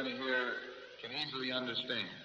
everybody here can easily understand.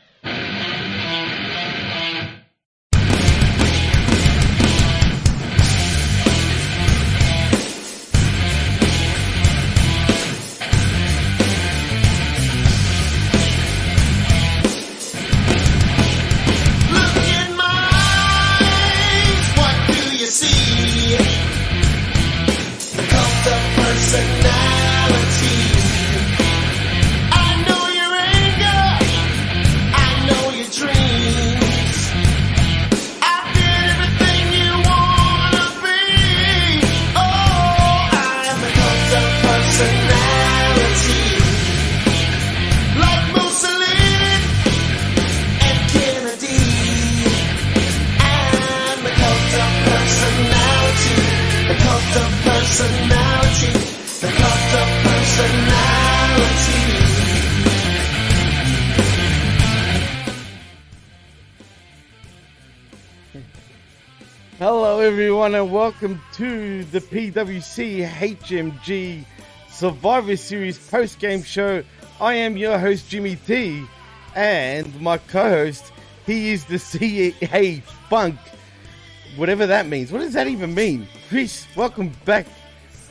Everyone, and welcome to the PWC HMG Survivor Series post game show. I am your host, Jimmy T, and my co host, he is the CA Funk, whatever that means. What does that even mean? Chris, welcome back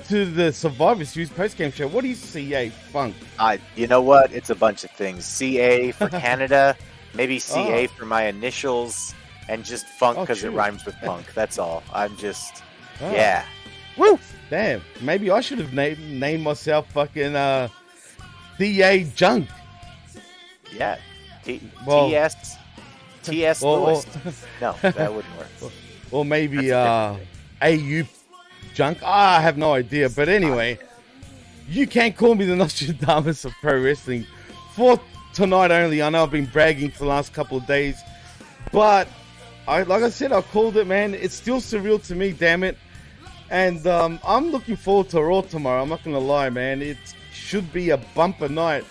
to the Survivor Series post game show. What is CA Funk? I, you know what? It's a bunch of things. CA for Canada, maybe CA Oh. for my initials, and just funk Oh, because it rhymes with punk. That's all. I'm just, Oh. yeah. Woo! Damn, maybe I should have named, named myself fucking uh, CA Junk. Yeah. T- Well- TS, TS Lewis. No, that wouldn't work. or maybe uh, AU junk. Ah, I have no idea. But anyway, you can't call me the Nostradamus of pro wrestling for tonight only. I know I've been bragging for the last couple of days, but I like I said, I called it, man. It's still surreal to me, damn it. And um, I'm looking forward to Raw tomorrow. I'm not gonna lie, man. It should be a bumper night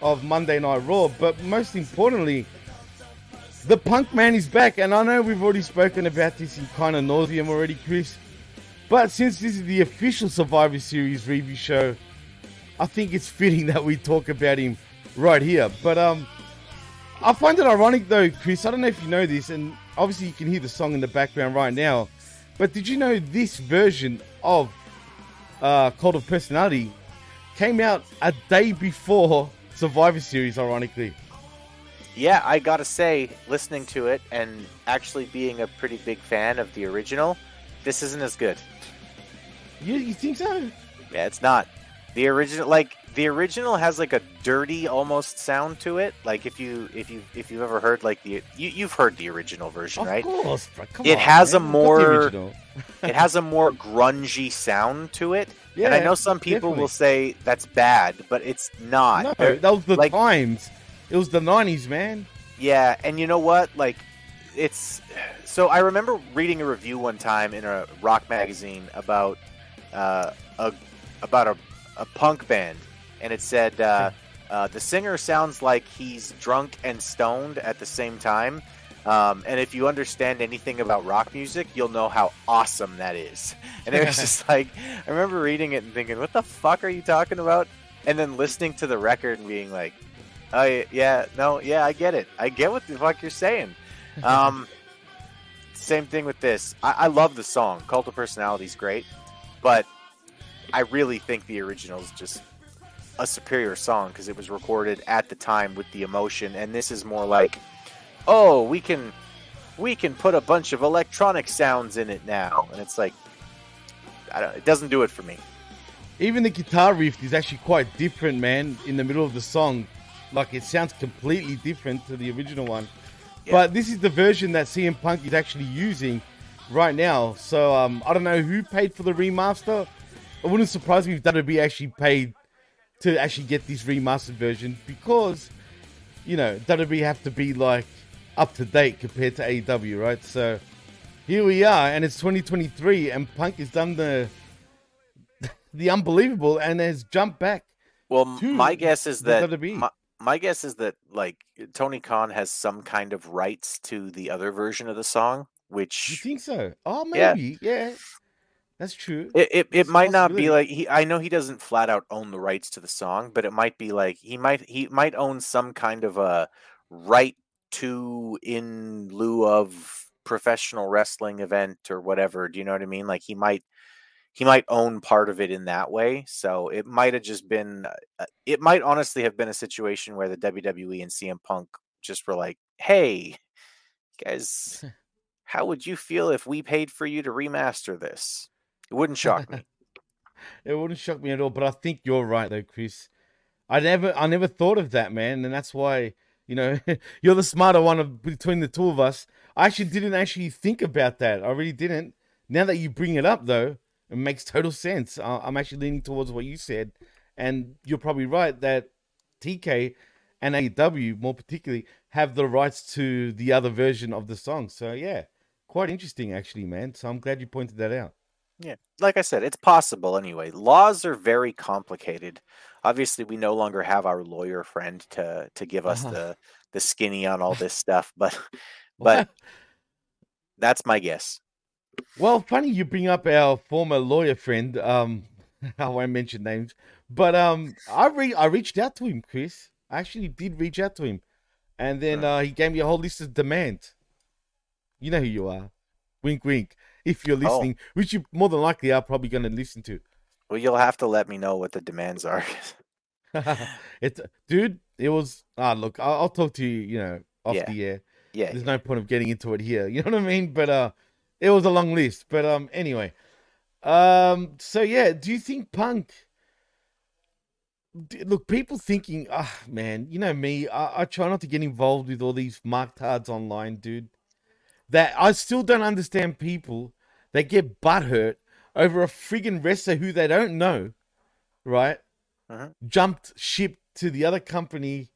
of Monday Night Raw. But most importantly, the Punk Man is back, and I know we've already spoken about this in kind of nauseum already, Chris. But since this is the official Survivor Series review show, I think it's fitting that we talk about him right here. But um, I find it ironic though, Chris. I don't know if you know this, and obviously you can hear the song in the background right now. But did you know this version of uh, Cult of Personality came out a day before Survivor Series? Ironically. Yeah, I gotta say, listening to it and actually being a pretty big fan of the original, this isn't as good. You, you think so? Yeah, it's not. The original like the original has like a dirty almost sound to it. Like if you if you if you've ever heard like the you, you've heard the original version, Of right? course, bro. Come It on, has a man. The more- it has a more grungy sound to it. Yeah, and I know some people definitely. will say that's bad, but it's not. No, that was the like- times. It was the nineties, man. Yeah, and you know what? Like, it's so I remember reading a review one time in a rock magazine about uh, a about a, a punk band, and it said uh, uh, the singer sounds like he's drunk and stoned at the same time. Um, and if you understand anything about rock music, you'll know how awesome that is. And it was just like I remember reading it and thinking, "What the fuck are you talking about?" And then listening to the record and being like, Oh yeah, no, yeah, I get it. I get what the fuck you're saying. Um, same thing with this. I, I love the song. Cult of Personality is great, but I really think the original is just a superior song because it was recorded at the time with the emotion, and this is more like, oh, we can we can put a bunch of electronic sounds in it now, and it's like, I don't. It doesn't do it for me. Even the guitar riff is actually quite different, man. In the middle of the song, like it sounds completely different to the original one. Yeah. But this is the version that CM Punk is actually using right now. So um, I don't know who paid for the remaster. It wouldn't surprise me if WWE actually paid to actually get this remastered version because you know WWE have to be like up to date compared to AEW, right? So here we are, and it's 2023, and Punk has done the the unbelievable and has jumped back. Well, my guess is that my, my guess is that like Tony Khan has some kind of rights to the other version of the song, which You think so? Oh, Yeah. maybe, yeah. That's true. It it, it might not be like he. I know he doesn't flat out own the rights to the song, but it might be like he might he might own some kind of a right to in lieu of professional wrestling event or whatever. Do you know what I mean? Like he might he might own part of it in that way. So it might have just been. uh, It might honestly have been a situation where the WWE and CM Punk just were like, "Hey, guys." How would you feel if we paid for you to remaster this? It wouldn't shock me. It wouldn't shock me at all, but I think you're right though, Chris. I never I never thought of that, man, and that's why, you know, you're the smarter one of between the two of us. I actually didn't actually think about that. I really didn't. Now that you bring it up though, it makes total sense. I- I'm actually leaning towards what you said, and you're probably right that TK and AEW more particularly have the rights to the other version of the song. So yeah, quite interesting actually, man. So I'm glad you pointed that out. Yeah. Like I said, it's possible anyway. Laws are very complicated. Obviously, we no longer have our lawyer friend to to give us Uh-huh. the the skinny on all this stuff, but but that's my guess. Well, funny you bring up our former lawyer friend. Um, I won't mention names, but um, I re- I reached out to him, Chris. I actually did reach out to him, and then uh, he gave me a whole list of demands. You know who you are. Wink, wink. If you're Oh. listening, which you more than likely are probably going to listen to. Well, you'll have to let me know what the demands are. it's dude. It was ah look. I'll, I'll talk to you. You know, off Yeah. the air. yeah. There's no point of getting into it here. You know what I mean? But uh, it was a long list. But um, anyway, um, so yeah, do you think Punk? Look, people thinking, ah, man, you know me. I, I try not to get involved with all these mark tards online, dude. That I still don't understand people that get butthurt over a friggin' wrestler who they don't know, right? Mhm. Jumped ship to the other company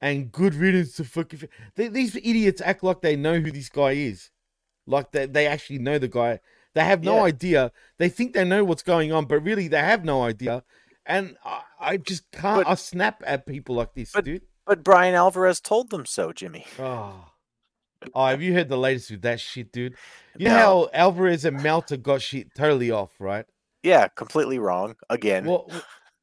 and good riddance to fucking. These idiots act like they know who this guy is, like they they actually know the guy. They have no Yeah. idea. They think they know what's going on, but really they have no idea. And I, I just can't. But- I snap at people like this, but- dude. But Bryan Alvarez told them so, Jimmy. Oh. Oh, have you heard the latest with that shit, dude? You know how Alvarez and Meltzer got shit totally off, right? Yeah, completely wrong again. Well,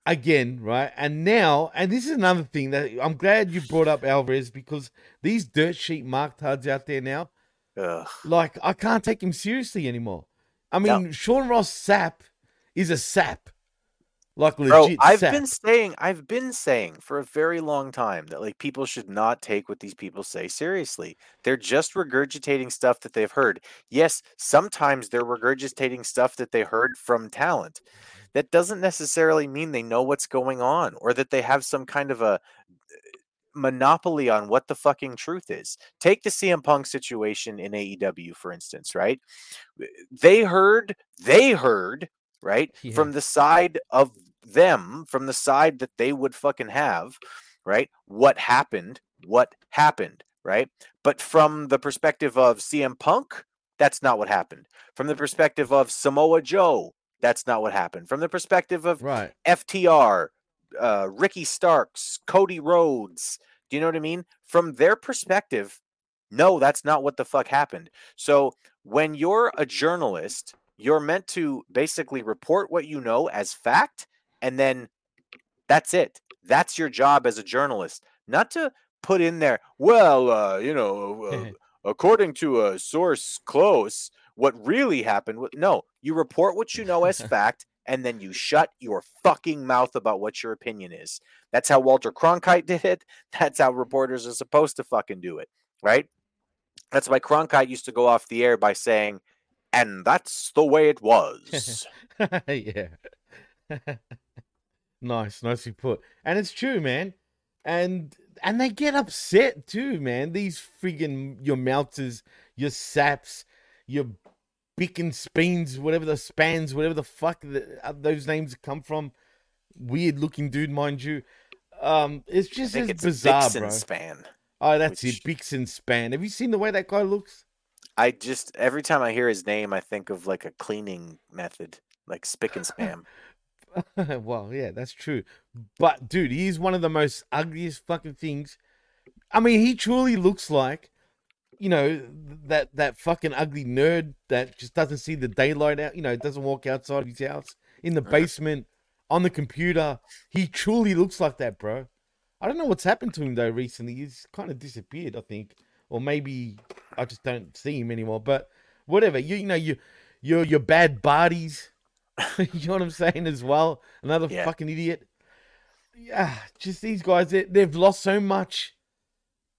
again, right? And now, and this is another thing that I'm glad you brought up Alvarez because these dirt sheet mark tards out there now, Ugh. like I can't take him seriously anymore. I No. mean, Sean Ross Sapp is a sap, like Bro, I've been saying, I've been saying for a very long time that like people should not take what these people say seriously. They're just regurgitating stuff that they've heard. Yes, sometimes they're regurgitating stuff that they heard from talent. That doesn't necessarily mean they know what's going on or that they have some kind of a uh, monopoly on what the fucking truth is. Take the CM Punk situation in AEW, for instance, right? They heard, they heard, right, Yeah. from the side of them, from the side that they would fucking have, right? What happened, what happened, right? But from the perspective of CM Punk, that's not what happened. From the perspective of Samoa Joe, that's not what happened. From the perspective of right. FTR, uh, Ricky Starks, Cody Rhodes. Do you know what I mean? From their perspective, no, that's not what the fuck happened. So when you're a journalist, you're meant to basically report what you know as fact, and then that's it. That's your job as a journalist, not to put in there, well, uh, you know, uh, according to a source close, what really happened. wa-" No, you report what you know as fact, and then you shut your fucking mouth about what your opinion is. That's how Walter Cronkite did it. That's how reporters are supposed to fucking do it, right? That's why Cronkite used to go off the air by saying, and that's the way it was. yeah. Nice, nicely put. And it's true, man. And and they get upset too, man. These friggin' your melters, your saps, your bick and speens, whatever the spans, whatever the fuck the, uh, those names come from. Weird looking dude, mind you. Um, it's just it's bizarre, Vixen bro. span. Oh, that's which- it, Bixenspan. Have you seen the way that guy looks? I just every time I hear his name, I think of like a cleaning method, like spick and spam. well, yeah, that's true. But dude, he's one of the most ugliest fucking things. I mean, he truly looks like you know that that fucking ugly nerd that just doesn't see the daylight out. You know, doesn't walk outside of his house in the basement on the computer. He truly looks like that, bro. I don't know what's happened to him though recently. He's kind of disappeared, I think, or maybe I just don't see him anymore. But whatever, you, you know, you you're your bad bodies. you know what I'm saying as well. Another Yeah. fucking idiot. Yeah, just these guys. They, they've lost so much.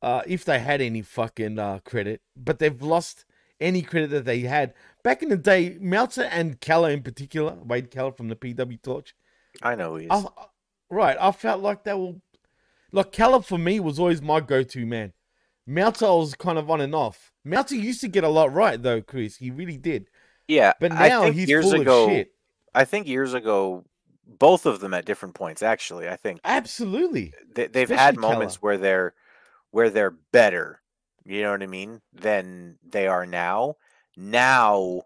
Uh, if they had any fucking uh, credit, but they've lost any credit that they had back in the day. Meltzer and Keller in particular, Wade Keller from the PW Torch. I know he's. I, I- right, I felt like they were like Keller for me was always my go-to man. Meltzer was kind of on and off. Meltzer used to get a lot right though, Chris. He really did. yeah, But I now think he's years full ago. of shit. I think years ago, both of them at different points. Actually, I think Absolutely. they, they've had moments where they're where they're better. You know what I mean? Than they are now. Now,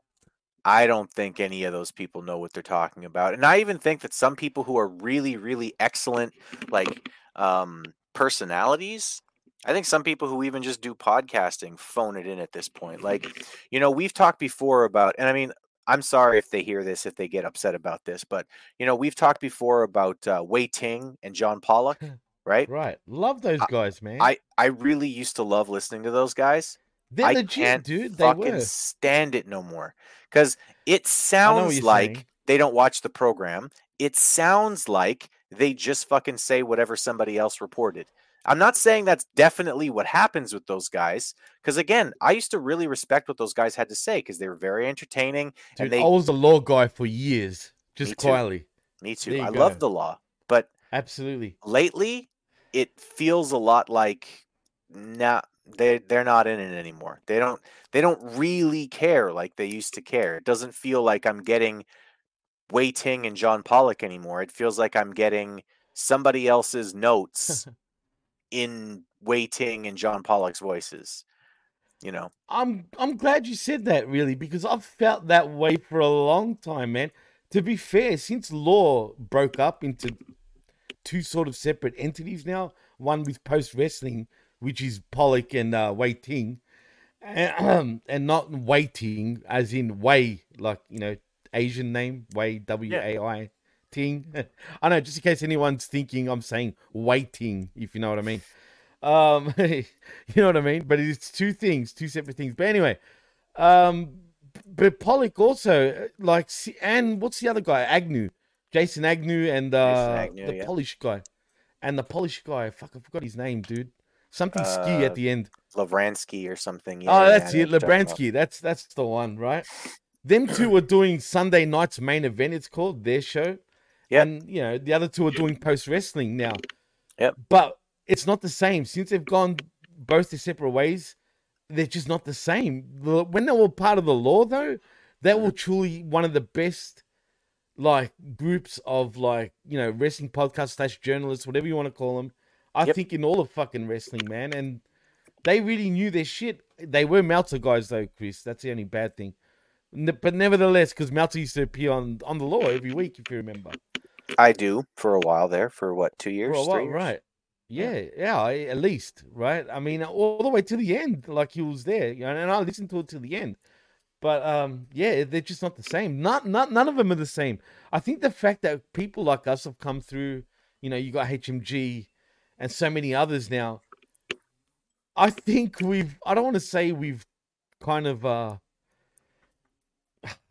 I don't think any of those people know what they're talking about, and I even think that some people who are really, really excellent, like um, personalities. I think some people who even just do podcasting phone it in at this point. Like, you know, we've talked before about, and I mean, I'm sorry if they hear this, if they get upset about this, but you know, we've talked before about uh, Wai Ting and John Pollock, right? Right. Love those guys, man. I I really used to love listening to those guys. They're I legit, can't dude. They fucking were. stand it no more because it sounds like saying. they don't watch the program. It sounds like they just fucking say whatever somebody else reported. I'm not saying that's definitely what happens with those guys because again, I used to really respect what those guys had to say because they were very entertaining. Dude, and they, I was a law guy for years, Me just too. quietly. me too. I go. love the law, but Absolutely. lately it feels a lot like nah they they're not in it anymore they don't they don't really care like they used to care it doesn't feel like i'm getting Wai Ting and John Pollock anymore it feels like i'm getting somebody else's notes in Wai Ting and John Pollock's voices you know? I'm I'm glad you said that really because I've felt that way for a long time, man. To be fair, since Law broke up into two sort of separate entities now, one with post wrestling, which is Pollock and uh, Wai Ting, and, and not waiting as in Wai, like you know Asian name Wai W A I Ting. I know, just in case anyone's thinking I'm saying waiting, if you know what I mean. Um, you know what I mean? But it's two things, two separate things. But anyway, um, but Pollock also uh, like, and what's the other guy? Agnew, Jason Agnew, and uh, Agnew, the yeah. Polish guy, and the Polish guy. Fuck, I forgot his name, dude. Something ski Uh, at the end. Lovranski or something Yeah, oh, that's it, what you're talking about. Lebransky. That's that's the one, right? Them two were doing Sunday night's main event. It's called their show. Yep. And you know the other two are doing post wrestling now. Yep. But it's not the same since they've gone both their separate ways. They're just not the same. When they were part of the law, though, they were mm. truly one of the best, like groups of like you know wrestling podcast slash journalists, whatever you want to call them. I Yep. think in all of fucking wrestling, man, and they really knew their shit. They were Meltzer guys, though, Chris. That's the only bad thing. But nevertheless, because Melty used to appear on on the law every week, if you remember. I do for a while there for what two years while, three years? right? Yeah. Yeah, yeah, I- at least, right? I mean, all the way to the end, like he was there, you know, and I listened to it to the end. But um, yeah, they're just not the same. Not, not, none of them are the same. I think the fact that people like us have come through, you know, you got HMG and so many others now. I think we've. I don't want to say we've kind of. uh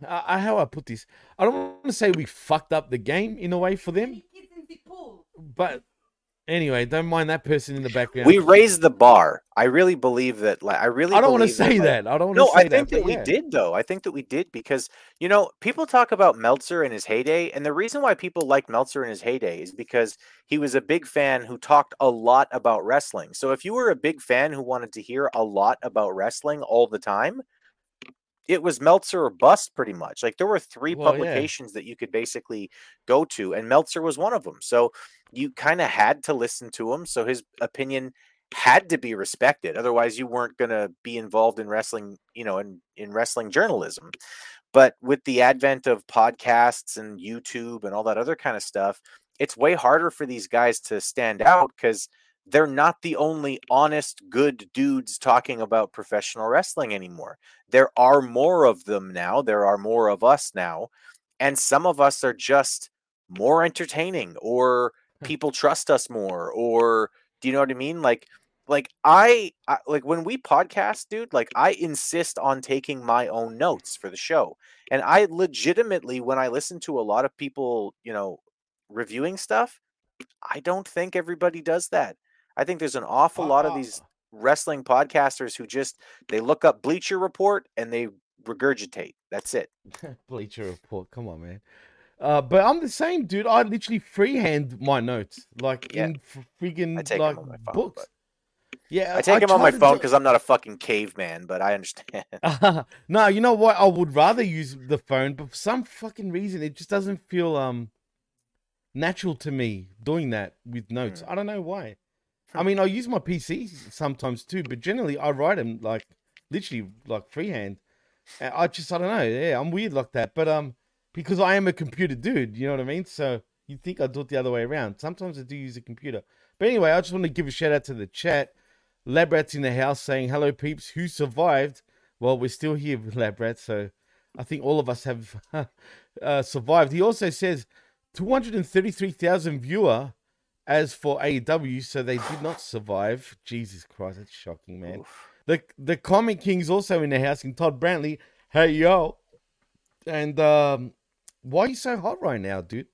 I, I- how I put this, I don't want to say we fucked up the game in a way for them, but anyway, don't mind that person in the background. we raised the bar i really believe that like i really I don't want to say like, that. I don't want No, say I think that, but we yeah. did though. I think that we did because you know people talk about Meltzer in his heyday, and the reason why people like Meltzer in his heyday is because he was a big fan who talked a lot about wrestling. So if you were a big fan who wanted to hear a lot about wrestling all the time, it was Meltzer or bust pretty much. Like there were three Well, yeah. publications that you could basically go to, and Meltzer was one of them. So you kind of had to listen to him. So his opinion had to be respected. Otherwise, you weren't going to be involved in wrestling, you know, in, in wrestling journalism. But with the advent of podcasts and YouTube and all that other kind of stuff, it's way harder for these guys to stand out because they're not the only honest, good dudes talking about professional wrestling anymore. There are more of them now. There are more of us now. And some of us are just more entertaining or hmm. people trust us more or do you know what I mean? Like like I, I like when we podcast, dude, like I insist on taking my own notes for the show. And I legitimately when I listen to a lot of people, you know, reviewing stuff, I don't think everybody does that. I think there's an awful lot of these wrestling podcasters who just they look up Bleacher Report and they regurgitate. That's it. Bleacher Report. Come on, man. Uh, but I'm the same, dude. I literally freehand my notes, like Yeah. in f- friggin' I like phone, books. Yeah, I take them on my phone do- because I'm not a fucking caveman, but I understand. no, you know what? I would rather use the phone, but for some fucking reason, it just doesn't feel um natural to me doing that with notes. Hmm. I don't know why. I mean, I use my PC sometimes too, but generally I write them like literally like freehand. And I just I don't know. Yeah, I'm weird like that, but um, because I am a computer dude, you know what I mean. So you'd think I'd do it the other way around. Sometimes I do use a computer, but anyway, I just want to give a shout out to the chat. Lab Rats in the house saying hello, peeps. Who survived? Well, we're still here with Lab so I think all of us have uh, survived. He also says 233,000 viewer as for AEW, so they did not survive. Jesus Christ, that's shocking, man. Oof. The the Comic King's also in the house, and Todd Brantley. Hey yo, and um, why are you so hot right now, dude?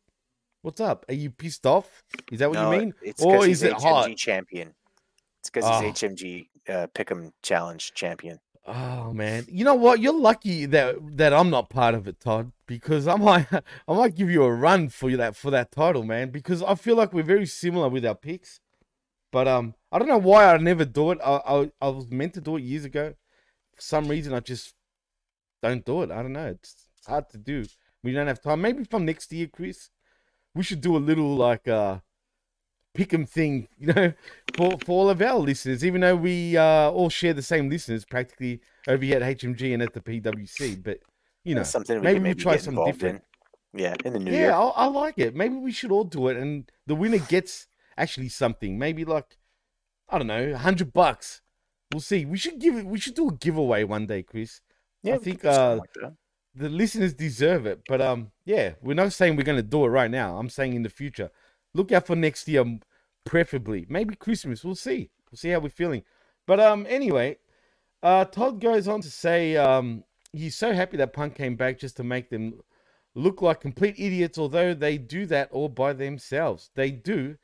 What's up? Are you pissed off? Is that what No, you mean? It's Or because is he's it HMG hot? champion. It's because Oh. he's HMG uh, Pick'em Challenge champion. Oh man, you know what? You're lucky that that I'm not part of it, Todd, because I might I might give you a run for that for that title, man. Because I feel like we're very similar with our picks, but um, I don't know why I never do it. I I, I was meant to do it years ago. For some reason, I just don't do it. I don't know. It's, it's hard to do. We don't have time. Maybe from next year, Chris, we should do a little like uh pick 'em thing, you know, for for all of our listeners. Even though we uh all share the same listeners practically over here at HMG and at the PWC, but you know, That's something we maybe can we'll try something different. in. Yeah, in the new yeah, year. I, I like it. Maybe we should all do it, and the winner gets actually something. Maybe like I don't know, hundred bucks. We'll see. We should give it. We should do a giveaway one day, Chris. Yeah, I think could do something uh, like the listeners deserve it. But um, yeah, we're not saying we're going to do it right now. I'm saying in the future. Look out for next year, preferably. Maybe Christmas. We'll see. We'll see how we're feeling. But um, anyway, uh, Todd goes on to say um, he's so happy that Punk came back just to make them look like complete idiots. Although they do that all by themselves, they do.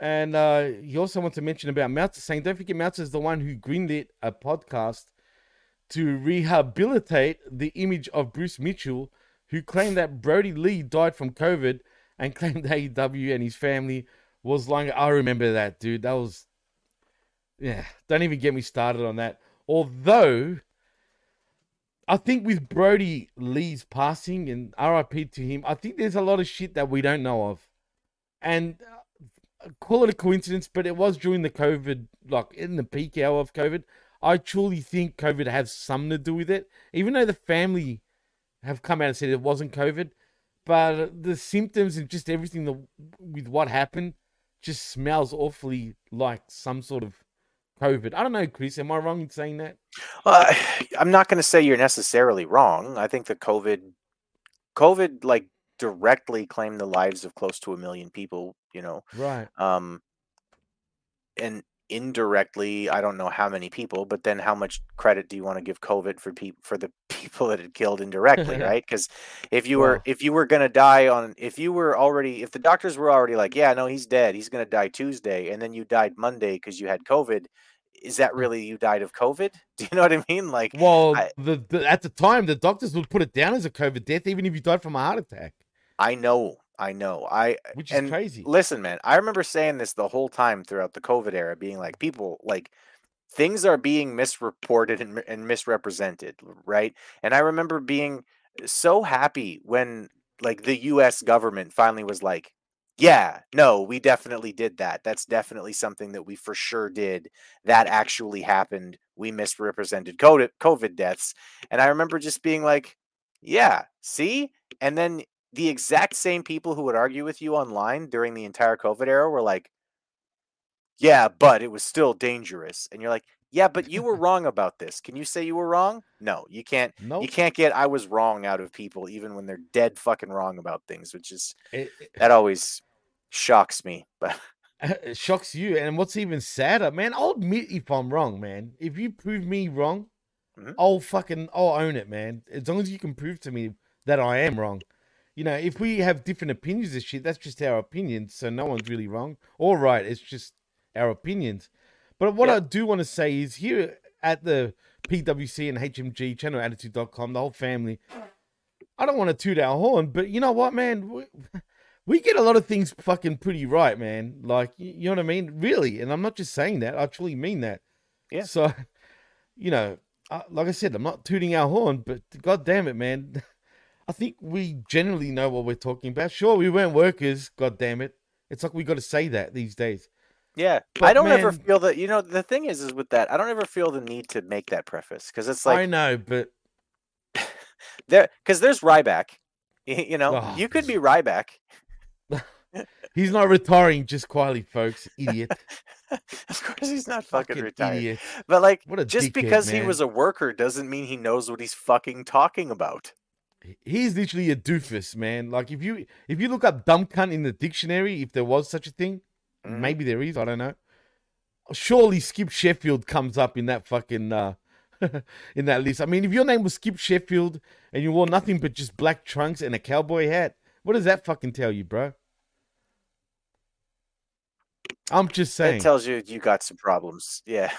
And uh, he also wants to mention about Meltzer saying, don't forget Meltzer is the one who greenlit a podcast to rehabilitate the image of Bruce Mitchell, who claimed that Brodie Lee died from COVID and claimed AEW and his family was lying. I remember that, dude. That was, yeah, don't even get me started on that. Although, I think with Brodie Lee's passing and RIP to him, I think there's a lot of shit that we don't know of. And uh, call it a coincidence, but it was during the COVID, like in the peak hour of COVID. I truly think COVID has something to do with it, even though the family have come out and said it wasn't COVID. But the symptoms and just everything that, with what happened just smells awfully like some sort of COVID. I don't know, Chris. Am I wrong in saying that? Uh, I'm not going to say you're necessarily wrong. I think the COVID, COVID, like directly claimed the lives of close to a million people. You know, Right. um, and indirectly, I don't know how many people, but then how much credit do you want to give COVID for people for the people that it killed indirectly, right? Because if you were if you were gonna die on if you were already if the doctors were already like, yeah, no, he's dead, he's gonna die Tuesday, and then you died Monday because you had COVID, is that mm. really you died of COVID? Do you know what I mean? Like, Well, I- the, the at the time, the doctors would put it down as a COVID death, even if you died from a heart attack, I know, I know, I which is and crazy. Listen, man, I remember saying this the whole time throughout the COVID era, being like, people like things are being misreported and, and misrepresented, right? And I remember being so happy when like the US government finally was like, yeah, no, we definitely did that. That's definitely something that we for sure did. That actually happened. We misrepresented COVID deaths. And I remember just being like, yeah, see? And then the exact same people who would argue with you online during the entire COVID era were like, yeah, but it was still dangerous. And you're like, yeah, but you were wrong about this. Can you say you were wrong? No, you can't. No, You can't get I was wrong out of people even when they're dead fucking wrong about things, which is it, that always shocks me. But it shocks you. And what's even sadder, man, I'll admit if I'm wrong, man. If you prove me wrong, Mhm. I'll fucking I'll own it, man. As long as you can prove to me that I am wrong. You know, if we have different opinions of shit, that's just our opinions. So no one's really wrong or right. It's just our opinions. But what Yeah. I do want to say is here at the PWC and HMG channel attitude.com, the whole family, I don't want to toot our horn, but you know what, man? We, we get a lot of things fucking pretty right, man. Like, you know what I mean? Really. And I'm not just saying that, I truly mean that. Yeah. So, you know, like I said, I'm not tooting our horn, but god damn it, man. I think we generally know what we're talking about. Sure, we weren't workers, god damn it. It's like we got to say that these days. yeah, I don't ever feel that. You know, the thing is, is with that, I don't ever feel the need to make that preface because it's like I know, but there because there's Ryback. You know, Oh, you could be Ryback. he's not retiring just quietly, folks. Idiot. of course, he's not fucking, retired. idiot. But like, just dickhead, because he was a worker doesn't mean he knows what he's fucking talking about. He's literally a doofus, man. Like if you if you look up dumb cunt in the dictionary, if there was such a thing, Mhm. maybe there is, I don't know. Surely Skip Sheffield comes up in that fucking uh in that list. I mean, if your name was Skip Sheffield and you wore nothing but just black trunks and a cowboy hat, what does that fucking tell you, bro? I'm just saying. It tells you you got some problems. Yeah,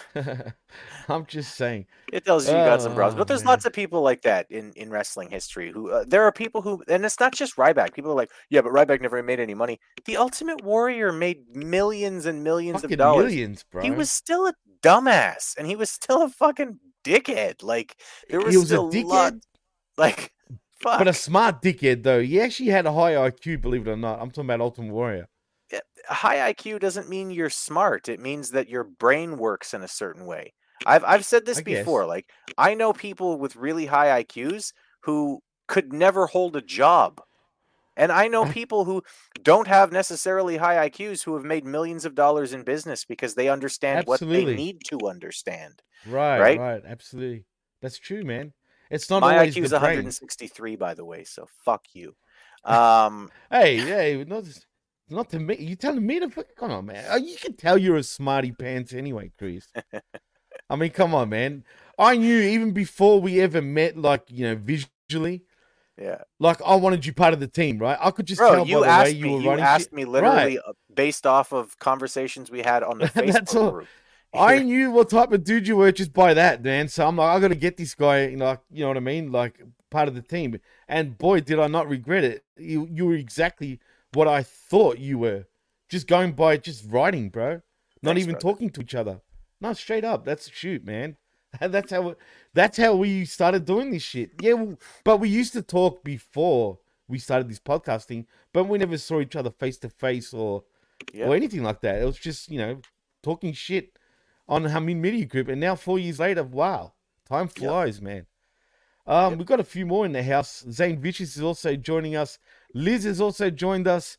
I'm just saying. it tells you you got some problems. Oh, But there's man. lots of people like that in in wrestling history. Who uh, there are people who, and it's not just Ryback. People are like, yeah, but Ryback never made any money. The Ultimate Warrior made millions and millions Fucking of dollars. millions, bro. He was still a dumbass, and he was still a fucking dickhead. Like there was, He was a dickhead? lot- like, fuck. but a smart dickhead though. He actually had a high IQ, believe it or not. I'm talking about Ultimate Warrior. High IQ doesn't mean you're smart. It means that your brain works in a certain way. I've I've said this I guess. before. Like I know people with really high IQs who could never hold a job. And I know people who don't have necessarily high IQs who have made millions of dollars in business because they understand what they need to understand. Right, Right? right, absolutely. That's true, man. It's not My always IQ is the brain. 163 by the way, so fuck you. Um Hey, hey, not not to me. You telling me to? Come on, man. Oh, You can tell you're a smarty pants anyway, Chris. I mean, come on, man. I knew even before we ever met, like you know, visually, yeah. like I wanted you part of the team, right? I could just Bro, tell you by the asked way you me. were You running asked shit. me literally uh, based off of conversations we had on the Facebook group. I knew what type of dude you were just by that, man. So I'm like, I got to get this guy, you know, like, you know what I mean, like part of the team. And boy, did I not regret it. You you were exactly what I thought you were. Just going by just writing, bro. Not Thanks, even brother. talking to each other. No, straight up. That's shoot, man. That's how that's how we started doing this shit. Yeah, well, but we used to talk before we started this podcasting, but we never saw each other face to face or Yeah. or anything like that. It was just, you know, talking shit on Hamin Media Group. And now, four years later, wow, time flies, man. Um. We've got a few more in the house. Zane Vicious is also joining us. Liz has also joined us.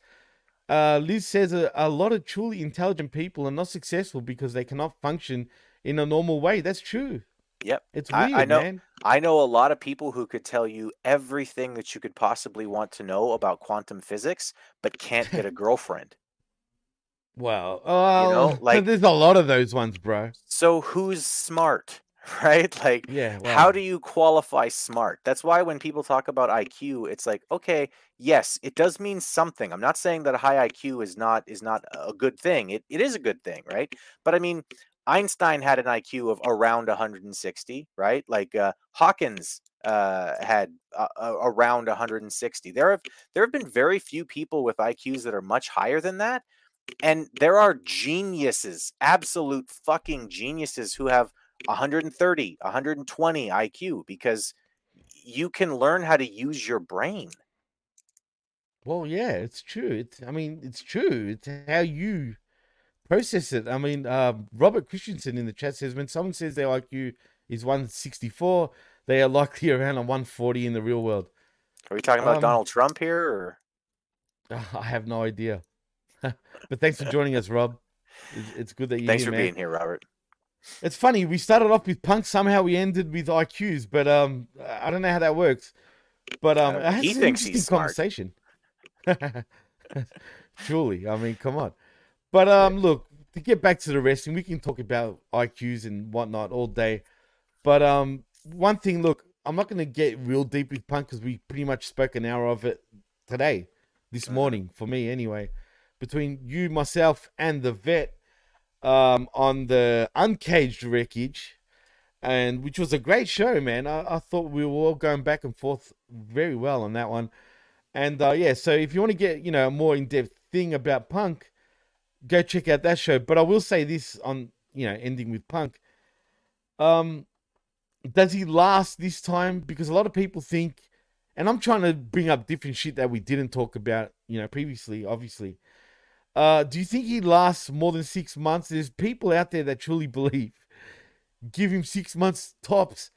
Uh, Liz says a, a lot of truly intelligent people are not successful because they cannot function in a normal way. That's true. Yep. It's I- weird, I know- man. I know a lot of people who could tell you everything that you could possibly want to know about quantum physics, but can't get a girlfriend. Wow. Oh, know, like- there's a lot of those ones, bro. So who's smart, right? Like, Yeah. Wow. how do you qualify smart? That's why when people talk about IQ, it's like, okay, yes, it does mean something. I'm not saying that a high IQ is not is not a good thing. It it is a good thing, right? But I mean, Einstein had an IQ of around 160, right? Like uh, Hawkins uh, had uh, around 160. There have there have been very few people with IQs that are much higher than that, and there are geniuses, absolute fucking geniuses who have 130, 120 IQ because you can learn how to use your brain. Well, yeah, it's true. It's, I mean, it's true. It's how you process it. I mean, um, Robert Christensen in the chat says when someone says their IQ is 164, they are likely around a 140 in the real world. Are we talking about Um, Donald Trump here or I have no idea. but thanks for joining us, Rob. It's, it's good that you're Thanks here, for man. being here, Robert. It's funny. We started off with punk. Somehow we ended with IQs, but um, I don't know how that works. But um, Uh, it has he an thinks interesting he's smart. conversation. Surely, I mean, come on. But um, look to get back to the wrestling, we can talk about IQs and whatnot all day. But um, one thing, look, I'm not going to get real deep with punk because we pretty much spoke an hour of it today, this morning for me anyway. Between you, myself, and the vet um, on the Uncaged wreckage, and which was a great show, man. I, I thought we were all going back and forth very well on that one. And uh, yeah, so if you want to get you know a more in depth thing about punk, go check out that show. But I will say this on you know ending with punk. Um, does he last this time? Because a lot of people think, and I'm trying to bring up different shit that we didn't talk about, you know, previously, obviously. Uh, do you think he lasts more than six months? There's people out there that truly believe. Give him six months tops,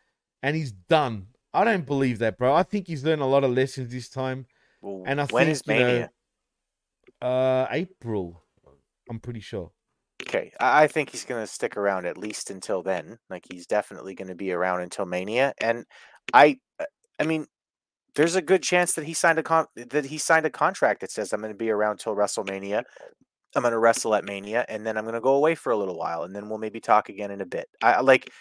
and he's done. I don't believe that, bro. I think he's learned a lot of lessons this time. Well, And I when think, is you know, Mania? Uh, April, I'm pretty sure. Okay, I think he's going to stick around at least until then. Like he's definitely going to be around until Mania, and I, I mean, there's a good chance that he signed a con- that he signed a contract that says I'm going to be around till WrestleMania. I'm going to wrestle at Mania, and then I'm going to go away for a little while, and then we'll maybe talk again in a bit. I like.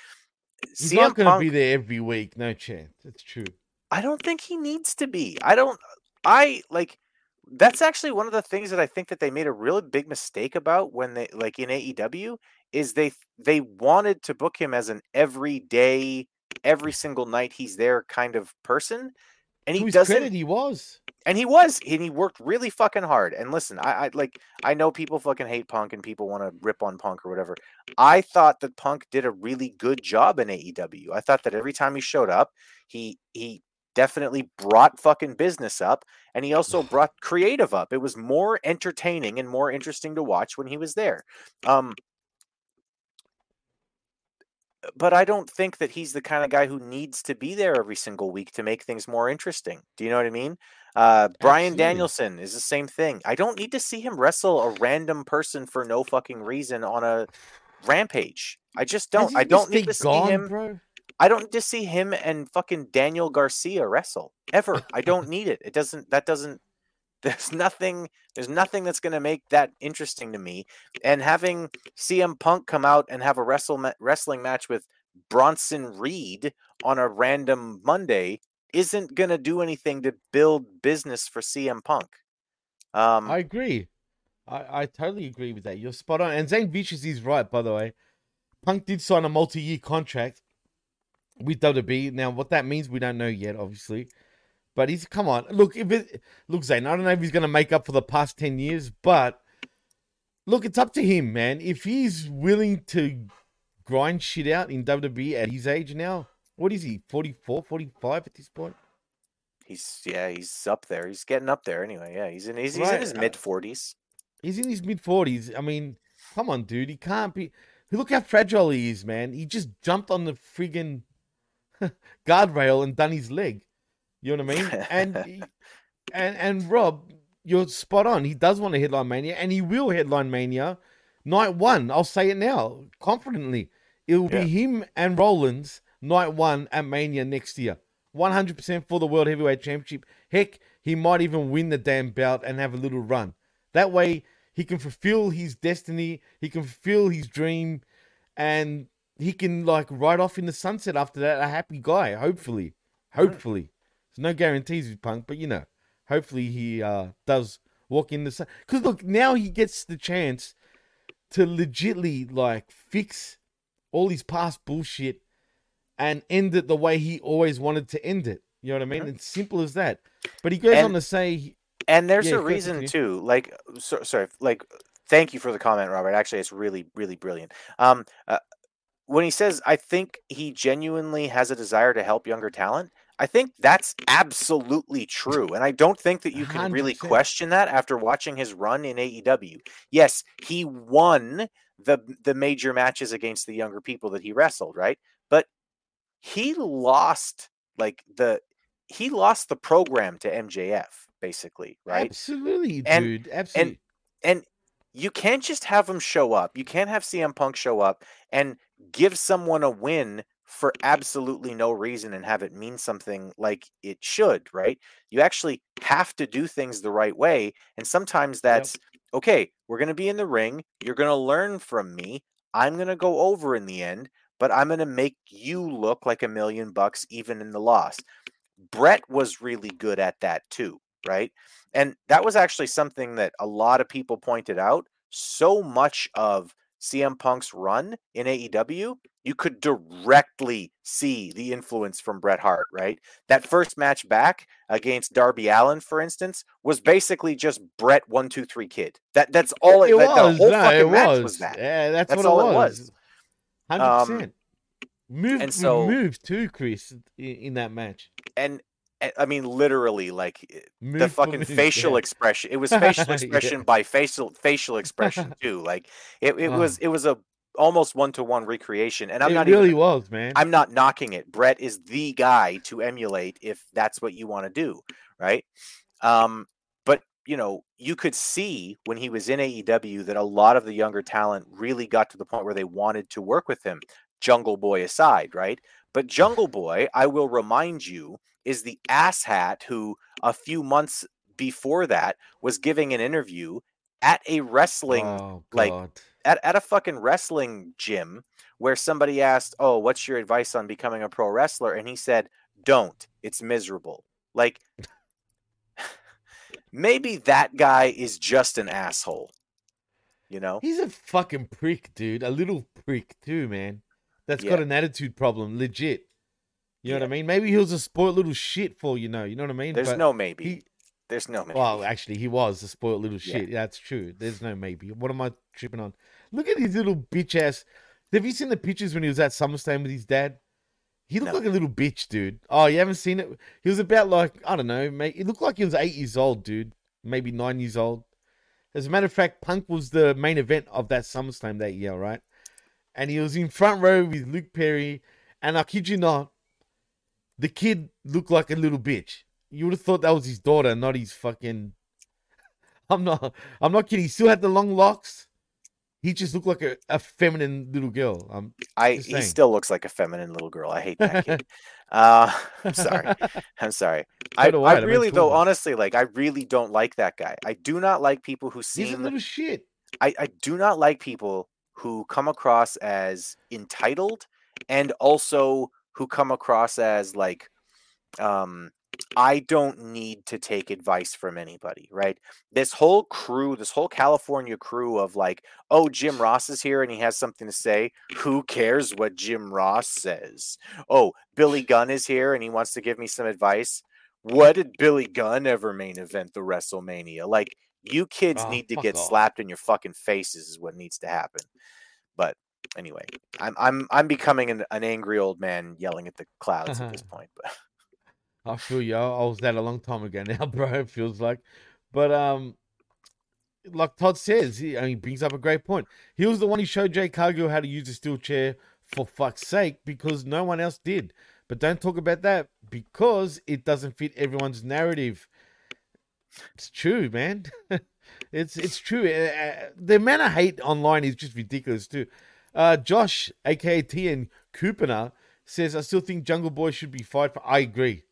He's CM not going to be there every week. No chance. It's true. I don't think he needs to be. I don't. I like. That's actually one of the things that I think that they made a really big mistake about when they like in AEW is they they wanted to book him as an everyday, every single night he's there kind of person, and he his doesn't. credit, he was. And he was, and he worked really fucking hard. And listen, I, I like, I know people fucking hate Punk and people want to rip on Punk or whatever. I thought that Punk did a really good job in AEW. I thought that every time he showed up, he he definitely brought fucking business up, and he also brought creative up. It was more entertaining and more interesting to watch when he was there. Um, but I don't think that he's the kind of guy who needs to be there every single week to make things more interesting. Do you know what I mean? Uh, Bryan Absolutely. Danielson is the same thing. I don't need to see him wrestle a random person for no fucking reason on a rampage. I just don't. I don't need to see him. bro. I don't need to see him and fucking Daniel Garcia wrestle ever. I don't need it. It doesn't. That doesn't. There's nothing. There's nothing that's going to make that interesting to me. And having CM Punk come out and have a wrestle ma- wrestling match with Bronson Reed on a random Monday isn't going to do anything to build business for CM Punk. Um, I agree. I, I totally agree with that. You're spot on. And Zane Vicious is right, by the way. Punk did sign a multi year contract with WWE. Now, what that means, we don't know yet, obviously. But he's, come on. Look, if it, look, Zane, I don't know if he's going to make up for the past 10 years, but look, it's up to him, man. If he's willing to grind shit out in WWE at his age now, what is he, 44, 45 at this point? he's yeah, he's up there. He's getting up there anyway. Yeah, he's in he's, he's in his uh, mid forties. He's in his mid forties. I mean, come on, dude. He can't be. Look how fragile he is, man. He just jumped on the friggin' guardrail and done his leg. You know what I mean? And and and Rob, you're spot on. He does want to headline Mania, and he will headline Mania night one. I'll say it now confidently. It will Yeah. be him and Rollins night one at Mania next year. 100% for the World Heavyweight Championship. Heck, he might even win the damn belt and have a little run. That way, he can fulfill his destiny, he can fulfill his dream, and he can, like, ride off in the sunset after that, a happy guy, hopefully. Hopefully. There's no guarantees with Punk, but you know, hopefully he uh, does walk in the sun. Because, look, now he gets the chance to legitly, like, fix all his past bullshit and end it the way he always wanted to end it. You know what I mean? It's simple as that. But he goes And- on to say, And there's Yeah, a reason continue. too. Like, so, sorry, like, thank you for the comment, Robert. Actually, it's really, really brilliant. Um, uh, when he says, "I think he genuinely has a desire to help younger talent," I think that's absolutely true, and I don't think that you can really 100%. question that after watching his run in AEW. Yes, he won the the major matches against the younger people that he wrestled, right? But he lost like the he lost the program to MJF basically, right? absolutely, And- dude. absolutely. and you can't just have him show up. You can't have CM Punk show up and give someone a win for mm-hmm. absolutely no reason and have it mean something like it should, right? You actually have to do things the right way. And sometimes that's okay, we're going to be in the ring. You're going to learn from me. I'm going to go over in the end, but I'm going to make you look like a million bucks even in the loss. Bret was really good at that too, right? And that was actually something that a lot of people pointed out. So much of CM Punk's run in AEW, you could directly see the influence from Bret Hart, right? That first match back against Darby Allin, for instance, was basically just Bret one two three kid. That that's all it, it that, was. the whole no, fucking match was. was that. Yeah, that's, That's what all it was. Hundred Um, percent. Move and so- move too, Chris, in, in that match. And- I mean literally like Move the fucking facial yeah. expression. It was facial Yeah. expression by facial facial expression too. Like it, it Oh. was it was a almost one to one recreation. And I'm it not really even was, man. I'm not knocking it. Bret is the guy to emulate if that's what you want to do, right? Um, but you know, you could see when he was in AEW that a lot of the younger talent really got to the point where they wanted to work with him. Jungle Boy aside, right? But Jungle Boy, I will remind you, is the asshat who a few months before that was giving an interview at a wrestling oh, like, at, at a fucking wrestling gym where somebody asked, Oh, what's your advice on becoming a pro wrestler? And he said, Don't. It's miserable. Like, maybe that guy is just an asshole. You know? He's a fucking prick, dude. A little prick too, man. That's got an attitude problem, legit. You know what Yeah. I mean? Maybe he was a spoiled little shit for you know. You know what I mean? There's But no maybe. He, There's no maybe. well, actually, he was a spoiled little Yeah. shit. That's true. There's no maybe. What am I tripping on? Look at his little bitch ass. Have you seen the pictures when he was at SummerSlam with his dad? He looked No. like a little bitch, dude. Oh, you haven't seen it? He was about like I don't know, mate. He looked like he was eight years old, dude. Maybe nine years old. As a matter of fact, Punk was the main event of that SummerSlam that year, right? And he was in front row with Luke Perry, and I kid you not, the kid looked like a little bitch. You would have thought that was his daughter, not his fucking. I'm not. I'm not kidding. He still had the long locks. He just looked like a, a feminine little girl. Um, I he still looks like a feminine little girl. I hate that kid. uh I'm sorry. I'm sorry. I, I I, really though, cool. honestly, like I really don't like that guy. I do not like people who He's a little shit. I, I do not like people who come across as entitled and also who come across as like um I don't need to take advice from anybody, right? This whole crew, this whole California crew of like, oh, Jim Ross is here and he has something to say. Who cares what Jim Ross says? Oh, Billy Gunn is here and he wants to give me some advice. What did Billy Gunn ever main event the WrestleMania? Like, you kids Oh, need to get off. slapped in your fucking faces is what needs to happen. But anyway, I'm I'm I'm becoming an, an angry old man yelling at the clouds at this point. But I feel you. I was that a long time ago now, bro. It feels like, but um, like Todd says, he, I mean, he brings up a great point. He was the one who showed Jay Cargill how to use a steel chair for fuck's sake because no one else did. But don't talk about that because it doesn't fit everyone's narrative. It's true, man. it's it's true. Uh, uh, the amount of hate online is just ridiculous too. Uh, Josh, aka T Coopener, says I still think Jungle Boy should be fired for. I agree.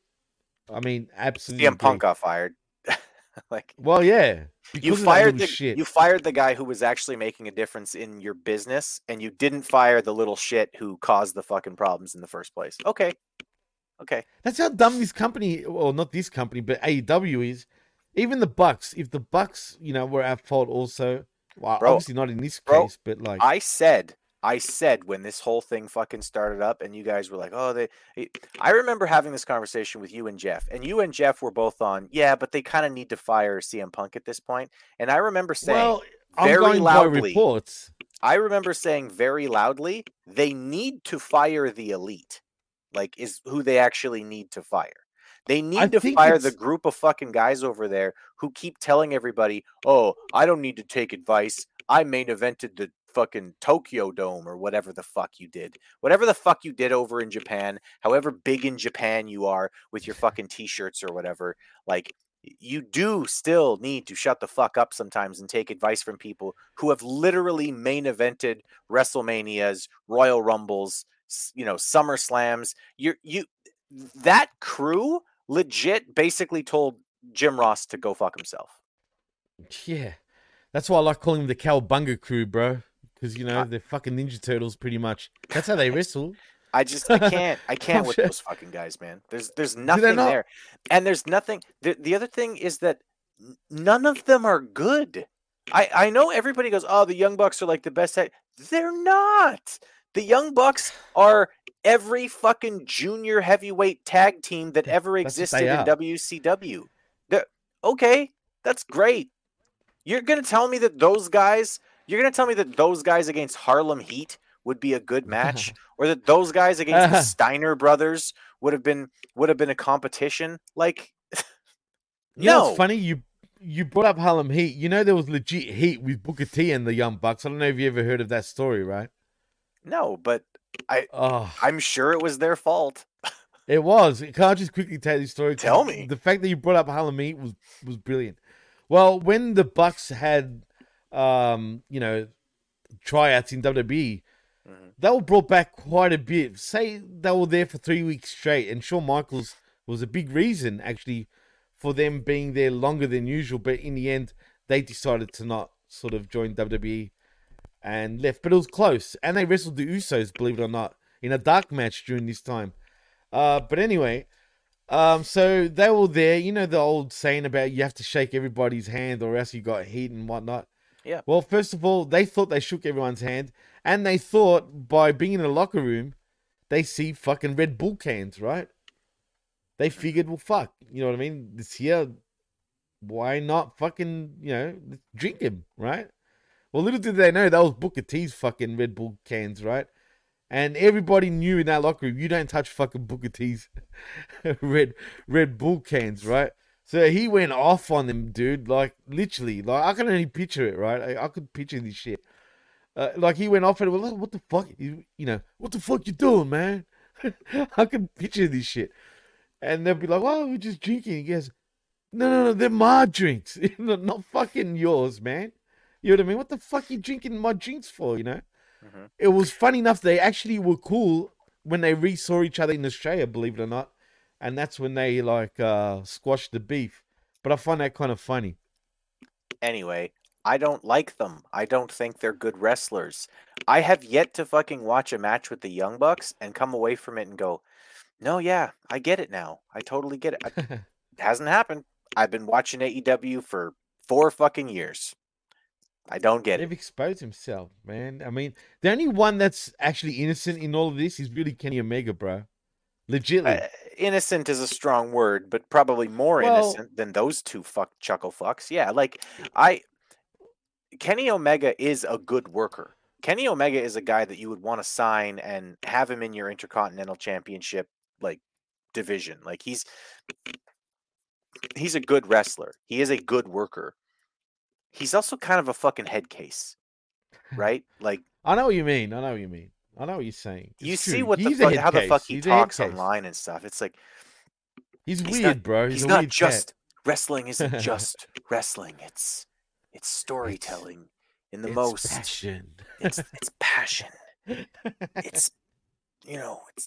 I mean, absolutely. CM Punk got fired. like Well, yeah. you because of that fired the shit. you fired the guy who was actually making a difference in your business, and you didn't fire the little shit who caused the fucking problems in the first place. Okay, okay. That's how dumb this company, well, not this company, but AEW is. Even the Bucks, if the Bucks, you know, were at fault also, well, Bro, obviously not in this bro, case, but like, I said, I said when this whole thing fucking started up, and you guys were like, "Oh, they." I remember having this conversation with you and Jeff, and you and Jeff were both on. Yeah, but they kind of need to fire CM Punk at this point. And I remember saying, well, very loudly, reports. I remember saying very loudly, they need to fire the elite. Like, is who they actually need to fire. They need to think fire the group of fucking guys over there who keep telling everybody, "Oh, I don't need to take advice. I main evented the fucking Tokyo Dome or whatever the fuck you did. Whatever the fuck you did over in Japan, however big in Japan you are with your fucking t-shirts or whatever. Like you do still need to shut the fuck up sometimes and take advice from people who have literally main evented WrestleManias, Royal Rumbles, you know, Summer Slams. You you that crew legit basically told Jim Ross to go fuck himself. Yeah, that's why I like calling them the Cowabunga crew, bro. Because you know Uh, they're fucking Ninja Turtles, pretty much. That's how they wrestle. I just I can't I can't with those fucking guys, man. There's there's nothing not? there, and there's nothing. The, the other thing is that none of them are good. I I know everybody goes, oh, the Young Bucks are like the best. Tag. They're not. The Young Bucks are every fucking junior heavyweight tag team that ever existed in. WCW. They're- okay, that's great. You're gonna tell me that those guys. You're gonna tell me that those guys against Harlem Heat would be a good match, or that those guys against the Steiner brothers would have been would have been a competition. Like, You know no, what's funny? You you brought up Harlem Heat. You know there was legit heat with Booker T and the Young Bucks. I don't know if you ever heard of that story, right? no, but Oh, I'm sure it was their fault. it was. Can I just quickly tell you the story? Tell me. The fact that you brought up Harlem Heat was was brilliant. Well, when the Bucks had, um, you know, tryouts in WWE, Mhm. they were brought back quite a bit. Say they were there for three weeks straight, and Shawn Michaels was a big reason actually for them being there longer than usual. But in the end, they decided to not sort of join WWE and left. But it was close, and they wrestled the Usos, believe it or not, in a dark match during this time. Uh, but anyway, um, so they were there. You know the old saying about you have to shake everybody's hand or else you got heat and whatnot. Yeah. Well, first of all, they thought they shook everyone's hand, and they thought by being in the locker room, they see fucking Red Bull cans, right? They figured, well, fuck, you know what I mean? This here, why not fucking, you know, drink him, right? Well, little did they know that was Booker T's fucking Red Bull cans, right? And everybody knew in that locker room, you don't touch fucking Booker T's Red Red Bull cans, right? So he went off on them, dude. Like literally, like I can only picture it, right? I, I could picture this shit. Uh, like he went off and was like, "What the fuck? You, you know, what the fuck you doing, man?" I can picture this shit, and they'll be like, "Well, we're just drinking." He goes, "No, no, no, they're my drinks, not not fucking yours, man." You know what I mean? What the fuck you drinking my drinks for? You know? Mhm. It was funny enough. They actually were cool when they re saw each other in Australia, believe it or not, and that's when they like uh squashed the beef. But I find that kind of funny. Anyway, I don't like them. I don't think they're good wrestlers. I have yet to fucking watch a match with the Young Bucks and come away from it and go, no, yeah, I get it now. I totally get it. I- It hasn't happened. I've been watching AEW for four fucking years. I don't get They've it. exposed himself, man. I mean, the only one that's actually innocent in all of this is really Kenny Omega, bro. Legitly. Uh, innocent is a strong word, but probably more Well- innocent than those two fuck chuckle fucks. Yeah, like I Kenny Omega is a good worker. Kenny Omega is a guy that you would want to sign and have him in your Intercontinental Championship like division. Like he's he's a good wrestler. He is a good worker. He's also kind of a fucking head case, right? Like I know what you mean. I know what you mean. I know what you're saying. you It's see what the He's a fuck, how the fuck he He's talks online and stuff. It's like He's, He's weird, not- bro. He's, he's not weird cat. just wrestling isn't just wrestling. It's it's storytelling in the It's most. passion. It's it's passion. It's you know it's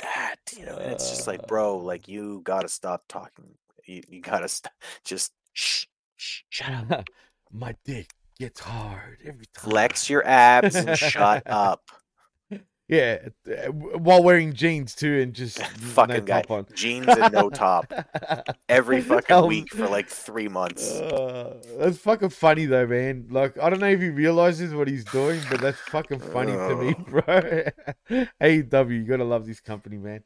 that you know. And it's just like, uh. bro, like you gotta stop talking. You you gotta stop. Just shh, shh, shut up. My dick gets hard every time. Flex your abs and shut up. Yeah, while wearing jeans too, and just Fucking no guy. top on. Jeans and no top every fucking Um, week for like three months. Uh, that's fucking funny though, man. Like I don't know if he realizes what he's doing, but that's fucking funny to me, bro. AEW, you gotta love this company, man.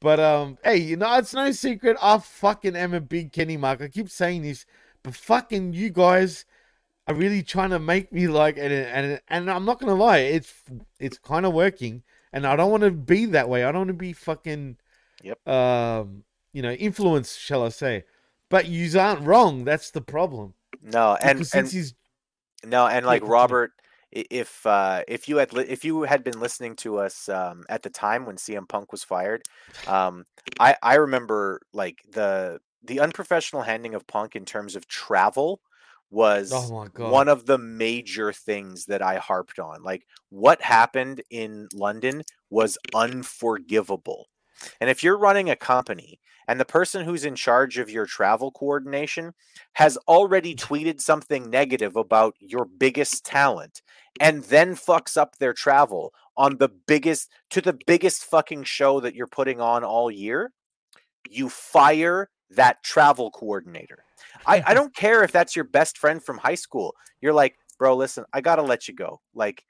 But um, hey, you know it's no secret. I fucking am a big Kenny Mark. I keep saying this, but fucking you guys are really trying to make me like, and and and I'm not gonna lie, it's it's kind of working, and I don't want to be that way. I don't want to be fucking, Yep. um, you know, influence, shall I say? But you aren't wrong. That's the problem. No, and Because and since he's No, and like. Robert, if uh, if you had li- if you had been listening to us um, at the time when CM Punk was fired, um, I I remember like the the unprofessional handling of Punk in terms of travel was Oh one of the major things that I harped on. Like what happened in London was unforgivable. And if you're running a company and the person who's in charge of your travel coordination has already mm. tweeted something negative about your biggest talent and then fucks up their travel on the biggest to the biggest fucking show that you're putting on all year, you fire that travel coordinator. I, I don't care if that's your best friend from high school. You're like, bro, listen, I gotta let you go. Like,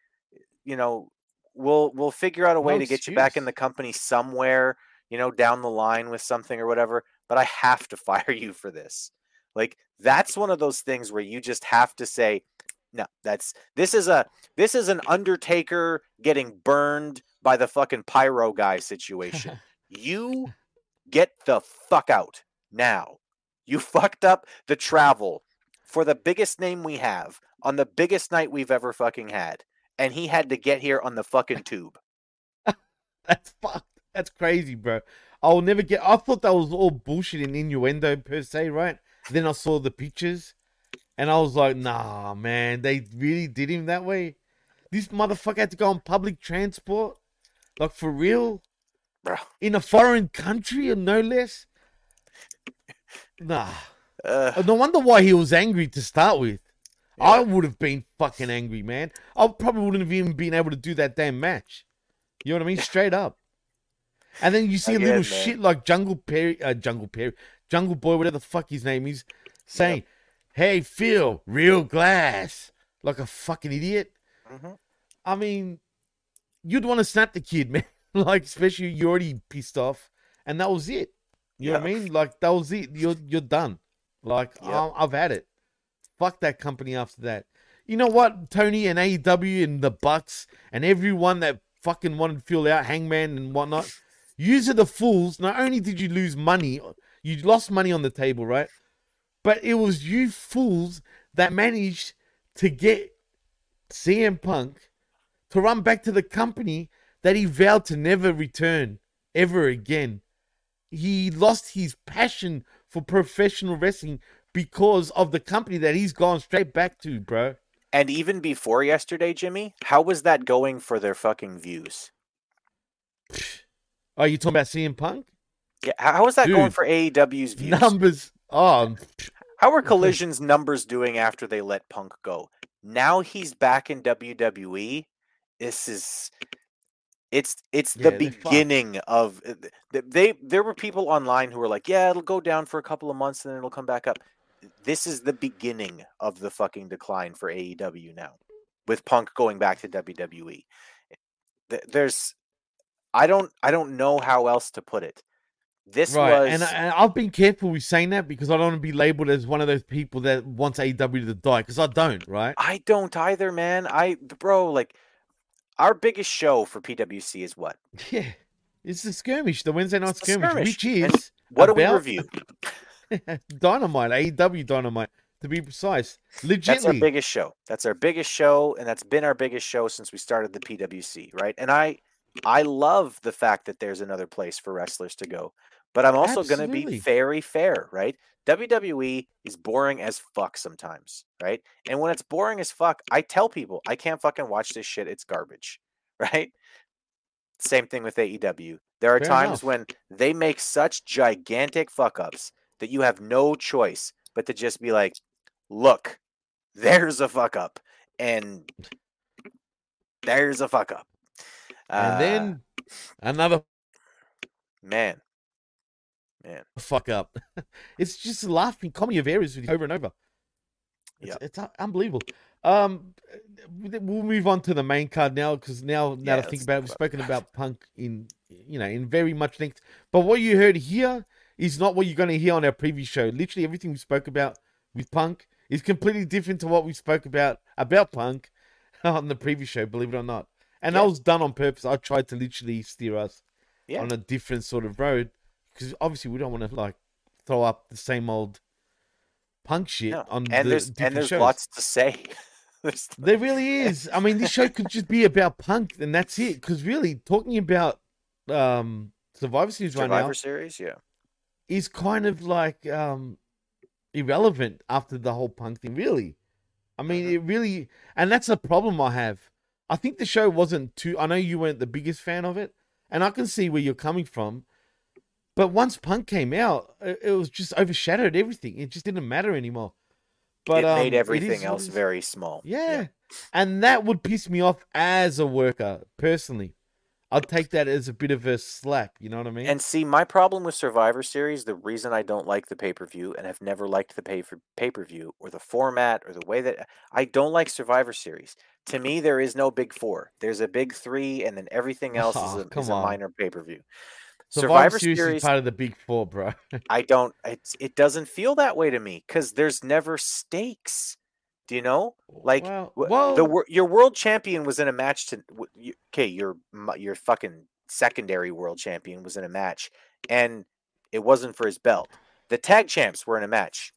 you know, we'll we'll figure out a way to get you back in the company somewhere, you know, down the line with something or whatever. But I have to fire you for this. Like, that's one of those things where you just have to say, no, that's this is a this is an Undertaker getting burned by the fucking pyro guy situation. you get the fuck out now. You fucked up the travel for the biggest name we have on the biggest night we've ever fucking had. And he had to get here on the fucking tube. That's fucked. That's crazy, bro. I'll never get. I thought that was all bullshit and innuendo per se, right? Then I saw the pictures, and I was like, nah, man, they really did him that way. This motherfucker had to go on public transport, like for real, Bro. in a foreign country, or no less. Nah. Uh, No wonder why he was angry to start with. I would have been fucking angry, man. I probably wouldn't have even been able to do that damn match. You know what I mean? Straight up. And then you see a Again, little man. shit like Jungle Perry, uh, Jungle Perry, Jungle Boy, whatever the fuck his name is, saying, "Hey Phil, real glass," like a fucking idiot. Mhm. I mean, you'd want to snap the kid, man. like, especially you already pissed off, and that was it. You know what I mean? Like that was it. You're you're done. Like Yep. I- um, I've had it. Fuck that company after that. You know what? Tony and AEW and the Bucks and everyone that fucking wanted to fill out Hangman and whatnot. Use are the fools. Not only did you lose money, you lost money on the table, right? But it was you fools that managed to get CM Punk to run back to the company that he vowed to never return ever again. He lost his passion for professional wrestling because of the company that he's gone straight back to, bro. and even before yesterday, Jimmy, how was that going for their fucking views? Are you talking about CM Punk? Yeah, how was that going for AEW's views? Numbers. Oh, How are Collision's numbers doing after they let Punk go? Now he's back in WWE. This is it's it's the Yeah, beginning of uh, they there were people online who were like, "Yeah, it'll go down for a couple of months and then it'll come back up." This is the beginning of the fucking decline for AEW now. With Punk going back to WWE. There's I don't I don't know how else to put it. This right. was And, I- and I've been careful with saying that because I don't want to be labeled as one of those people that wants AEW to die because I don't, right? I don't either, man. I bro, like our biggest show for PWC is what? Yeah. It's the skirmish, the Wednesday night It's skirmish, skirmish, which and is What do we review? Dynamite, AEW Dynamite, to be precise. That's our biggest show. That's our biggest show, and that's been our biggest show since we started the PWC, right? And I I love the fact that there's another place for wrestlers to go. But I'm also gonna be very fair, right? WWE is boring as fuck sometimes, right? And when it's boring as fuck, I tell people I can't fucking watch this shit. It's garbage, right? Same thing with AEW. There are Fair times enough. when they make such gigantic fuck ups that you have no choice but to just be like, look, there's a fuck up. And there's a fuck up. and Uh, then another man, man, fuck up. it's just a laughing comedy of errors with you over and over. It's, it's unbelievable. Um, we'll move on to the main card now because now, now Yeah, I think about it, we've spoken about Punk in you know in very much length. But what you heard here is not what you're going to hear on our previous show. Literally everything we spoke about with Punk is completely different to what we spoke about about Punk on the previous show. Believe it or not, and that was done on purpose. I tried to literally steer us Yeah. on a different sort of road because obviously we don't want to like throw up the same old punk shit No. on and the there's different and there's shows. lots to say. There's- There really is. I mean, this show could just be about punk, and that's it. Because really, talking about um Survivor Series right now, Survivor Series, yeah. is kind of like um irrelevant after the whole punk thing. Really, I mean, Mhm. it really, and that's a problem I have. I think the show wasn't too. I know you weren't the biggest fan of it, and I can see where you're coming from. But once Punk came out, it, it was just overshadowed everything. It just didn't matter anymore. But it um, made is everything what else it is. very small. Yeah. And that would piss me off as a worker, personally. I'd take that as a bit of a slap, you know what I mean? And see, my problem with Survivor Series, the reason I don't like the pay per view and have never liked the pay for pay per view or the format or the way that I don't like Survivor Series. To me, there is no big four. There's a big three, and then everything else Oh, is a, is a minor pay per view. Survivor, Survivor Series, part of the big four, bro. I don't. It's, it doesn't feel that way to me because there's never stakes. Do you know? Like well, well, the your world champion was in a match to okay your your fucking secondary world champion was in a match and it wasn't for his belt the tag champs were in a match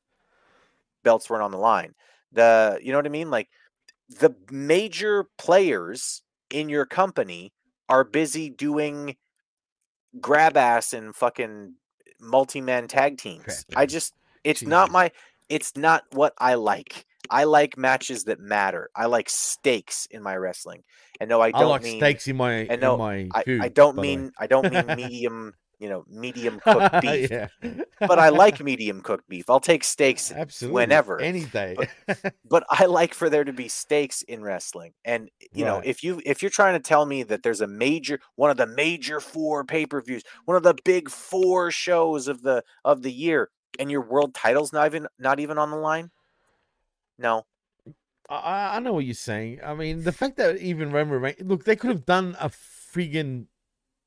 belts weren't on the line the you know what i mean like the major players in your company are busy doing grab ass and fucking multi-man tag teams. I just it's not my it's not what i like. I like matches that matter. I like stakes in my wrestling. And no i I, don't like mean steaks in my and no, in my I, food. I don't the way. mean i don't mean medium you know medium cooked beef yeah. but i like medium cooked beef i'll take steaks absolutely whenever any day. but I like for there to be steaks in wrestling. And you know, if you if you're trying to tell me that there's a major one of the major four pay-per-views, one of the big four shows of the of the year, and your world title's not even not even on the line, no. I, I know what you're saying. I mean, the fact that even Roman Reigns, look, they could have done a friggin',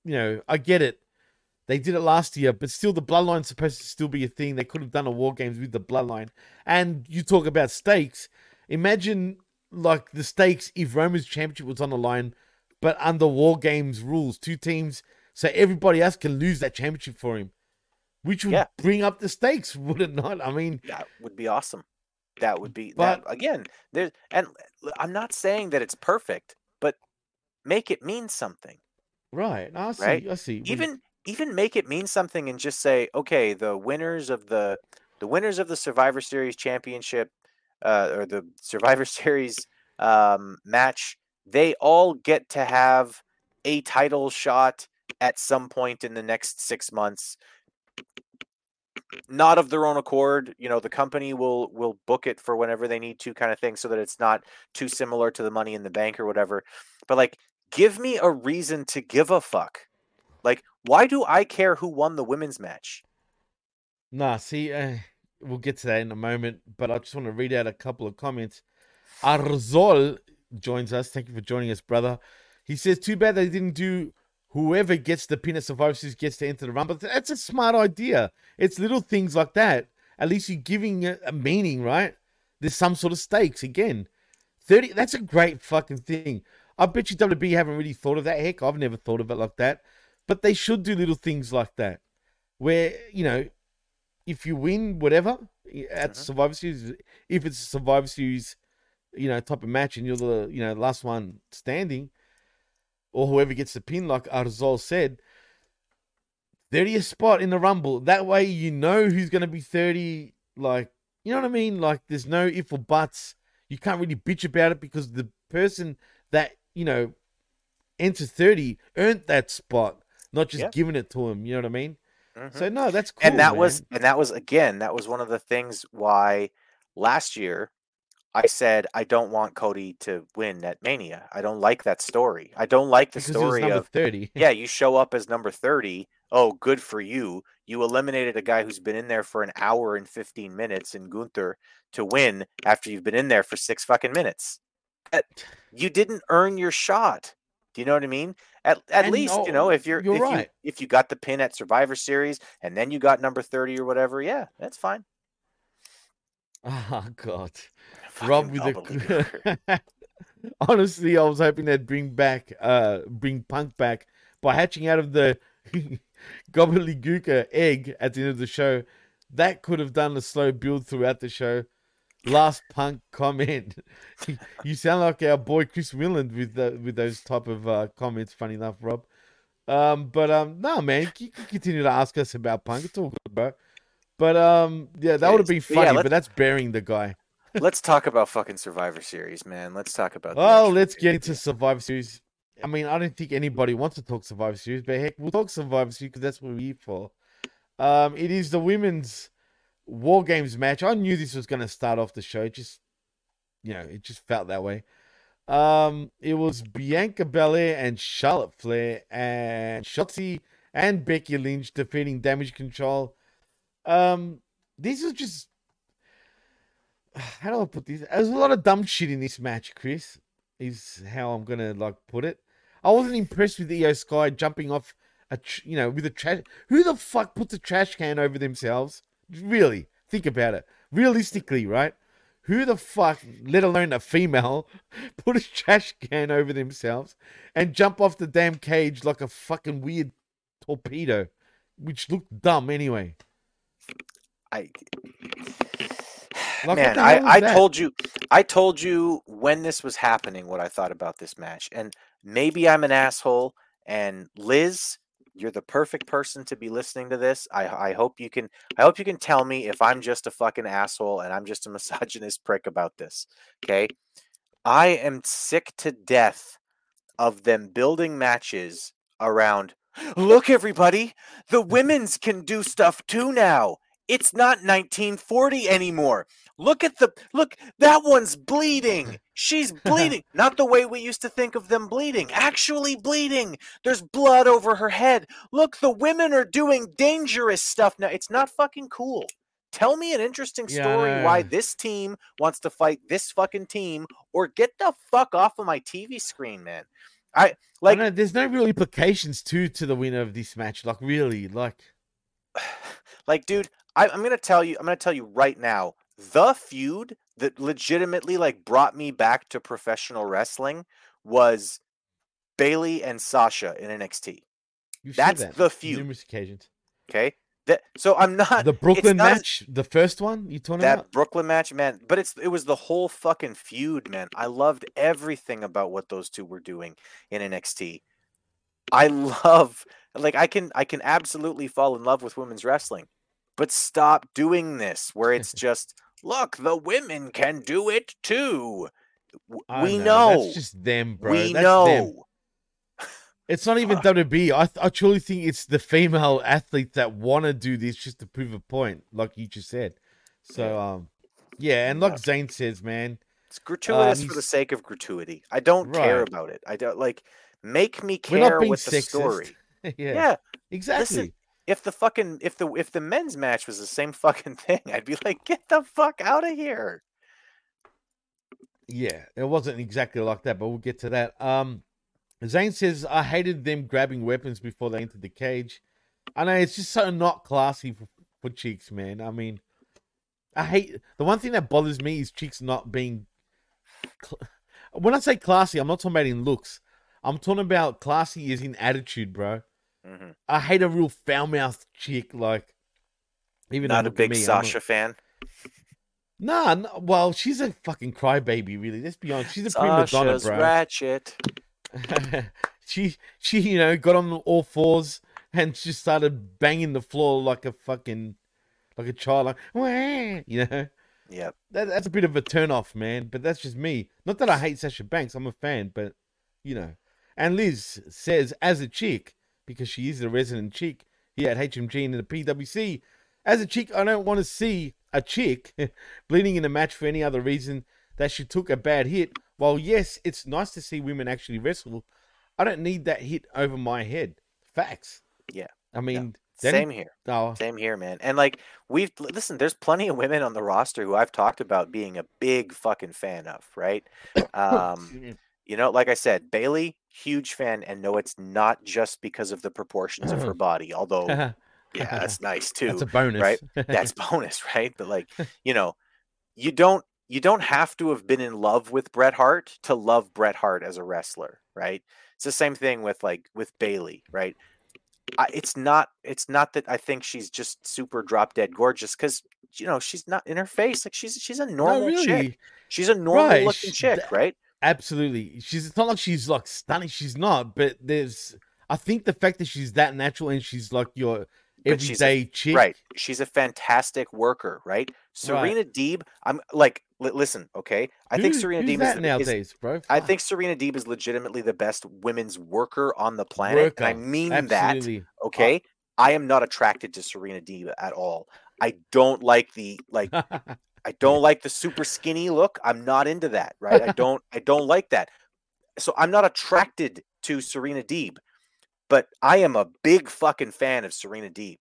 you know, I get it. They did it last year, but still, the bloodline's supposed to still be a thing. They could have done a war games with the bloodline. And you talk about stakes. Imagine like the stakes if Roman's championship was on the line, but under war games rules, two teams, so everybody else can lose that championship for him, which would Yeah. bring up the stakes, would it not? I mean, That would be awesome. That would be But- that again. There's and I'm not saying that it's perfect, but make it mean something. right? I see. Right? I see. Even even make it mean something and just say okay the winners of the the winners of the survivor series championship uh, or the survivor series um, match they all get to have a title shot at some point in the next six months. Not of their own accord you know the company will will book it for whenever they need to kind of thing so that it's not too similar to the money in the bank or whatever. But like give me a reason to give a fuck like, why do I care who won the women's match? Nah, see, uh, we'll get to that in a moment, but I just want to read out a couple of comments. Arzol joins us. Thank you for joining us, brother. He says, Too bad they didn't do whoever gets the pin at Survivor Series gets to enter the run. But that's a smart idea. It's little things like that. At least you're giving it a meaning, right? There's some sort of stakes. Again, 30, that's a great fucking thing. I bet you WB haven't really thought of that. Heck, I've never thought of it like that. But they should do little things like that where, you know, if you win whatever at Mhm. Survivor Series, if it's a Survivor Series, you know, type of match, and you're the you know last one standing, or whoever gets the pin, like Arzol said, thirtieth spot in the Rumble. That way, you know who's going to be thirty. Like, you know what I mean? Like, there's no if or buts. You can't really bitch about it because the person that you know enters thirty earned that spot, not just Yeah. giving it to him. You know what I mean? Mhm. So no, that's cool. and that was and that was again that was one of the things why last year I said I don't want Cody to win at Mania. I don't like that story. I don't like the because story of thirty. yeah, you show up as number 30. Oh, good for you. You eliminated a guy who's been in there for an hour and 15 minutes in Gunther to win after you've been in there for six fucking minutes. You didn't earn your shot. Do you know what I mean? At, at And least, you know, if you're, you're if right. you if you got the pin at Survivor Series and then you got number 30 or whatever, yeah, that's fine. Oh God, Rob with the. Honestly, I was hoping they'd bring back, uh, bring Punk back by hatching out of the Gobbledy Gooker egg at the end of the show. That could have done a slow build throughout the show. Last Punk comment. you sound like our boy Chris Willand with the, with those type of uh, comments. Funny enough, Rob. Um, but um, no, man, you can continue to ask us about Punk. It's all good, bro. But um, yeah, that would have been. But yeah, funny, but that's burying the guy. Let's talk about fucking Survivor Series, man. Let's talk about. Oh, Well, let's get into Survivor Series. I mean, I don't think anybody wants to talk Survivor Series, but heck, we'll talk Survivor Series because that's what we're here for. Um, it is the women's War Games match. I knew this was going to start off the show. It just, you know, it just felt that way. Um, it was Bianca Belair and Charlotte Flair and Shotzi and Becky Lynch defeating Damage Control. Um, this was just how do I put this? There's a lot of dumb shit in this match, Chris. Is how I'm gonna like put it. I wasn't impressed with Iyo Sky jumping off a tr- you know with a trash. Who the fuck puts a trash can over themselves? Really, think about it. Realistically, right? Who the fuck, let alone a female, put a trash can over themselves and jump off the damn cage like a fucking weird torpedo, which looked dumb anyway. I Like, man, I, I that? told you, I told you when this was happening what I thought about this match, and maybe I'm an asshole. And Liz, you're the perfect person to be listening to this. I I hope you can. I hope you can tell me if I'm just a fucking asshole and I'm just a misogynist prick about this. Okay, I am sick to death of them building matches around. Look, everybody, the women's can do stuff too now. It's not 1940 anymore. Look at the look. That one's bleeding. She's bleeding. Not the way we used to think of them bleeding. Actually bleeding. There's blood over her head. Look, the women are doing dangerous stuff now. It's not fucking cool. Tell me an interesting Yeah, story why this team wants to fight this fucking team, or get the fuck off of my TV screen, man. I Like, like know, there's no real implications to to the winner of this match. Like, really, like, like dude I, i'm gonna tell you i'm gonna tell you right now the feud that legitimately like brought me back to professional wrestling was bayley and sasha in nxt you said That's that the feud. Numerous occasions. okay that so i'm not The Brooklyn not a- match, the first one you talking that about? brooklyn match man but it's it was the whole fucking feud man i loved everything about what those two were doing in nxt i love like i can i can absolutely fall in love with women's wrestling but stop doing this where it's just look the women can do it too I we know, know, That's just them, bro. we that's know them. It's not even. WB. I, th- I truly think it's the female athletes that want to do this just to prove a point, like you just said. So, um, yeah, and like. Zane says, man, it's gratuitous for the sake of gratuity i don't care about it i don't like make me care with the sexist. story yeah, yeah exactly. If the fucking if the if the men's match was the same fucking thing, I'd be like, get the fuck out of here. Yeah, it wasn't exactly like that, but we'll get to that. Um, Zane says I hated them grabbing weapons before they entered the cage. I know it's just so not classy for, for chicks, man. I mean, I hate the one thing that bothers me is chicks not being. Cl- when I say classy, I'm not talking about in looks. I'm talking about classy is in attitude, bro. Mhm. I hate a real foul mouthed chick, like even Not a big me, Sasha fan. Nah, no, well, she's a fucking crybaby, really. Let's be honest. She's a prima donna, Sasha's bro. ratchet. she she you know got on all fours and just started banging the floor like a fucking like a child like "Wah," you know Yep. that, that's a bit of a turn off man but that's just me not that i hate sasha banks i'm a fan but you know and liz says as a chick because she is the resident chick here at hmg and in the pwc as a chick i don't want to see a chick bleeding in a match for any other reason that she took a bad hit while yes it's nice to see women actually wrestle I don't need that hit over my head. Facts. Yeah. I mean, then- Same here. Oh, Same here, man. And like we've listen, there's plenty of women on the roster who I've talked about being a big fucking fan of, right? Um, you know, like I said, Bayley, huge fan, and no, it's not just because of the proportions of her mm-hmm. body, although yeah, that's nice too. that's a bonus, right? that's bonus, right? But like, you know, you don't you don't have to have been in love with Bret Hart to love Bret Hart as a wrestler, right? It's the same thing with like with Bayley, right? I, it's not it's not that I think she's just super drop dead gorgeous because you know she's not in her face like she's she's a no, normal really, chick. She's a normal Right, looking chick, right? Absolutely. She's it's not like she's like stunning. She's not, but there's I think the fact that she's that natural and she's like your But she's a- everyday chick, Right. She's a fantastic worker, right? Serena Deeb, I'm like, li- listen, okay. I think Serena Deeb that is, is nowadays, bro. I think Serena Deeb is legitimately the best women's worker on the planet. And I Worker. mean that, Absolutely. okay? I am not attracted to Serena Deeb at all. I don't like the like I don't like the super skinny look. I'm not into that, right? I don't I don't like that. So I'm not attracted to Serena Deeb. But I am a big fucking fan of Serena Deeb.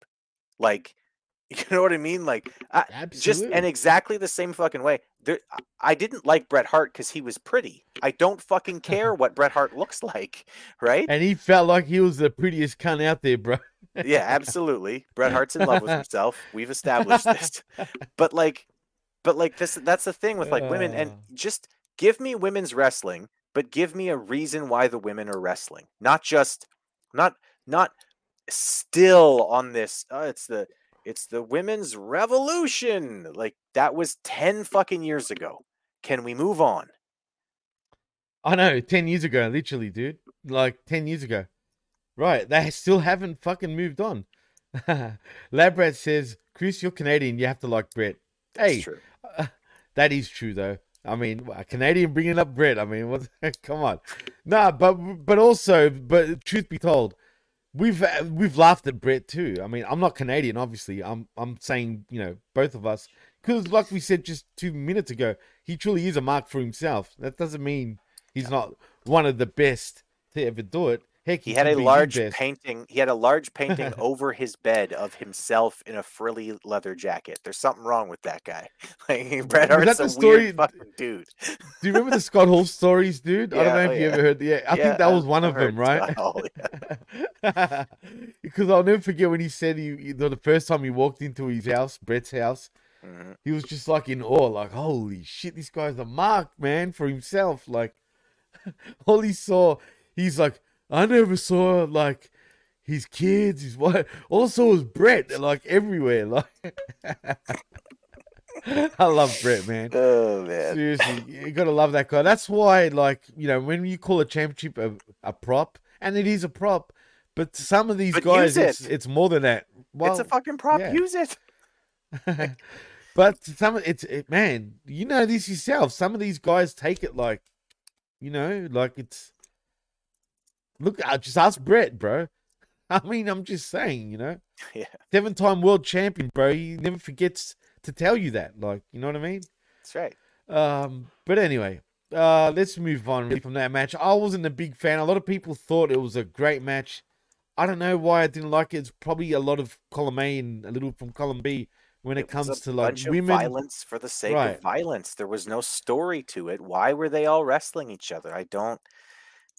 Like you know what I mean? Like I, just and exactly the same fucking way. There, I didn't like Bret Hart because he was pretty. I don't fucking care what Bret Hart looks like, right? and he felt like he was the prettiest cunt out there, bro. yeah, absolutely. Bret Hart's in love with himself. We've established this. But like, but like this, that's the thing with like women, and Uh. just give me women's wrestling, but give me a reason why the women are wrestling, not just, not, not still on this. Oh, it's the, it's the women's revolution. Like that was ten fucking years ago. Can we move on? I know, ten years ago, literally, dude. Like ten years ago. Right. They still haven't fucking moved on. Labrat says, Chris, you're Canadian, you have to like Bret. That's Hey, true. That is true though. I mean, a Canadian bringing up Bret. I mean, what? Come on, nah. But but also, but truth be told, we've we've laughed at Bret too. I mean, I'm not Canadian, obviously. I'm I'm saying you know both of us because, like we said just two minutes ago, he truly is a mark for himself. That doesn't mean he's not one of the best to ever do it. Heck, He had a large painting. He had a large painting over his bed of himself in a frilly leather jacket. There's something wrong with that guy. Like Bret Hart's that a the story- weird fucking dude. Do you remember the Scott Hall stories, dude? I don't know oh, if you yeah. ever heard. Yeah, I Yeah, think that was one I've of them, right? Hall, yeah. because I'll never forget when he said he, he- the first time he walked into his house, Bret's house, Mhm. he was just like in awe, like, holy shit, this guy's a mark, man, for himself. Like, all he saw, he's like, I never saw like his kids, his wife. All I saw was Bret, like everywhere. Like, I love Bret, man. Oh man. Seriously, you gotta love that guy. That's why, like, you know, when you call a championship a, a prop, and it is a prop, but some of these But guys, use it's, it's more than that. Well, it's a fucking prop. yeah. Use it. but some, of it's it, man, you know this yourself. Some of these guys take it like, you know, like it's. Look, I just ask Bret, bro. I mean, I'm just saying, you know, Yeah. seven-time world champion, bro. He never forgets to tell you that. Like, you know what I mean? That's right. Um, but anyway, uh, let's move on really from that match. I wasn't a big fan. A lot of people thought it was a great match. I don't know why I didn't like it. It's probably a lot of column A and a little from column B when it, was comes to like women. violence for the sake Right. of violence. There was no story to it. Why were they all wrestling each other? I don't.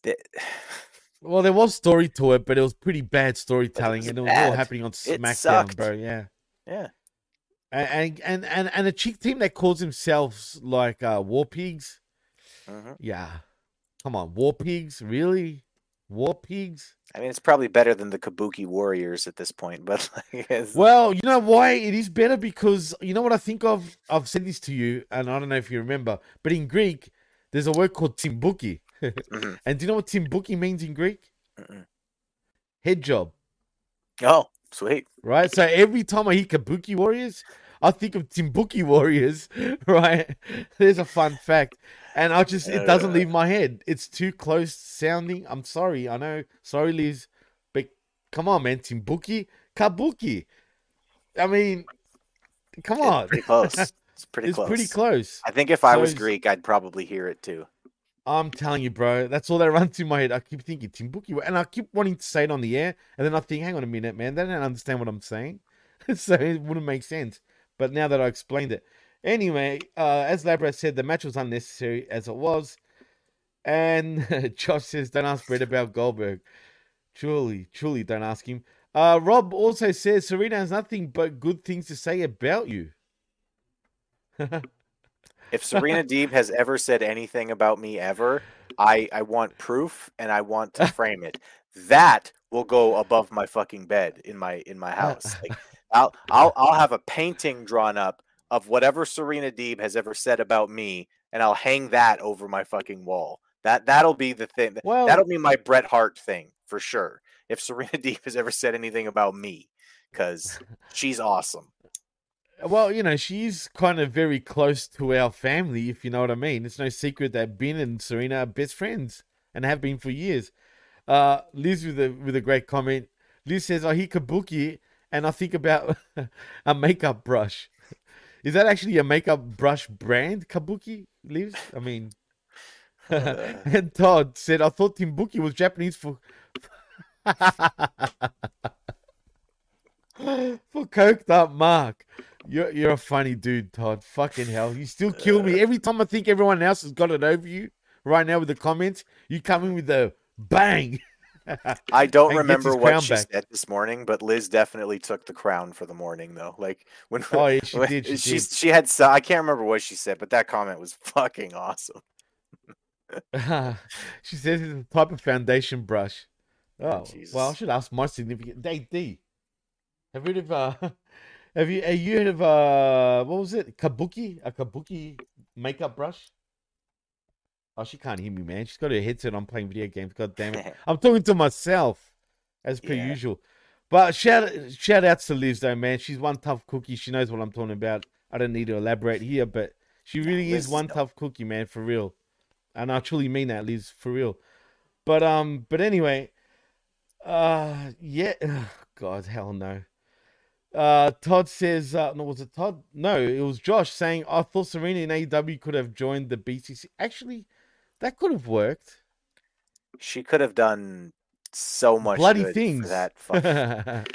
the- Well, there was story to it, but it was pretty bad storytelling, was and it was all happening on It SmackDown, bro. Yeah. yeah. And, and and and a chick team that calls themselves like uh, War Pigs. hmm Yeah, come on, War Pigs, really? War Pigs? I mean, it's probably better than the Kabuki Warriors at this point, but like, Well, you know why it is better because you know what I think of. I've said this to you, and I don't know if you remember, but in Greek, there's a word called timbuki, Mhm. and do you know what timbuki means in Greek? Mm-mm. Head job, oh, sweet. right? So every time I hear Kabuki Warriors, I think of Timbuki Warriors, right? There's a fun fact, and I just it doesn't leave my head. It's too close sounding. I'm sorry, I know. Sorry, Liz, but come on, man, Timbuki, Kabuki. I mean, come It's on. pretty close. It's pretty close. it's close. pretty close. I think if I So was Greek, I'd probably hear it too. I'm telling you, bro. That's all that runs through my head. I keep thinking Timbuki, and I keep wanting to say it on the air, and then I think, hang on a minute, man, they don't understand what I'm saying, so it wouldn't make sense. But now that I explained it, anyway, uh, as Labra said, the match was unnecessary as it was, and Josh says, "Don't ask Bret about Goldberg." Truly, truly, don't ask him. Uh, Rob also says Serena has nothing but good things to say about you. If Serena Deeb has ever said anything about me ever, I I want proof and I want to frame it. That will go above my fucking bed in my in my house. Like I'll I'll I'll have a painting drawn up of whatever Serena Deeb has ever said about me, and I'll hang that over my fucking wall. That that'll be the thing. Well, That'll be my Bret Hart thing for sure. if Serena Deeb has ever said anything about me, because she's awesome. Well, you know, she's kind of very close to our family, if you know what I mean. It's no secret that Ben and Serena are best friends and have been for years. Uh, Liz with a with a great comment. Liz says, "I hear kabuki and I think about a makeup brush. Is that actually a makeup brush brand, Kabuki? Liz? I mean, and Todd said, "I thought Timbuki was Japanese for." for coked up Mark. You're you're a funny dude, Todd. Fucking hell. You still kill me. Every time I think everyone else has got it over you right now with the comments, you come in with a bang. I don't remember what she back. said this morning, but Liz definitely took the crown for the morning, though. Like when Oh, yeah, she when- did, she she's- did. she had so I can't remember what she said, but that comment was fucking awesome. she says it's a type of foundation brush. Oh, well, I should ask my significant. Hey, D. Have you of uh, have you have you of uh, what was it? Kabuki, a kabuki makeup brush. Oh, she can't hear me, man. She's got her headset on playing video games. God damn it! I'm talking to myself, as per Yeah. usual. But shout shout outs to Liz though, man. She's one tough cookie. She knows what I'm talking about. I don't need to elaborate here, but she really Liz is one dope. tough cookie, man, for real. And I truly mean that, Liz, for real. But um, but anyway, uh, yeah, God, hell no. Uh, Todd says, uh, no, was it Todd? No, it was Josh saying, I thought Serena in AEW could have joined the BCC. Actually, that could have worked. She could have done so much Bloody things. that. Fucking...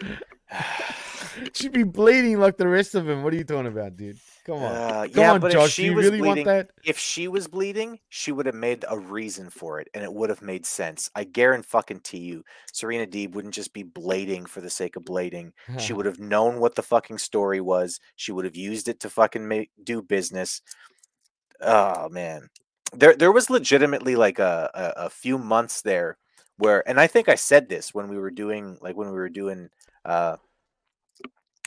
She'd be bleeding like the rest of them. What are you talking about, dude? Come on. Uh, Come yeah, on, but Josh. if she was really bleeding, if she was bleeding, she would have made a reason for it, and it would have made sense. I guarantee fucking to you, Serena Deeb wouldn't just be blading for the sake of blading. She would have known what the fucking story was. She would have used it to fucking make do business. Oh man, there there was legitimately like a, a a few months there where, and I think I said this when we were doing like when we were doing uh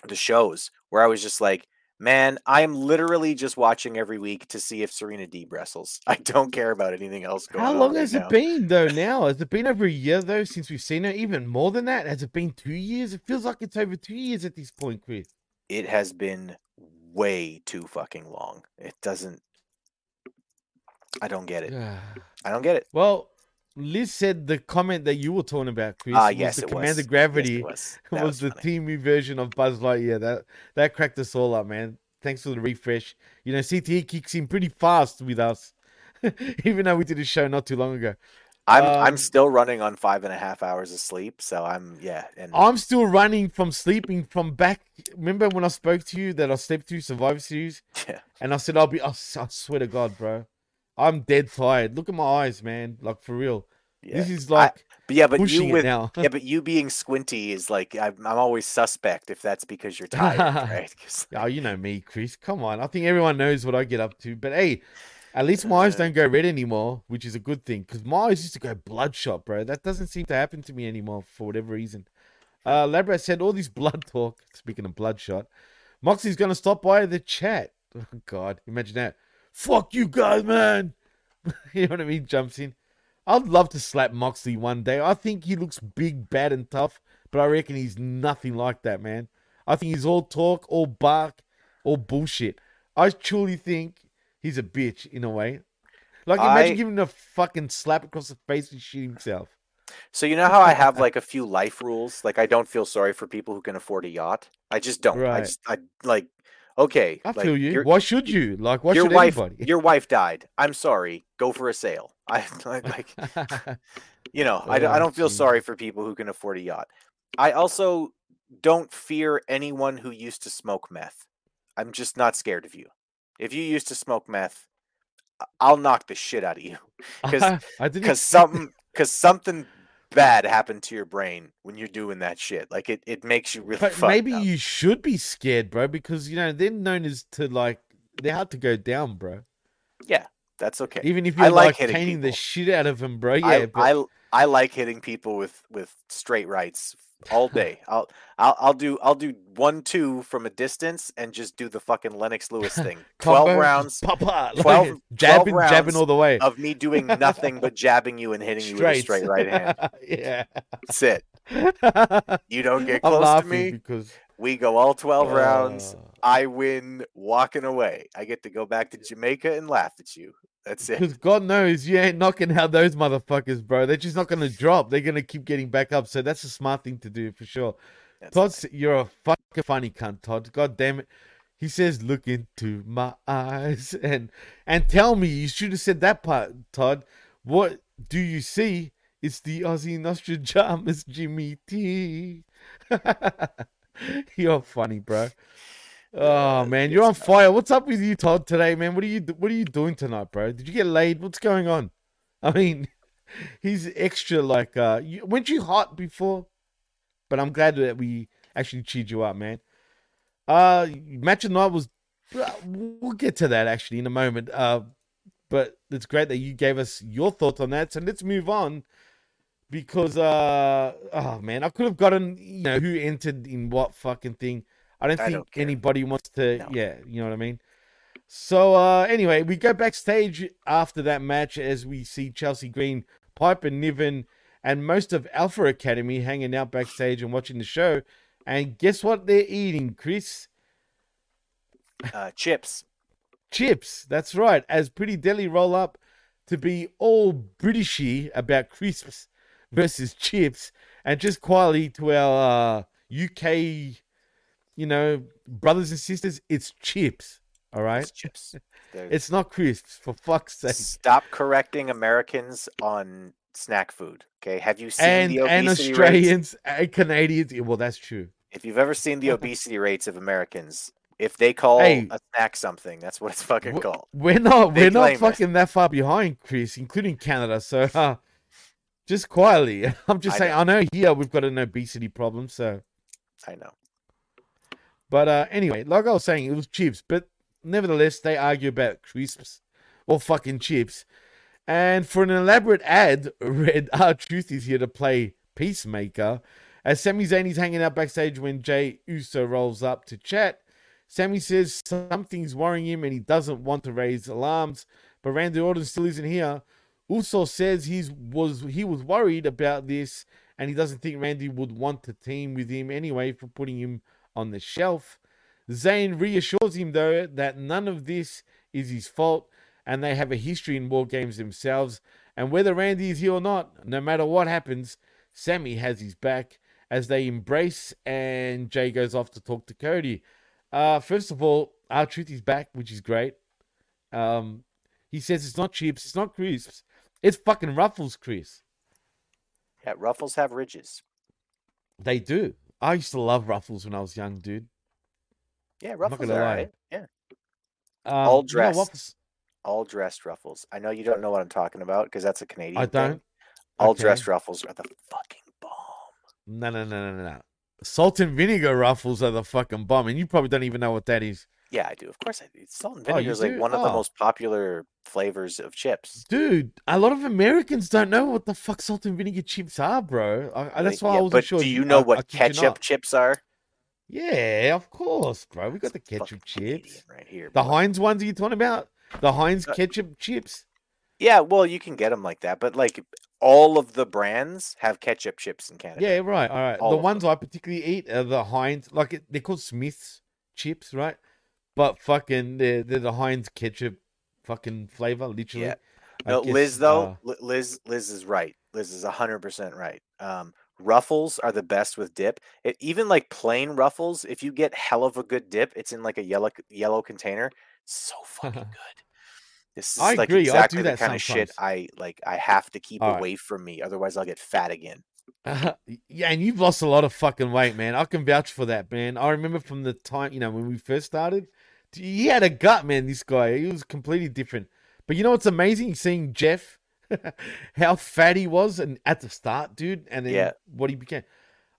the shows where I was just like, man, I am literally just watching every week to see if Serena Deeb wrestles. I don't care about anything else going How on. long right has now. it been though? Now has it been over a year though since we've seen her? Even more than that? Has it been two years? It feels like it's over two years at this point, Chris. It has been way too fucking long. It doesn't. I don't get it. I don't get it. well, Liz said the comment that you were talking about, Chris, Ah, was yes, the Commander was. Yes, it Gravity was. was, was the. TV version of Buzz Lightyear. That that cracked us all up, man. Thanks for the refresh. You know, CTE kicks in pretty fast with us, even though we did a show not too long ago. I'm Um, I'm still running on five and a half hours of sleep, so I'm yeah. And I'm still running from sleeping from back. Remember when I spoke to you that I slept through Survivor Series? Yeah. And I said, I'll be, I, I swear to God, bro. I'm dead tired. Look at my eyes, man. Like, for real. yeah. This is like but yeah, but pushing you with it now. yeah, but you being squinty is like I'm, I'm always suspect if that's because you're tired, right? oh, you know me, Chris. Come on. I think everyone knows what I get up to. But hey, at least my eyes Uh. don't go red anymore, which is a good thing. Because my eyes used to go bloodshot, bro. That doesn't seem to happen to me anymore for whatever reason. Uh, Labrat said all this blood talk. Speaking of bloodshot, Moxley's gonna stop by the chat. Oh God, imagine that. Fuck you guys, man. you know what I mean? Jumps in. I'd love to slap Moxley one day. I think he looks big, bad, and tough, but I reckon he's nothing like that, man. I think he's all talk, all bark, all bullshit. I truly think he's a bitch in a way. Like, imagine I- giving him a fucking slap across the face and shit himself. So you know how I have like a few life rules? Like I don't feel sorry for people who can afford a yacht. I just don't. I just I like okay. I like, feel you. Why should you? Like, why your should wife anybody? your wife died. I'm sorry. Go for a sail. I I- like you know, I, don't- I Oh, don't feel jeez. sorry for people who can afford a yacht. I also don't fear anyone who used to smoke meth. I'm just not scared of you. If you used to smoke meth, I- I'll knock the shit out of you because I because something because something bad happen to your brain when you're doing that shit. Like it, it makes you really. Maybe up. you should be scared, bro, because you know they're known as to like they're hard to go down, bro. Yeah, that's okay. Even if you're like like, hitting caning the shit out of them, bro. Yeah, I, but I I like hitting people with with straight rights all day. I'll I'll I'll do I'll do one two from a distance and just do the fucking Lennox Lewis thing. Twelve combo, rounds pop, like, 12 12 jabbing, jabbing all the way. of me doing nothing but jabbing you and hitting you with a straight right hand. yeah, That's it. You don't get close to me. because We go all 12 rounds. Uh, I win walking away. I get to go back to Jamaica and laugh at you. That's it. Because God knows you ain't knocking out those motherfuckers, bro. They're just not gonna drop. They're gonna keep getting back up. So that's a smart thing to do for sure. That's Todd, you're a fucking funny cunt, Todd. God damn it. He says, "Look into my eyes and and tell me." You should have said that part, Todd. What do you see? It's the Aussie Nostradamus, Jimmy T. you're funny, bro. Oh man, you're on fire. What's up with you, Todd? Today, man. What are you What are you doing tonight, bro? Did you get laid? What's going on? I mean, he's extra like. uh you, Weren't you hot before? But I'm glad that we actually cheered you up, man. Uh, match of night was. We'll get to that actually in a moment. Uh, but it's great that you gave us your thoughts on that. So let's move on because uh, oh man, I could have gotten you know who entered in what fucking thing. I don't I think don't anybody wants to. No. Yeah, you know what I mean. So uh, anyway, we go backstage after that match as we see Chelsea Green, Piper Niven, and most of Alpha Academy hanging out backstage and watching the show. And guess what they're eating, Chris? Uh, chips. Chips. That's right. As Pretty Deadly roll up to be all Britishy about crisps versus chips, and just quietly to our uh, UK, you know, brothers and sisters, it's chips. All right. It's chips. It's not crisps, for fuck's sake. Stop correcting Americans on snack food. Okay. Have you seen And the and obesity rates? Australians and Canadians. Well, that's true. If you've ever seen the obesity rates of Americans, if they call Hey. a snack something, that's what it's fucking Wh- called. We're not They we're not claim it. fucking that far behind, Chris, including Canada. So uh, just quietly, I'm just I saying. know. I know here we've got an obesity problem. So, I know. But uh, anyway, like I was saying, it was chips. But nevertheless, they argue about crisps or fucking chips. And for an elaborate ad, Red R-Truth is here to play Peacemaker. As Sami Zayn is hanging out backstage when Jey Uso rolls up to chat, Sami says something's worrying him and he doesn't want to raise alarms, but Randy Orton still isn't here. Uso says he's was he was worried about this and he doesn't think Randy would want to team with him anyway for putting him on the shelf. Zayn reassures him though that none of this is his fault and they have a history in war games themselves. And whether Randy is here or not, no matter what happens, Sami has his back as they embrace and Jey goes off to talk to Cody. Uh, first of all, R-Truth is back, which is great. Um, he says it's not chips, it's not crisps, it's fucking Ruffles, Chris. Yeah, Ruffles have ridges. They do. I used to love Ruffles when I was young, dude. Yeah, Ruffles are lie. alright. Yeah, Um, All you know dressed. All dressed Ruffles. I know you don't know what I'm talking about because that's a Canadian. I thing. don't. All Okay. dressed Ruffles are the fucking bomb. No, no, no, no, no, no. Salt and vinegar Ruffles are the fucking bomb, and you probably don't even know what that is. Yeah, I do. Of course, I do. Salt and Oh, vinegar is like do? one of the Oh. most popular flavors of chips. Dude, a lot of Americans don't know what the fuck salt and vinegar chips are, bro. I, I- that's Like, why yeah, I wasn't but sure. do you know I what kid you ketchup not. chips are? Yeah, of course, bro. We got the Fucking ketchup Canadian chips. right here. The boy. Heinz ones are you talking about? The Heinz Uh, ketchup chips? Yeah, well, you can get them like that, but like all of the brands have ketchup chips in Canada. Yeah, right. All right. all the of ones I particularly eat are the Heinz, like it, they're called Smith's chips, right? But fucking, they're, they're the Heinz ketchup fucking flavor, literally. Yeah. No, guess, Liz though, uh, Liz Liz is right. Liz is hundred percent right. Um, Ruffles are the best with dip. It, even like plain Ruffles, if you get hell of a good dip, it's in like a yellow yellow container. So fucking good. This is I like agree, exactly the kind of shit. I like. I have to keep All right. away from me, otherwise I'll get fat again. yeah, and you've lost a lot of fucking weight, man. I can vouch for that, man. I remember from the time, you know, when we first started, he had a gut, man. This guy, he was completely different. But you know what's amazing? Seeing Jeff, how fat he was, and at the start, dude, and then Yeah. what he became.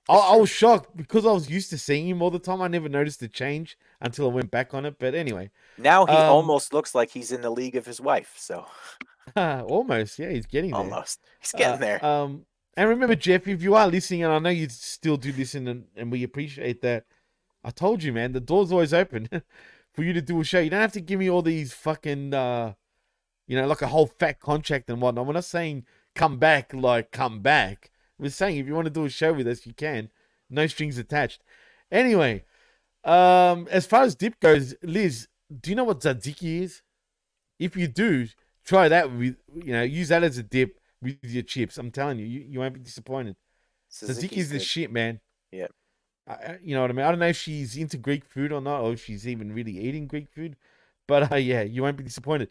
I, I was shocked because I was used to seeing him all the time. I never noticed the change until I went back on it. But anyway, Now he Um, almost looks like he's in the league of his wife. So almost, yeah, he's getting there. almost, he's getting Uh, there. Um, and remember, Jeff, if you are listening, and I know you still do listen, and, and we appreciate that. I told you, man, the door's always open for you to do a show. You don't have to give me all these fucking, uh, you know, like a whole fat contract and whatnot. We're not saying come back, like come back. We're saying if you want to do a show with us, you can. No strings attached. Anyway, um, as far as dip goes, Liz, do you know what tzatziki is? If you do, try that with you know, use that as a dip with your chips. I'm telling you, you, you won't be disappointed. Tzatziki is the shit, man. Yep. I- you know what I mean? I don't know if she's into Greek food or not, or if she's even really eating Greek food. But uh, yeah, you won't be disappointed.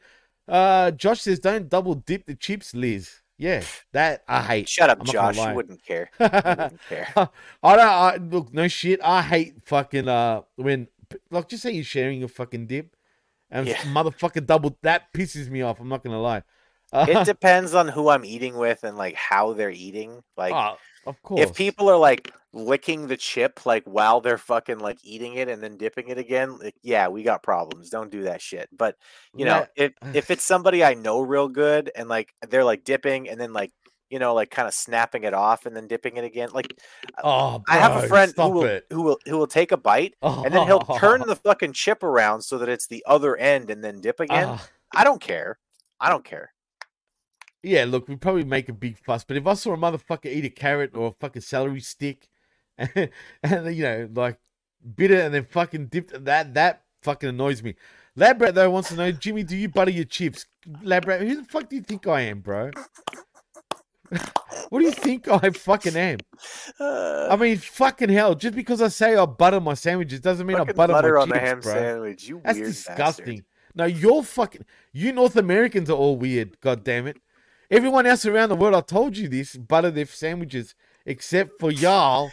Uh, Josh says, "Don't double dip the chips, Liz." Yeah, that I hate. Shut up, Josh. You wouldn't care. You wouldn't care. I don't. I, look, no shit. I hate fucking uh when like just say you're sharing a fucking dip, and Yeah. motherfucking double that pisses me off. I'm not gonna lie. Uh, It depends on who I'm eating with and like how they're eating. Like oh, of course. if people are like licking the chip like while they're fucking like eating it and then dipping it again, like yeah, we got problems. Don't do that shit. But you know, That- if if it's somebody I know real good and like they're like dipping and then like you know like kind of snapping it off and then dipping it again, like oh, I have a friend who will, it. who will who will take a bite and then he'll turn the fucking chip around so that it's the other end and then dip again. Ah, I don't care. I don't care. yeah, look, we probably make a big fuss, but if I saw a motherfucker eat a carrot or a fucking celery stick, and, and you know, like bit it and then fucking dipped that, that fucking annoys me. Labrat though wants to know, Jimmy, do you butter your chips? Labrat, who the fuck do you think I am, bro? what do you think I fucking am? Uh, I mean, fucking hell! Just because I say I butter my sandwiches doesn't mean I butter, butter my on chips, the ham bro. sandwich. You That's disgusting. bastard. No, you're fucking. You North Americans are all weird. God damn it! Everyone else around the world, I told you this, butter their sandwiches, except for y'all.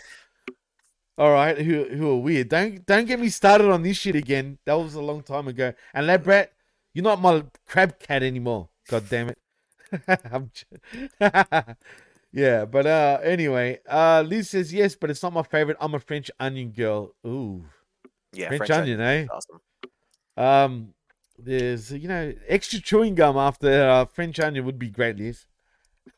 All right, who who are weird? Don't don't get me started on this shit again. That was a long time ago. And Labrat, you're not my crab cat anymore. God damn it. I'm yeah, but uh, anyway, uh, Liz says yes, but it's not my favorite. I'm a French onion girl. Ooh, Yeah, French, French, onion, eh? awesome. Um, there's you know extra chewing gum after uh, French onion would be great, Liz.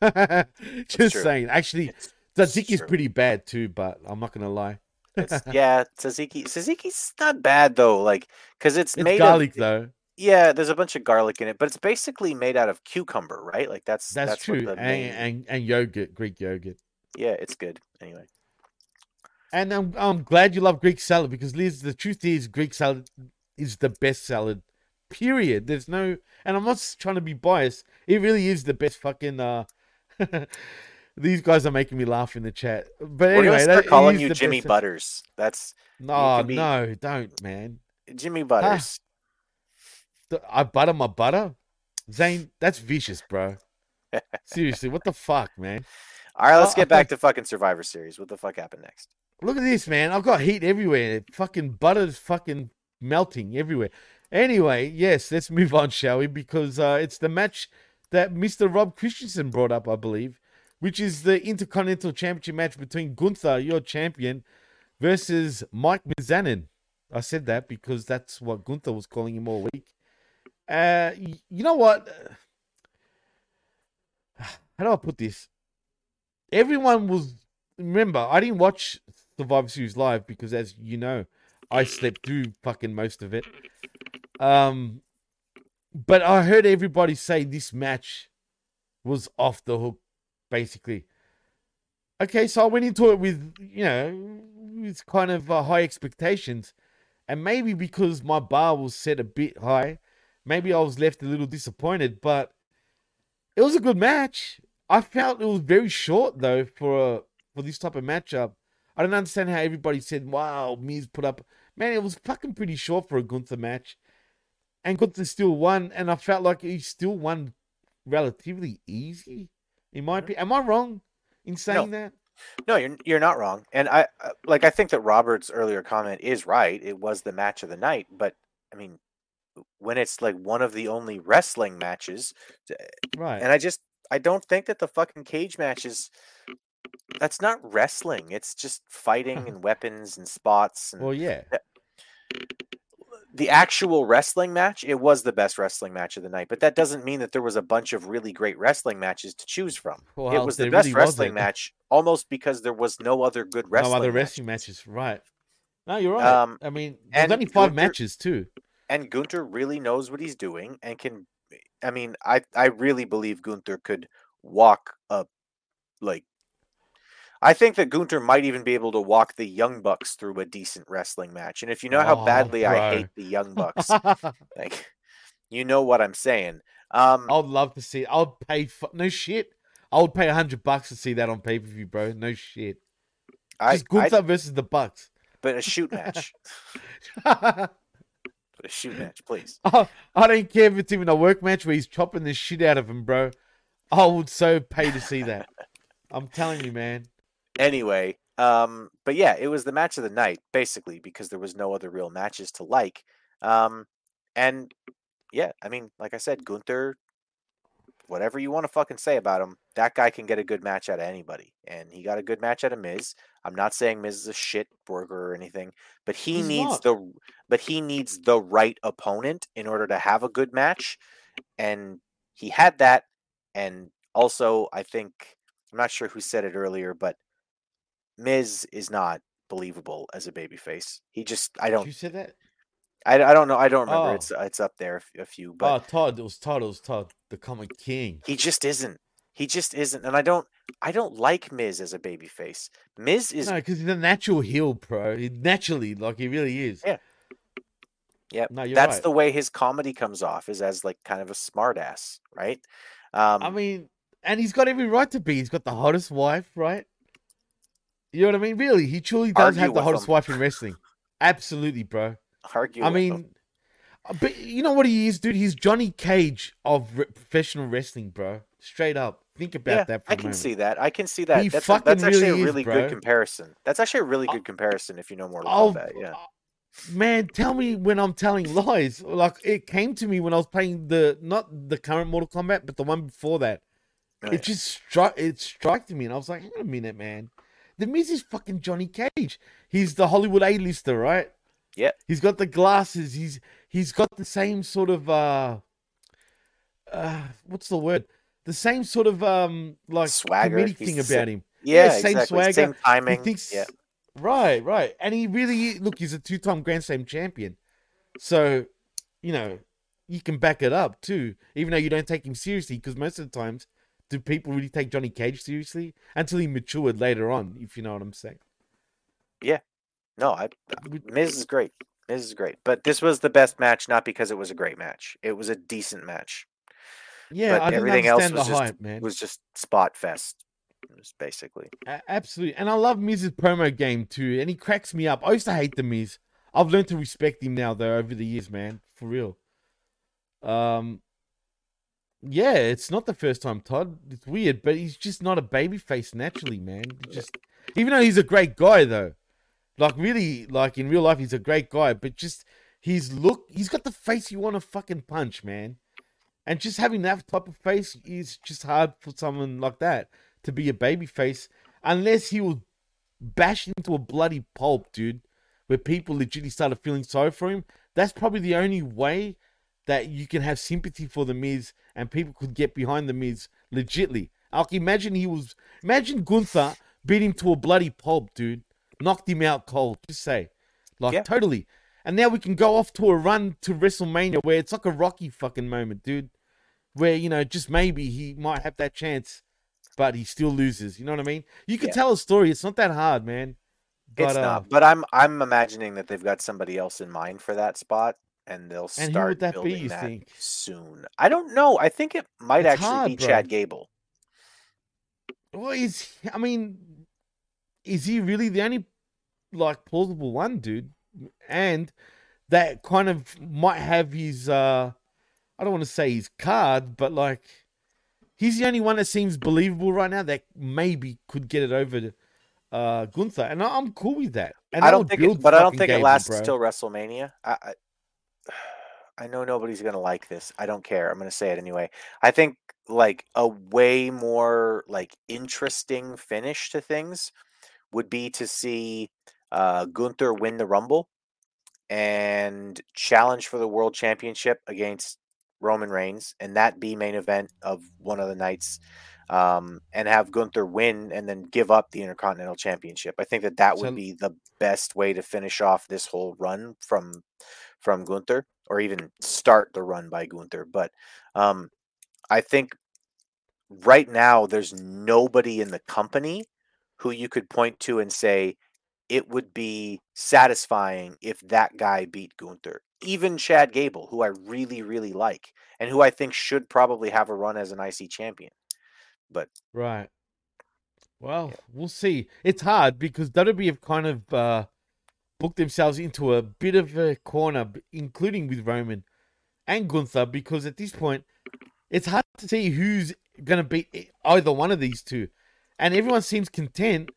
Just saying. Actually, It's, tzatziki's is pretty bad too, but I'm not gonna lie. It's yeah, tzatziki. Tzatziki's not bad though, like because it's, It's made garlic of. though. Yeah, there's a bunch of garlic in it, but it's basically made out of cucumber, right? Like that's That's, what true. the And, main- and and yogurt, Greek yogurt. yeah, it's good. Anyway, And I'm I'm glad you love Greek salad because Liz, the truth is Greek salad is the best salad. Period. There's no, and I'm not trying to be biased. It really is the best fucking. uh These guys are making me laugh in the chat. But anyway, that calling you the Jimmy best- Butters. That's No, be- no, don't, man. Jimmy Butters. Th- I butter my butter. Zane, that's vicious, bro. Seriously, what the fuck, man? All right, let's get back to fucking Survivor Series. What the fuck happened next? Look at this, man. I've got heat everywhere. Fucking butter's fucking melting everywhere. Anyway, yes, let's move on, shall we? Because uh, it's the match that Mr. Rob Christensen brought up, I believe, which is the Intercontinental Championship match between Gunther, your champion, versus Mike Mizanin. I said that because that's what Gunther was calling him all week. Uh, you know what? How do I put this? Everyone was. Remember, I didn't watch Survivor Series live because, as you know, I slept through fucking most of it. Um, but I heard everybody say this match was off the hook, basically. Okay, so I went into it with you know with kind of uh, high expectations, and maybe because my bar was set a bit high, maybe I was left a little disappointed. But it was a good match. I felt it was very short though for a for this type of matchup. I don't understand how everybody said, "Wow, Miz put up." Man, it was fucking pretty short for a Gunther match, and Gunther still won. And I felt like he still won relatively easy. In my opinion, am I wrong in saying that? No, you're you're not wrong. And I uh, like I think that Robert's earlier comment is right. It was the match of the night, but I mean when it's like one of the only wrestling matches Right. and I just I don't think that the fucking cage matches that's not wrestling. It's just fighting and weapons and spots and well, yeah. The actual wrestling match, it was the best wrestling match of the night, but that doesn't mean that there was a bunch of really great wrestling matches to choose from. it was the best really wrestling match almost because there was no other good wrestling no other matches. wrestling matches. Right. No, you're right. Um, I mean, there's only five Gunther- matches too. and Gunther really knows what he's doing and can I mean, I I really believe Gunther could walk up like I think that Gunther might even be able to walk the Young Bucks through a decent wrestling match. And if you know how Oh, badly I hate the Young Bucks, like you know what I'm saying. Um, I'd love to see. I'd pay for no shit. I would pay a hundred bucks to see that on pay per view, bro. No shit. I, Just I, Gunther versus the Bucks. but a shoot match, but a shoot match, please. I don't care if it's even a work match where he's chopping the shit out of him, bro. I would so pay to see that. I'm telling you, man. Anyway, um, but yeah, it was the match of the night basically because there was no other real matches to like. Um, and yeah, I mean, like I said, Gunther, whatever you want to fucking say about him, that guy can get a good match out of anybody, and he got a good match out of Miz. I'm not saying Miz is a shit burger or anything, but he He's needs not. the but he needs the right opponent in order to have a good match, and he had that. And also, I think I'm not sure who said it earlier, but Miz is not believable as a babyface. He just I don't you say that? I, I don't know I don't remember Oh. it's it's up there a few but oh, Todd. It was Todd. It was Todd, the comic king. he just isn't. He just isn't, and I don't. I don't like Miz as a babyface. Miz is No, because he's a natural heel, bro. He naturally, like he really is. Yeah. yeah. No, you're that's right. the way his comedy comes off, is as like kind of a smartass, right? Um, I mean, and he's got every right to be. He's got the hottest wife, right? You know what I mean? Really, he truly does Argue have the hottest him. wife in wrestling. Absolutely, bro. argue. I with him. mean, uh, but you know what he is, dude? He's Johnny Cage of re- professional wrestling, bro. Straight up. Think about yeah, that for I can moment. see that. I can see that. He that's a, that's fucking actually really a is, really bro. good comparison. That's actually a really Uh, good comparison if you know more about that. Yeah. Man, tell me when I'm telling lies. Like it came to me when I was playing the not the current Mortal Kombat, but the one before that. It just struck it struck me, and I was like, hang on a minute, man. The Miz is fucking Johnny Cage. He's the Hollywood A-lister, right? Yeah. He's got the glasses. He's he's got the same sort of uh uh what's the word? The same sort of um like Swagger. comedic He's thing about him. Yeah, same exactly. swagger. Same timing. He thinks yeah. right, right. And he really look, he's a two-time Grand Slam champion. So, you know, you can back it up too, even though you don't take him seriously, because most of the times, do people really take Johnny Cage seriously until he matured later on? If you know what I'm saying. Yeah. No, I We- Miz is great. Miz is great. But this was the best match, not because it was a great match. It was a decent match. Yeah, But everything else was the just- hype, man. It was just spot fest. Basically. Absolutely, and I love Miz's promo game too, and he cracks me up. I used to hate the Miz. I've learned to respect him now, though, over the years, man, for real. Um, yeah, it's not the first time, Todd. It's weird, but he's just not a baby face naturally, man. Just even though he's a great guy, though, like really, like in real life, he's a great guy, but just his look, he's got the face you want to fucking punch, man. And just having that type of face is just hard for someone like that to be a baby face unless he was bashed into a bloody pulp, dude, where people legitimately started feeling sorry for him. That's probably the only way that you can have sympathy for the Miz and people could get behind the Miz legitly. Like imagine he was imagine Gunther beat him to a bloody pulp, dude. Knocked him out cold. Just say. Like Yeah. totally. And now we can go off to a run to WrestleMania where it's like a Rocky fucking moment, dude. Where, you know, just maybe he might have that chance, but he still loses. You know what I mean? You can Yeah. tell a story. It's not that hard, man. But, it's not. Um, but I'm I'm imagining that they've got somebody else in mind for that spot, and they'll And who start would that be, building you that think? soon. I don't know. I think it might It's actually hard, be bro. Chad Gable. Well, is I mean, is he really the only like plausible one, dude? And that kind of might have his uh I don't want to say his card, but like he's the only one that seems believable right now that maybe could get it over to uh Gunther. And I- I'm cool with that. And I don't think, it, but I don't think it lasts till WrestleMania. I, I I know nobody's gonna like this. I don't care. I'm gonna say it anyway. I think like a way more like interesting finish to things would be to see uh, Gunther win the Rumble and challenge for the World Championship against Roman Reigns, and that be main event of one of the nights, um, and have Gunther win and then give up the Intercontinental Championship. I think that that would So- be the best way to finish off this whole run from from Gunther, or even start the run by Gunther. But um, I think right now there's nobody in the company who you could point to and say it would be satisfying if that guy beat Gunther. Even Chad Gable, who I really, really like, and who I think should probably have a run as an IC champion. But Right. Well, we'll see. It's hard because WWE have kind of uh, booked themselves into a bit of a corner, including with Roman and Gunther, because at this point, it's hard to see who's going to beat either one of these two. And everyone seems content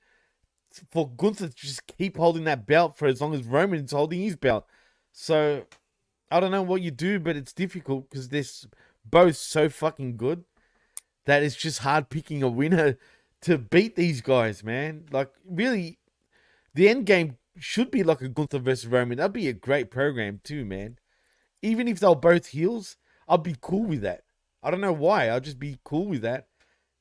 for Gunther to just keep holding that belt for as long as Roman's holding his belt. So I don't know what you do, but it's difficult because they're both so fucking good that it's just hard picking a winner to beat these guys, man. Like, really, the end game should be like a Gunther versus Roman. That'd be a great program, too, man. Even if they're both heels, I'd be cool with that. I don't know why. I'd just be cool with that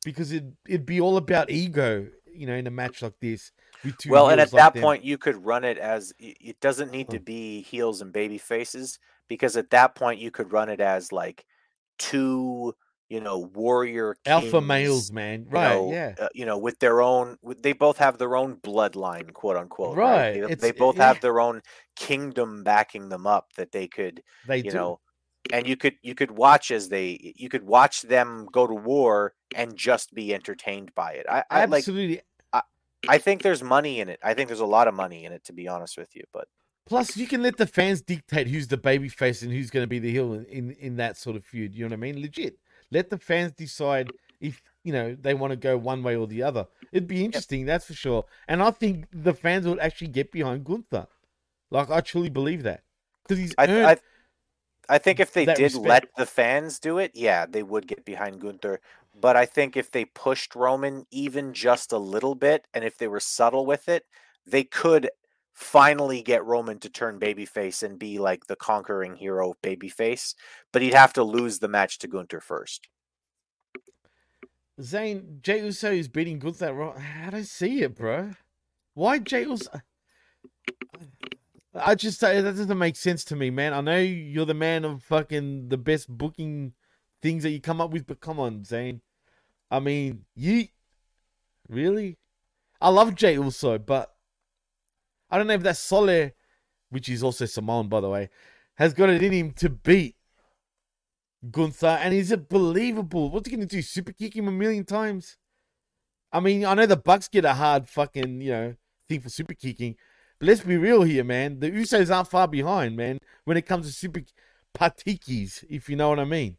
because it, it'd be all about ego, you know, in a match like this. With two well, and at like that them. point, you could run it as it doesn't need to be heels and baby faces because at that point you could run it as like two, you know, warrior alpha males, man. you Right? know, yeah. uh, you know, with their own, they both have their own bloodline, quote unquote. Right, They, they both yeah. have their own kingdom backing them up that they could, They you do. know, and you could you could watch as they you could watch them go to war and just be entertained by it. I, I like Absolutely. I think there's money in it. I think there's a lot of money in it, to be honest with you. But Plus, you can let the fans dictate who's the baby face and who's going to be the heel in, in, in that sort of feud. You know what I mean? Legit. Let the fans decide if, you know, they want to go one way or the other. It'd be interesting, that's for sure. And I think the fans would actually get behind Gunther. Like, I truly believe that. Because he's I, earned, I, I think if they did respect. let the fans do it, yeah, they would get behind Gunther. But I think if they pushed Roman even just a little bit, and if they were subtle with it, they could finally get Roman to turn babyface and be like the conquering hero babyface. But he'd have to lose the match to Gunther first. Zane, Jey Uso is beating Gunther. Ro- How do I see it, bro? Why Jey Uso? I just say that doesn't make sense to me, man. I know you're the man of fucking the best booking things that you come up with, but come on, Zane. I mean, you really? I love Jey Uso, but I don't know if that Sole, which is also Samoan, by the way, has got it in him to beat Gunther, and is it believable? What's he gonna do? Super kick him a million times? I mean, I know the Bucks get a hard fucking, you know, thing for super kicking, but let's be real here, man. The Usos aren't far behind, man, when it comes to super patikis, if you know what I mean.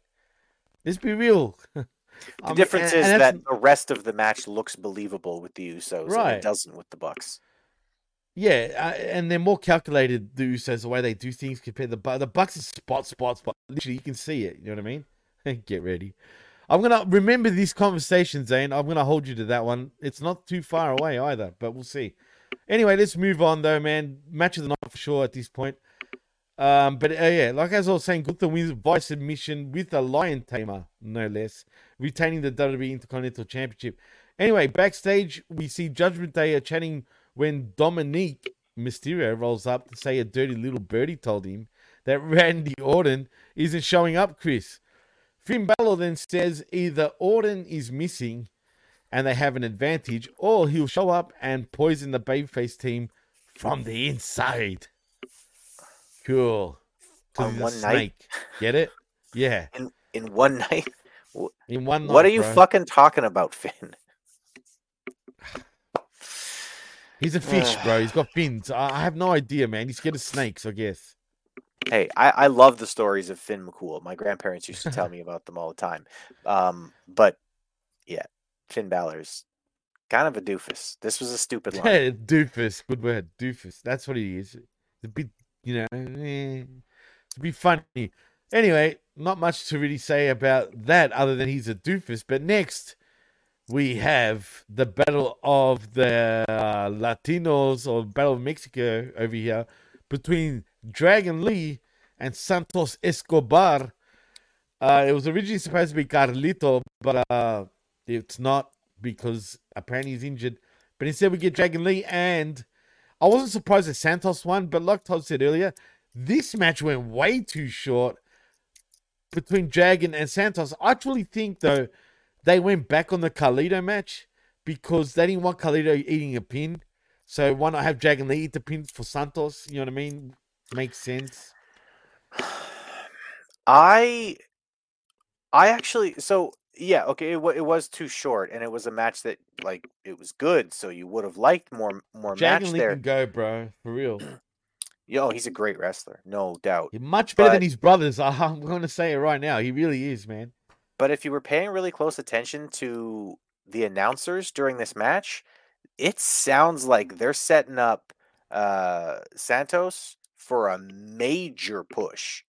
Let's be real. The difference is that the rest of the match looks believable with the Usos, and Right. it doesn't with the Bucks. Yeah, uh, and they're more calculated. The Usos, the way they do things compared to the Bucks. The Bucks is spot, spot, spot. Literally, you can see it. You know what I mean? Get ready. I'm gonna remember this conversation, Zane. I'm gonna hold you to that one. It's not too far away either, but we'll see. Anyway, let's move on though, man. Match of the night for sure at this point. Um, but uh, yeah, like as I was saying, Gunther wins by submission with a lion tamer, no less, retaining the WWE Intercontinental Championship. Anyway, backstage we see Judgment Day are chatting when Dominik Mysterio rolls up to say a dirty little birdie told him that Randy Orton isn't showing up, Chris. Finn Balor then says either Orton is missing and they have an advantage, or he'll show up and poison the babyface team from the inside. Cool. On one night? snake. Get it? Yeah. In in one night, In one night. what are you bro. fucking talking about, Finn? He's a fish, bro. He's got fins. I I have no idea, man. He's scared of snakes, I guess. Hey, I, I love the stories of Finn McCool. My grandparents used to tell me about them all the time. Um, but yeah, Finn Balor's kind of a doofus. This was a stupid line. Yeah, doofus. Good word. Doofus. That's what he is. It's a bit, you know, eh, it's a bit funny. Anyway, not much to really say about that other than he's a doofus. But next, we have the Battle of the uh, Latinos or Battle of Mexico over here between Dragon Lee and Santos Escobar. Uh, it was originally supposed to be Carlito, but uh, it's not because apparently he's injured. But instead, we get Dragon Lee, and I wasn't surprised that Santos won. But like Todd said earlier, this match went way too short between Dragon and Santos. I actually think though they went back on the Carlito match because they didn't want Carlito eating a pin. So why not have Dragon Lee eat the pin for Santos? You know what I mean? Makes sense. I I actually so yeah, okay, it, it was too short and it was a match that like it was good, so you would have liked more more Dragon match Lee there. can go, bro, for real. Yo, he's a great wrestler, no doubt. Much better than his brothers. I'm going to say it right now. He really is, man. But if you were paying really close attention to the announcers during this match, it sounds like they're setting up uh, Santos for a major push.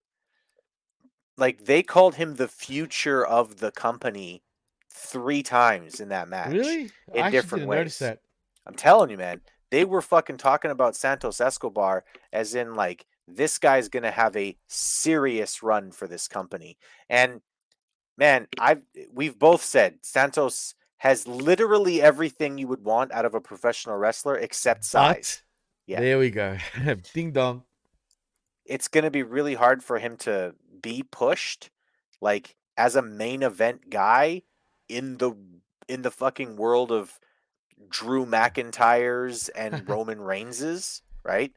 Like they called him the future of the company three times in that match. Really? in I different didn't notice ways. that. I'm telling you, man, they were fucking talking about Santos Escobar as in like this guy's gonna have a serious run for this company. And man, I've we've both said Santos has literally everything you would want out of a professional wrestler except size. But Yeah. there we go. Ding dong. It's gonna be really hard for him to be pushed like as a main event guy in the in the fucking world of Drew McIntyre's and Roman Reigns's, right?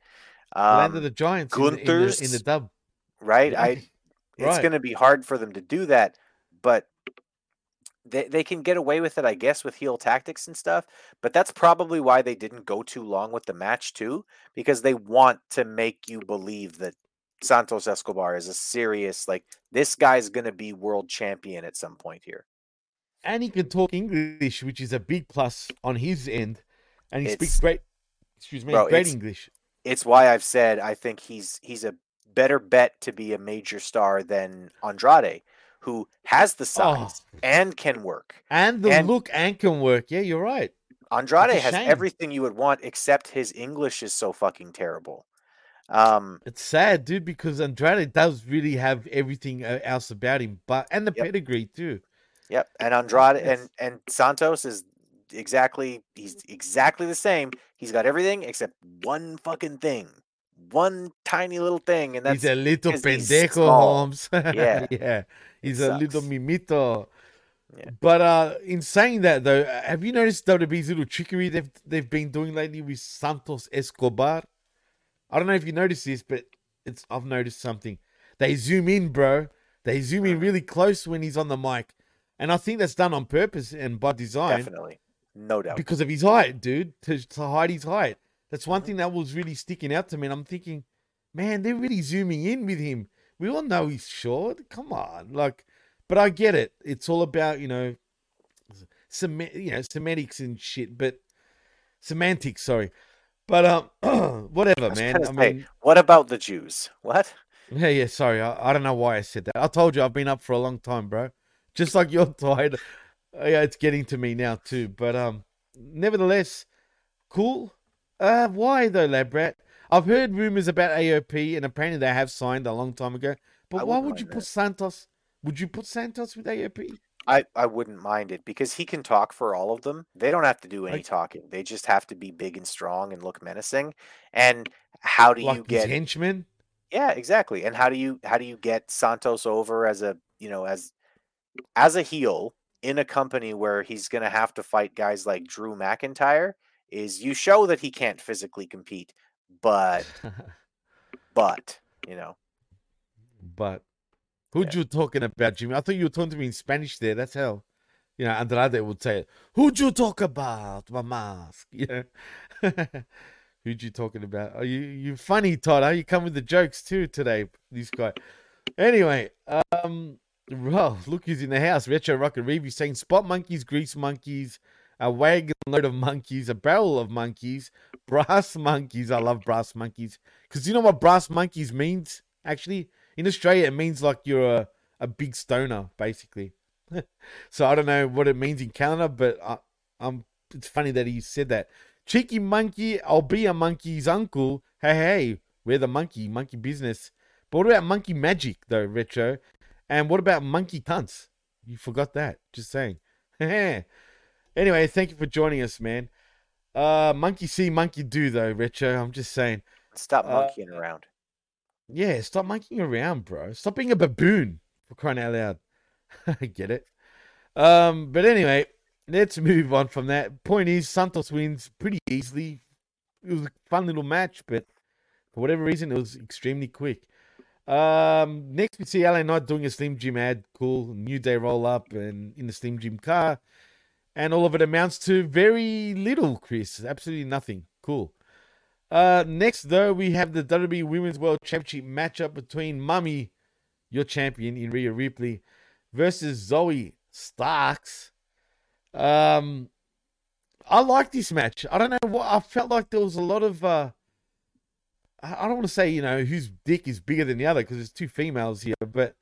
Land of Um, the Giants in the, in the, in the dub. right? Yeah, I it's right. going to be hard for them to do that, but they they can get away with it, I guess, with heel tactics and stuff. But that's probably why they didn't go too long with the match too, because they want to make you believe that Santos Escobar is a serious like this guy's going to be world champion at some point here. and he can talk English, which is a big plus on his end. And he speaks great, excuse me, Bro, great it's- English. It's why I've said I think he's he's a better bet to be a major star than Andrade, who has the size and can work. And the and- look and can work. Yeah, you're right. Andrade has shame. everything you would want except his English is so fucking terrible. Um, It's sad, dude, because Andrade does really have everything uh, else about him, but and the Yep. pedigree too. yep, and Andrade and and Santos is exactly he's exactly the same. He's got everything except one fucking thing, one tiny little thing, and that's he's a little pendejo. Holmes. Yeah. yeah. He's a little mimito. Yeah. But uh in saying that though, uh, have you noticed WWE's little trickery they've they've been doing lately with Santos Escobar? I don't know if you noticed this, but it's I've noticed something. They zoom in, bro. They zoom in really close when he's on the mic. And I think that's done on purpose and by design definitely no doubt. because of his height, dude, to, to hide his height. That's one Mhm. thing that was really sticking out to me. And I'm thinking, man, they're really zooming in with him. We all know he's short. Come on, like, but I get it. It's all about you know, sem- you know, semantics and shit. But semantics, sorry. But um, whatever, man. I say, mean, what about the Jews? What? yeah, yeah. Sorry, I, I don't know why I said that. I told you I've been up for a long time, bro. Just like you're tired. Uh, yeah, it's getting to me now too. But um, nevertheless, cool. Uh, why though, Labrat? I've heard rumors about AOP, and apparently they have signed a long time ago. But why wouldn't you put that. Santos? Would you put Santos with AOP? I, I wouldn't mind it because he can talk for all of them. They don't have to do any Like- talking. They just have to be big and strong and look menacing. And how do Like you get henchmen? Yeah, exactly. And how do you how do you get Santos over as a, you know, as as a heel in a company where he's going to have to fight guys like Drew McIntyre is you show that he can't physically compete, but but, you know, but who'd you talking about, Jimmy? I thought you were talking to me in Spanish there. That's how, you know, Andrade would say it. Who'd you talk about, my mask? You know, who'd you talking about? Are you you funny, Todd? are You come with the jokes too today, this guy. Anyway, um, well, look who's in the house. Retro rock and Review saying spot monkeys, grease monkeys, a wagon load of monkeys, a barrel of monkeys, brass monkeys. I love brass monkeys because you know what brass monkeys means actually in Australia, it means like you're a, a big stoner, basically. so I don't know what it means in Canada, but I, I'm. It's funny that he said that. Cheeky monkey, I'll be a monkey's uncle. Hey, hey, we're the monkey, monkey business. But what about monkey magic, though, retro? And what about monkey cunts? You forgot that. Just saying. anyway, thank you for joining us, man. Uh, monkey see, monkey do, though, retro. I'm just saying. stop Uh, monkeying around. Yeah, stop monkeying around, bro. Stop being a baboon for crying out loud. I get it. Um, but anyway, let's move on from that. Point is, Santos wins pretty easily. It was a fun little match, but for whatever reason, it was extremely quick. Um, next we see LA Knight doing a Slim Jim ad, cool New Day roll up and in the Slim Jim car, and all of it amounts to very little. Chris, absolutely nothing. Cool. Uh, next though we have the WWE Women's World Championship matchup between Mummy, your champion in Rhea Ripley, versus Zoey Starks. Um, I like this match. I don't know what I felt like there was a lot of. Uh, I don't want to say you know whose dick is bigger than the other because there's two females here, but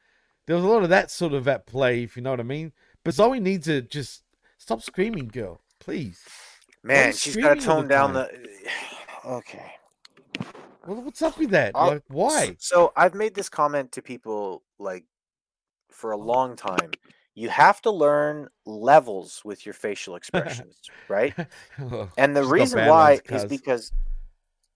there was a lot of that sort of at play, if you know what I mean. But Zoey needs to just stop screaming, girl, please. Man, she's got to tone down time? the. okay. Well, what's up with that? I'll- Like, why? So I've made this comment to people like for a long time. You have to learn levels with your facial expressions, right? And the reason why is because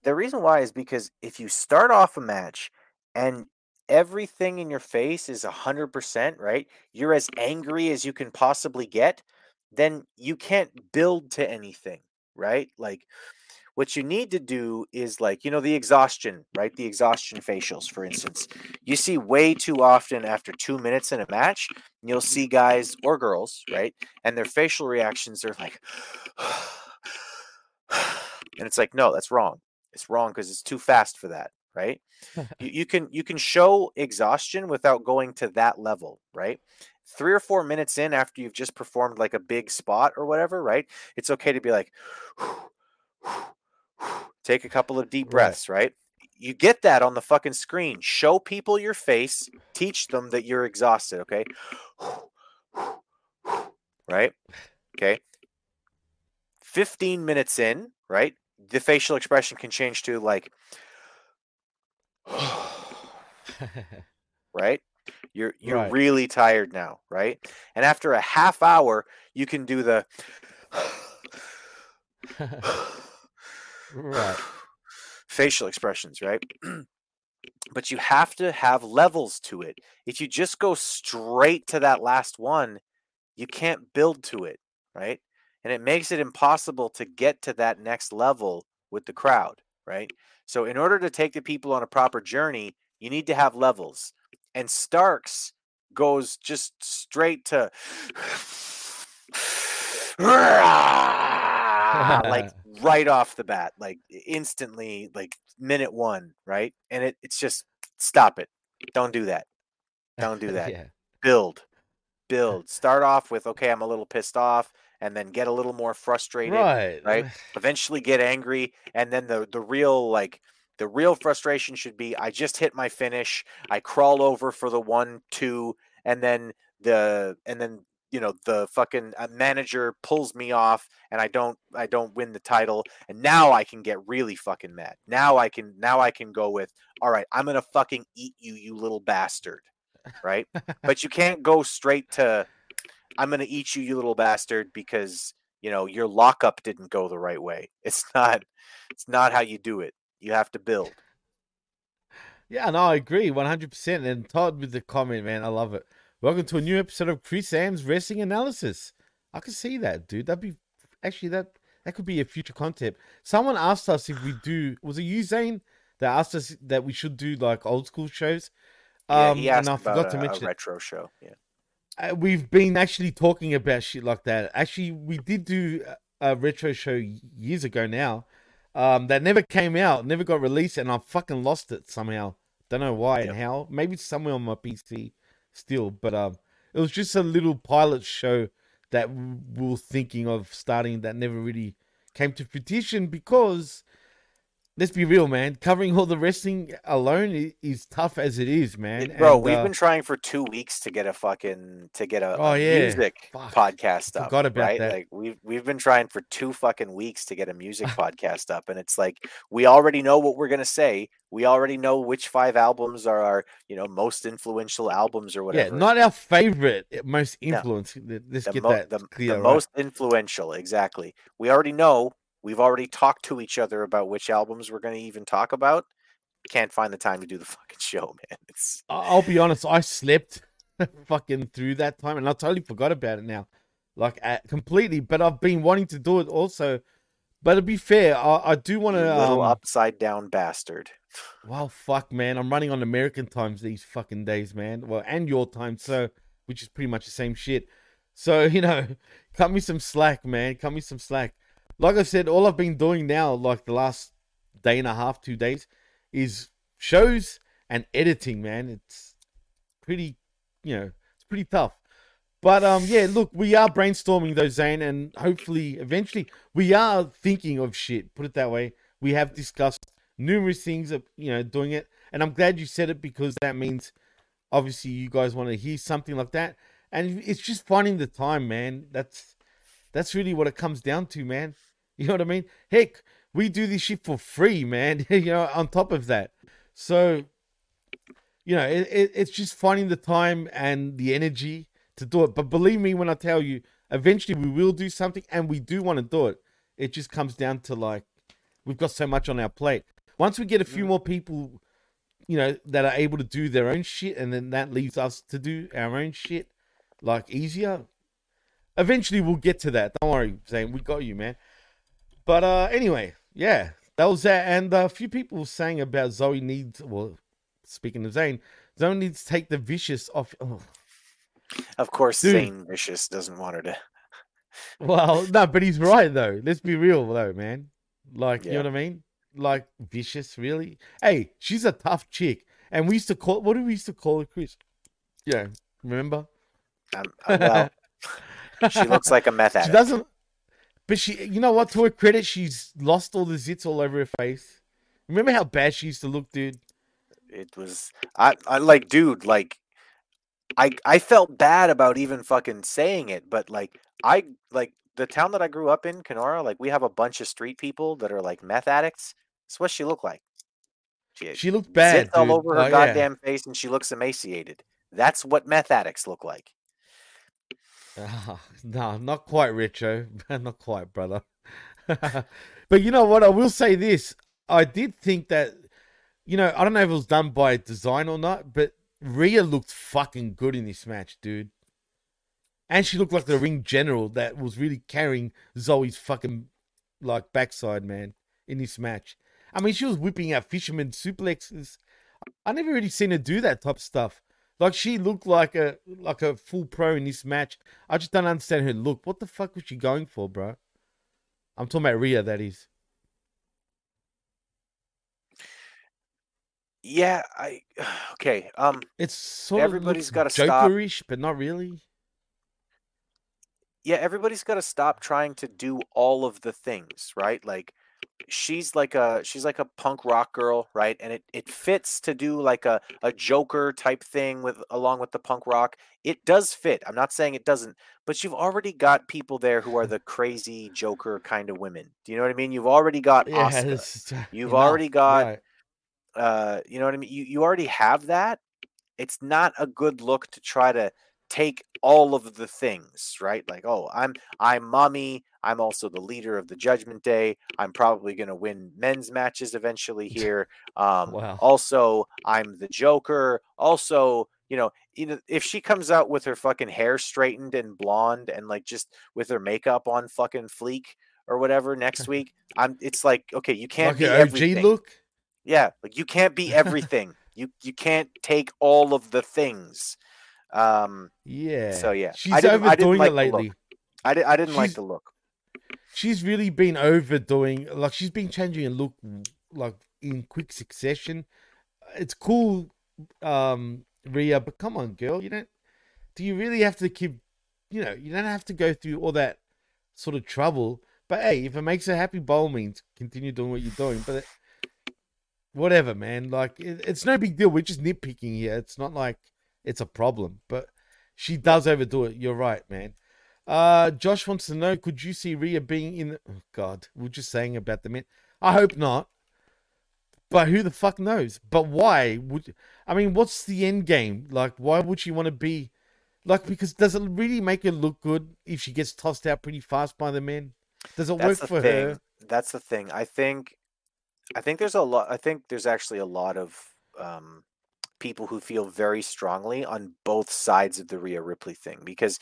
the reason why is because if you start off a match and everything in your face is 100%, right? You're as angry as you can possibly get, then you can't build to anything, right? Like what you need to do is like, you know, the exhaustion, right? The exhaustion facials, for instance. You see way too often after two minutes in a match, you'll see guys or girls, right? And their facial reactions are like, and it's like, no, that's wrong. It's wrong because it's too fast for that, right? you, you can you can show exhaustion without going to that level, right? Three or four minutes in after you've just performed like a big spot or whatever, right? It's okay to be like, take a couple of deep Right. breaths, right? You get that on the fucking screen. Show people your face, teach them that you're exhausted, okay? Right? Okay. 15 minutes in, right? The facial expression can change to like right? You're you're Right. really tired now, right? And after a half hour, you can do the right. facial expressions, right? but you have to have levels to it. If you just go straight to that last one, you can't build to it, right? And it makes it impossible to get to that next level with the crowd, right? So in order to take the people on a proper journey, you need to have levels. And Starks goes just straight to like right off the bat, like instantly, like minute one, right? And it, it's just stop it. Don't do that. Don't do that. yeah. Build. Build. Start off with okay, I'm a little pissed off, and then get a little more frustrated. Right. right? Eventually get angry, and then the the real like the real frustration should be I just hit my finish. I crawl over for the one two, and then the and then you know the fucking uh, manager pulls me off and i don't i don't win the title and now i can get really fucking mad. Now i can now i can go with all right i'm gonna fucking eat you you little bastard right? But you can't go straight to i'm gonna eat you you little bastard because you know your lockup didn't go the right way. It's not it's not how you do it you have to build Yeah, no, I agree, one hundred percent. And Todd with the comment, man, I love it. Welcome to a new episode of Chris Ambs' Wrestling Analysis. I can see that, dude. That'd be actually that that could be a future concept. Someone asked us if we do. Was it you, Zane, that asked us that we should do like old school shows? yeah, Um, he asked and I about forgot to a, mention a retro show yeah Uh, we've been actually talking about shit like that. Actually, we did do a retro show years ago now. Um, that never came out, never got released, and I fucking lost it somehow. Don't know why Yep. and how. Maybe it's somewhere on my PC still, but um, it was just a little pilot show that we were thinking of starting that never really came to fruition because let's be real, man. Covering all the wrestling alone is tough as it is, man. Bro And, we've uh, been trying for two weeks to get a fucking to get a, Oh, a yeah. music Fuck. podcast up Forgot about right that. like we've we've been trying for two fucking weeks to get a music podcast up and it's like we already know what we're gonna say we already know which five albums are our you know most influential albums or whatever Yeah, not our favorite, uh, most No. influence. Let's the, get mo- that the, clear. the right? most influential exactly we already know we've already talked to each other about which albums we're going to even talk about can't find the time to do the fucking show man it's I'll be honest, I slept fucking through that time, and I totally forgot about it now. like at, completely. But I've been wanting to do it also. But to be fair, I, I do want to. little Um, upside down bastard. well, fuck, man, I'm running on American times these fucking days, man. Well, and your time, so which is pretty much the same shit. So you know, cut me some slack, man. Cut me some slack. Like I said, all I've been doing now, like the last day and a half, two days, is shows and editing, man. It's pretty, you know, it's pretty tough. But um, yeah, look, we are brainstorming though, Zane, and hopefully, eventually, we are thinking of shit. Put it that way. We have discussed numerous things of you know doing it, and I'm glad you said it because that means obviously you guys want to hear something like that, and it's just finding the time, man. That's that's really what it comes down to, man. You know what I mean? Heck, we do this shit for free, man. you know, on top of that, so you know, it, it, it's just finding the time and the energy to do it. But believe me when I tell you, eventually we will do something, and we do want to do it. It just comes down to like we've got so much on our plate. Once we get a few mm. more people, you know, that are able to do their own shit, and then that leaves us to do our own shit, like easier. Eventually, we'll get to that. Don't worry, Zane. We got you, man. But uh, anyway, yeah, that was that. And uh, a few people were saying about Zoey needs. Well, speaking of Zane, Zoey needs to take the vicious off. Oh. Of course, Dude. Zane Vicious doesn't want her to. Well, no, but he's right though. Let's be real though, man. Like, you know what I mean? Like vicious, really. Hey, she's a tough chick, and we used to call. What do we used to call her, Chris? Yeah, remember? Um, uh, well, she looks like a meth addict. She doesn't. But she, you know what? To her credit, she's lost all the zits all over her face. Remember how bad she used to look, dude? It was I, I like dude like I I felt bad about even fucking saying it, but like I like the town that I grew up in, Kenora, like we have a bunch of street people that are like meth addicts. That's what she looked like. She, She looked bad, zits all over her oh, yeah. goddamn face and she looks emaciated. That's what meth addicts look like. Ah, no, not quite, Richo. not quite, brother. but you know what? I will say this. I did think that, you know, I don't know if it was done by design or not, but Rhea looked fucking good in this match, dude. And she looked like the ring general that was really carrying Zoey's fucking like backside, man, in this match. I mean, she was whipping out fisherman suplexes. I never really seen her do that type of stuff. Like she looked like a like a full pro in this match. I just don't understand her look. What the fuck was she going for, bro? I'm talking about Rhea, that is. Yeah, I okay. Um It's sort Everybody's of gotta looks stop. Jokerish, but not really. yeah, everybody's got to stop trying to do all of the things, right? Like she's like a she's like a punk rock girl, right? And it it fits to do like a a Joker type thing with along with the punk rock. It does fit. I'm not saying it doesn't, but you've already got people there who are the crazy Joker kind of women. Do you know what I mean? You've already got Yeah, Asuka. You've already got right. uh you know what i mean you, you already have that it's not a good look to try to take all of the things right like oh i'm i'm mommy i'm also the leader of the judgment day i'm probably going to win men's matches eventually here um Wow. also i'm the joker also you know if she comes out with her fucking hair straightened and blonde and like just with her makeup on fucking fleek or whatever next week i'm it's like okay you can't Like be everything. look. Yeah, like you can't be everything. you you can't take all of the things. Um, Yeah. So, yeah, she's I didn't- I didn't overdoing like it lately. I, di- I didn't like the look. She's really been overdoing like she's been changing her look like in quick succession. It's cool um Rhea, but come on girl you don't do you really have to keep you know you don't have to go through all that sort of trouble. But hey if it makes her happy by all means continue doing what you're doing. But whatever man. Like it, it's no big deal. We're just nitpicking here. It's not like it's a problem. But she does overdo it. You're right man uh, Josh wants to know: Could you see Rhea being in? The... Oh God, we are just saying about the men. I hope not. But who the fuck knows? But why would? I mean, what's the end game? Like, why would she want to be? Like, because does it really make her look good if she gets tossed out pretty fast by the men? Does it That's work for thing. her? That's the thing. I think, I think there's a lot. I think there's actually a lot of um, people who feel very strongly on both sides of the Rhea Ripley thing because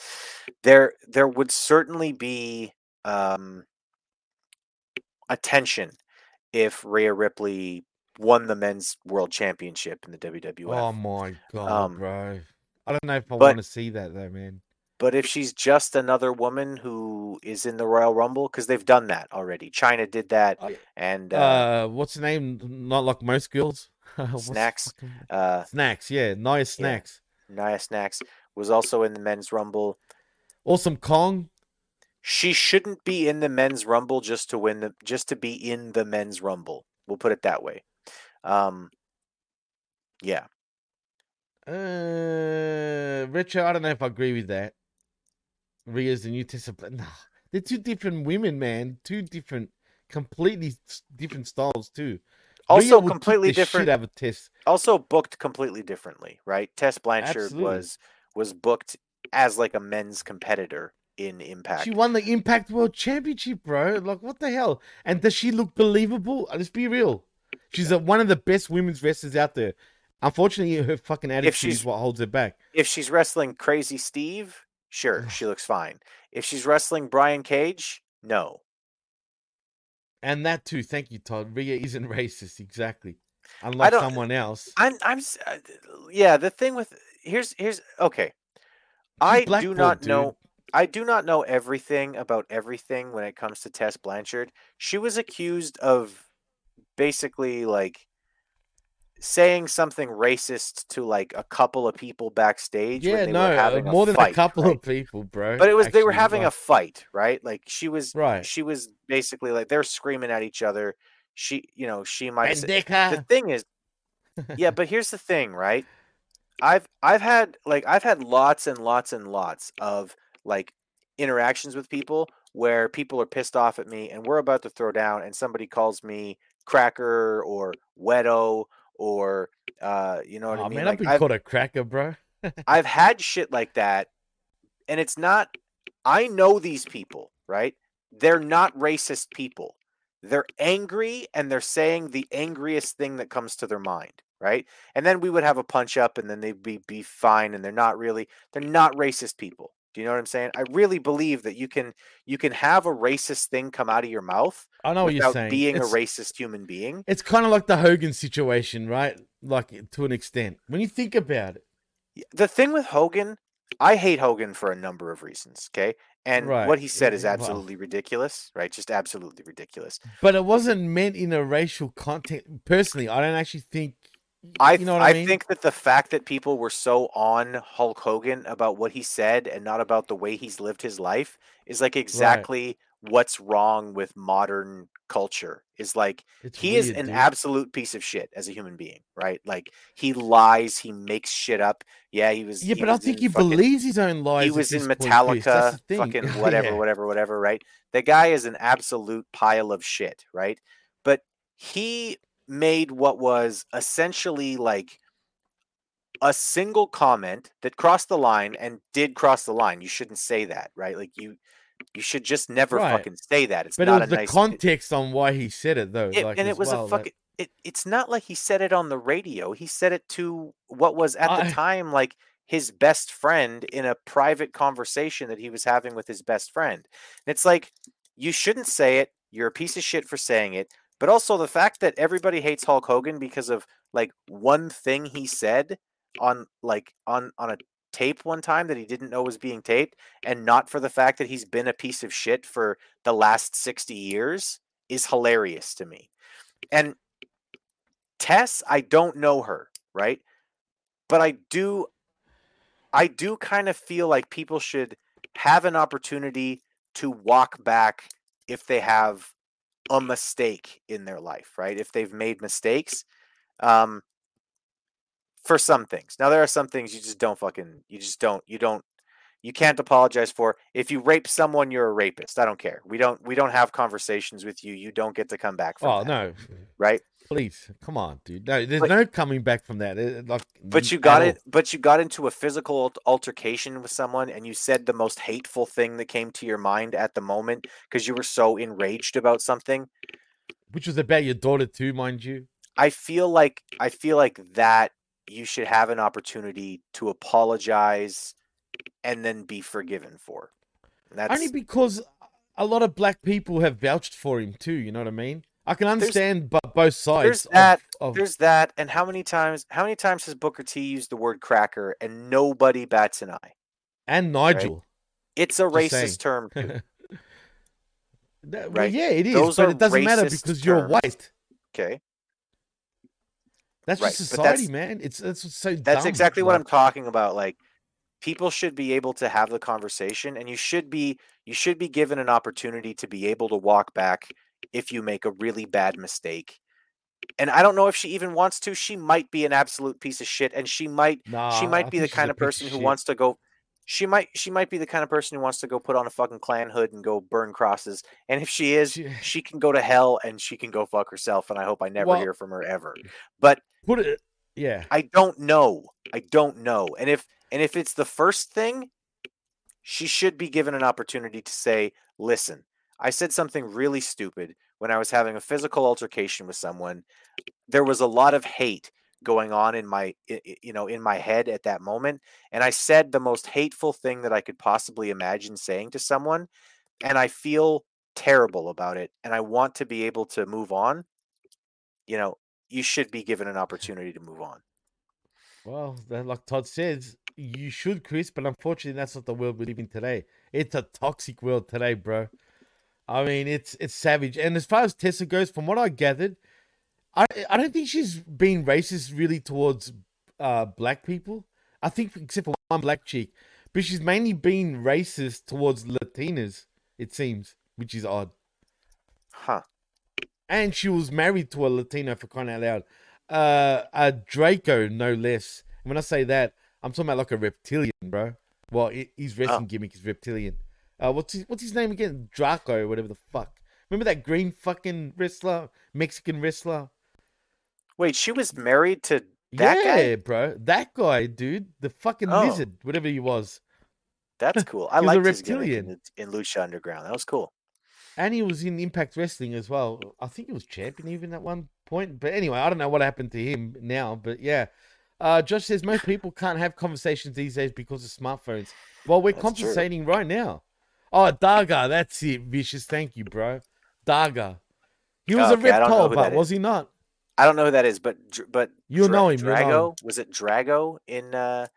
there there would certainly be um, attention if Rhea Ripley won the men's world championship in the WWF. Oh my god, Um, bro! I don't know if I want to see that though, man. But if she's just another woman who is in the Royal Rumble, because they've done that already. Chyna did that, and uh, Uh, what's her name? Not like most girls. Snacks. uh, Snacks, yeah, nice snacks. Nia Snacks was also in the men's Rumble. Awesome Kong. She shouldn't be in the men's Rumble just to win the just to be in the men's Rumble. We'll put it that way. Um, yeah, Uh, Richard, I don't know if I agree with that. Rhea's the new Testament. Nah, they're two different women, man. Two different, completely different styles too. Also completely shit different. of a. Also booked completely differently, right? Tess Blanchard Absolutely. was was booked as like a men's competitor in Impact. She won the Impact World Championship, bro. Like, what the hell? And does she look believable? Uh, Let's be real. She's uh one of the best women's wrestlers out there. Unfortunately, her fucking attitude is what holds her back. if she's wrestling Crazy Steve, sure, she looks fine. If she's wrestling Brian Cage, no. And that too. Thank you, Todd. Rhea isn't racist, exactly. Unlike someone else. I'm I'm uh, yeah, the thing with here's here's okay. I do not dude. know I do not know everything about everything when it comes to Tess Blanchard. She was accused of basically like saying something racist to like a couple of people backstage Yeah, when they no, more than fight, a couple right? of people, bro. But it was they were having a fight, right? Like she was right. she was basically like they're screaming at each other. She, you know, she might said, the thing is yeah but here's the thing right i've i've had like i've had lots and lots and lots of like interactions with people where people are pissed off at me and we're about to throw down and somebody calls me cracker or wedo or uh you know what Oh i mean? man, like I've been I've, called a cracker, bro. I've had shit like that and it's not i know these people right? They're not racist people. They're angry and they're saying the angriest thing that comes to their mind right? And then we would have a punch up and then they'd be be fine and they're not really they're not racist people do you know what i'm saying i really believe that you can you can have a racist thing come out of your mouth I know what you're without saying. being it's, a racist human being It's kind of like the Hogan situation, right? Like eh, to an extent. When you think about it, the thing with Hogan, I hate Hogan for a number of reasons. Okay, and Right, what he said is eh, well. absolutely ridiculous. Right, just absolutely ridiculous. but it wasn't meant in a racial context. Personally, I don't actually think. I you know I, I, mean? think that the fact that people were so on Hulk Hogan about what he said and not about the way he's lived his life is like exactly what's wrong with modern culture. Is like it's he is an dude. absolute piece of shit as a human being, right? Like he lies, he makes shit up. Yeah, he was. Yeah, he but I think he fucking- believes his own lies. he was in this point, Chris. That's Metallica, fucking whatever, Yeah. whatever, whatever, right? The guy is an absolute pile of shit, right? But he made what was essentially like a single comment that crossed the line and did cross the line. You shouldn't say that, right? Like you you should just never Right. fucking say that. It's But it not was a the nice context on why he said it, though. it- like, and it was well, a like- fucking it, it's not like he said it on the radio. He said it to what was at the time like his best friend in a private conversation that he was having with his best friend. And it's like you shouldn't say it. You're a piece of shit for saying it. But also the fact that everybody hates Hulk Hogan because of like one thing he said on like on on a tape one time that he didn't know was being taped and not for the fact that he's been a piece of shit for the last 60 years is hilarious to me. And Tess, I don't know her, right? But I do I do kind of feel like people should have an opportunity to walk back if they have a mistake in their life, right? If they've made mistakes. Um for some things. Now there are some things you just don't fucking you just don't you don't you can't apologize for. If you rape someone, you're a rapist. I don't care. We don't we don't have conversations with you. You don't get to come back from Oh that, no! right? Please, come on, dude. No, there's But- no coming back from that. It- like, But you got it. But you got into a physical altercation with someone, and you said the most hateful thing that came to your mind at the moment because you were so enraged about something. which was about your daughter too, mind you. I feel like I feel like that you should have an opportunity to apologize and then be forgiven for. That's Only because a lot of black people have vouched for him too. You know what I mean? I can understand bo- both sides. there's that, of- there's that, and how many times how many times has Booker T used the word cracker and nobody bats an eye? and Nigel. It's a racist saying. term. That- well, Right. yeah, it is, Those but it doesn't matter because you're white. Okay, That's Right, just but that's- society, man. It's that's so. that's dumb. exactly what I'm talking about. Like people should be able to have the conversation, and you should be you should be given an opportunity to be able to walk back if you make a really bad mistake. And I don't know if she even wants to. She might be an absolute piece of shit, and she might Nah, she I might be the kind of person who wants to go she might she might be the kind of person who wants to go put on a fucking Klan hood and go burn crosses and if she is She- she can go to hell and she can go fuck herself and i hope i never Well- hear from her ever but Put it. Yeah. i don't know i don't know and if and if it's the first thing she should be given an opportunity to say listen i said something really stupid when i was having a physical altercation with someone there was a lot of hate going on in my you know in my head at that moment and i said the most hateful thing that i could possibly imagine saying to someone and i feel terrible about it and i want to be able to move on you know you should be given an opportunity to move on Well, then, like Todd says, you should, Chris, but unfortunately, that's not the world we live in today. It's a toxic world today, bro. I mean, it's it's savage. And as far as Tessa goes, from what I gathered, I I don't think she's been racist really towards uh black people. I think except for one black chick, but she's mainly been racist towards Latinas. It seems, which is odd. huh and she was married to a Latino for crying out loud. Uh, a Draco, no less. And when I say that, I'm talking about like a reptilian, bro. Well, his wrestling gimmick is reptilian. Uh, what's his, what's his name again? Draco, whatever the fuck. Remember that green fucking wrestler, Mexican wrestler? wait she was married to that yeah, guy bro, that guy, dude, the fucking Oh. lizard, whatever he was, that's cool i He was a liked his in, reptilian. in lucha underground that was cool and he was in Impact Wrestling as well. I think he was champion even at one point. But anyway, I don't know what happened to him now. But yeah, uh, Josh says most people can't have conversations these days because of smartphones. Well, we're That's true. compensating right now. Oh, Daga, that's it. Vicious, thank you, bro. Daga. He was Oh, a okay, I know reptile, who but was he not? I don't know who that is, but but You'll Dra- know him, you'll know Drago was it Drago in uh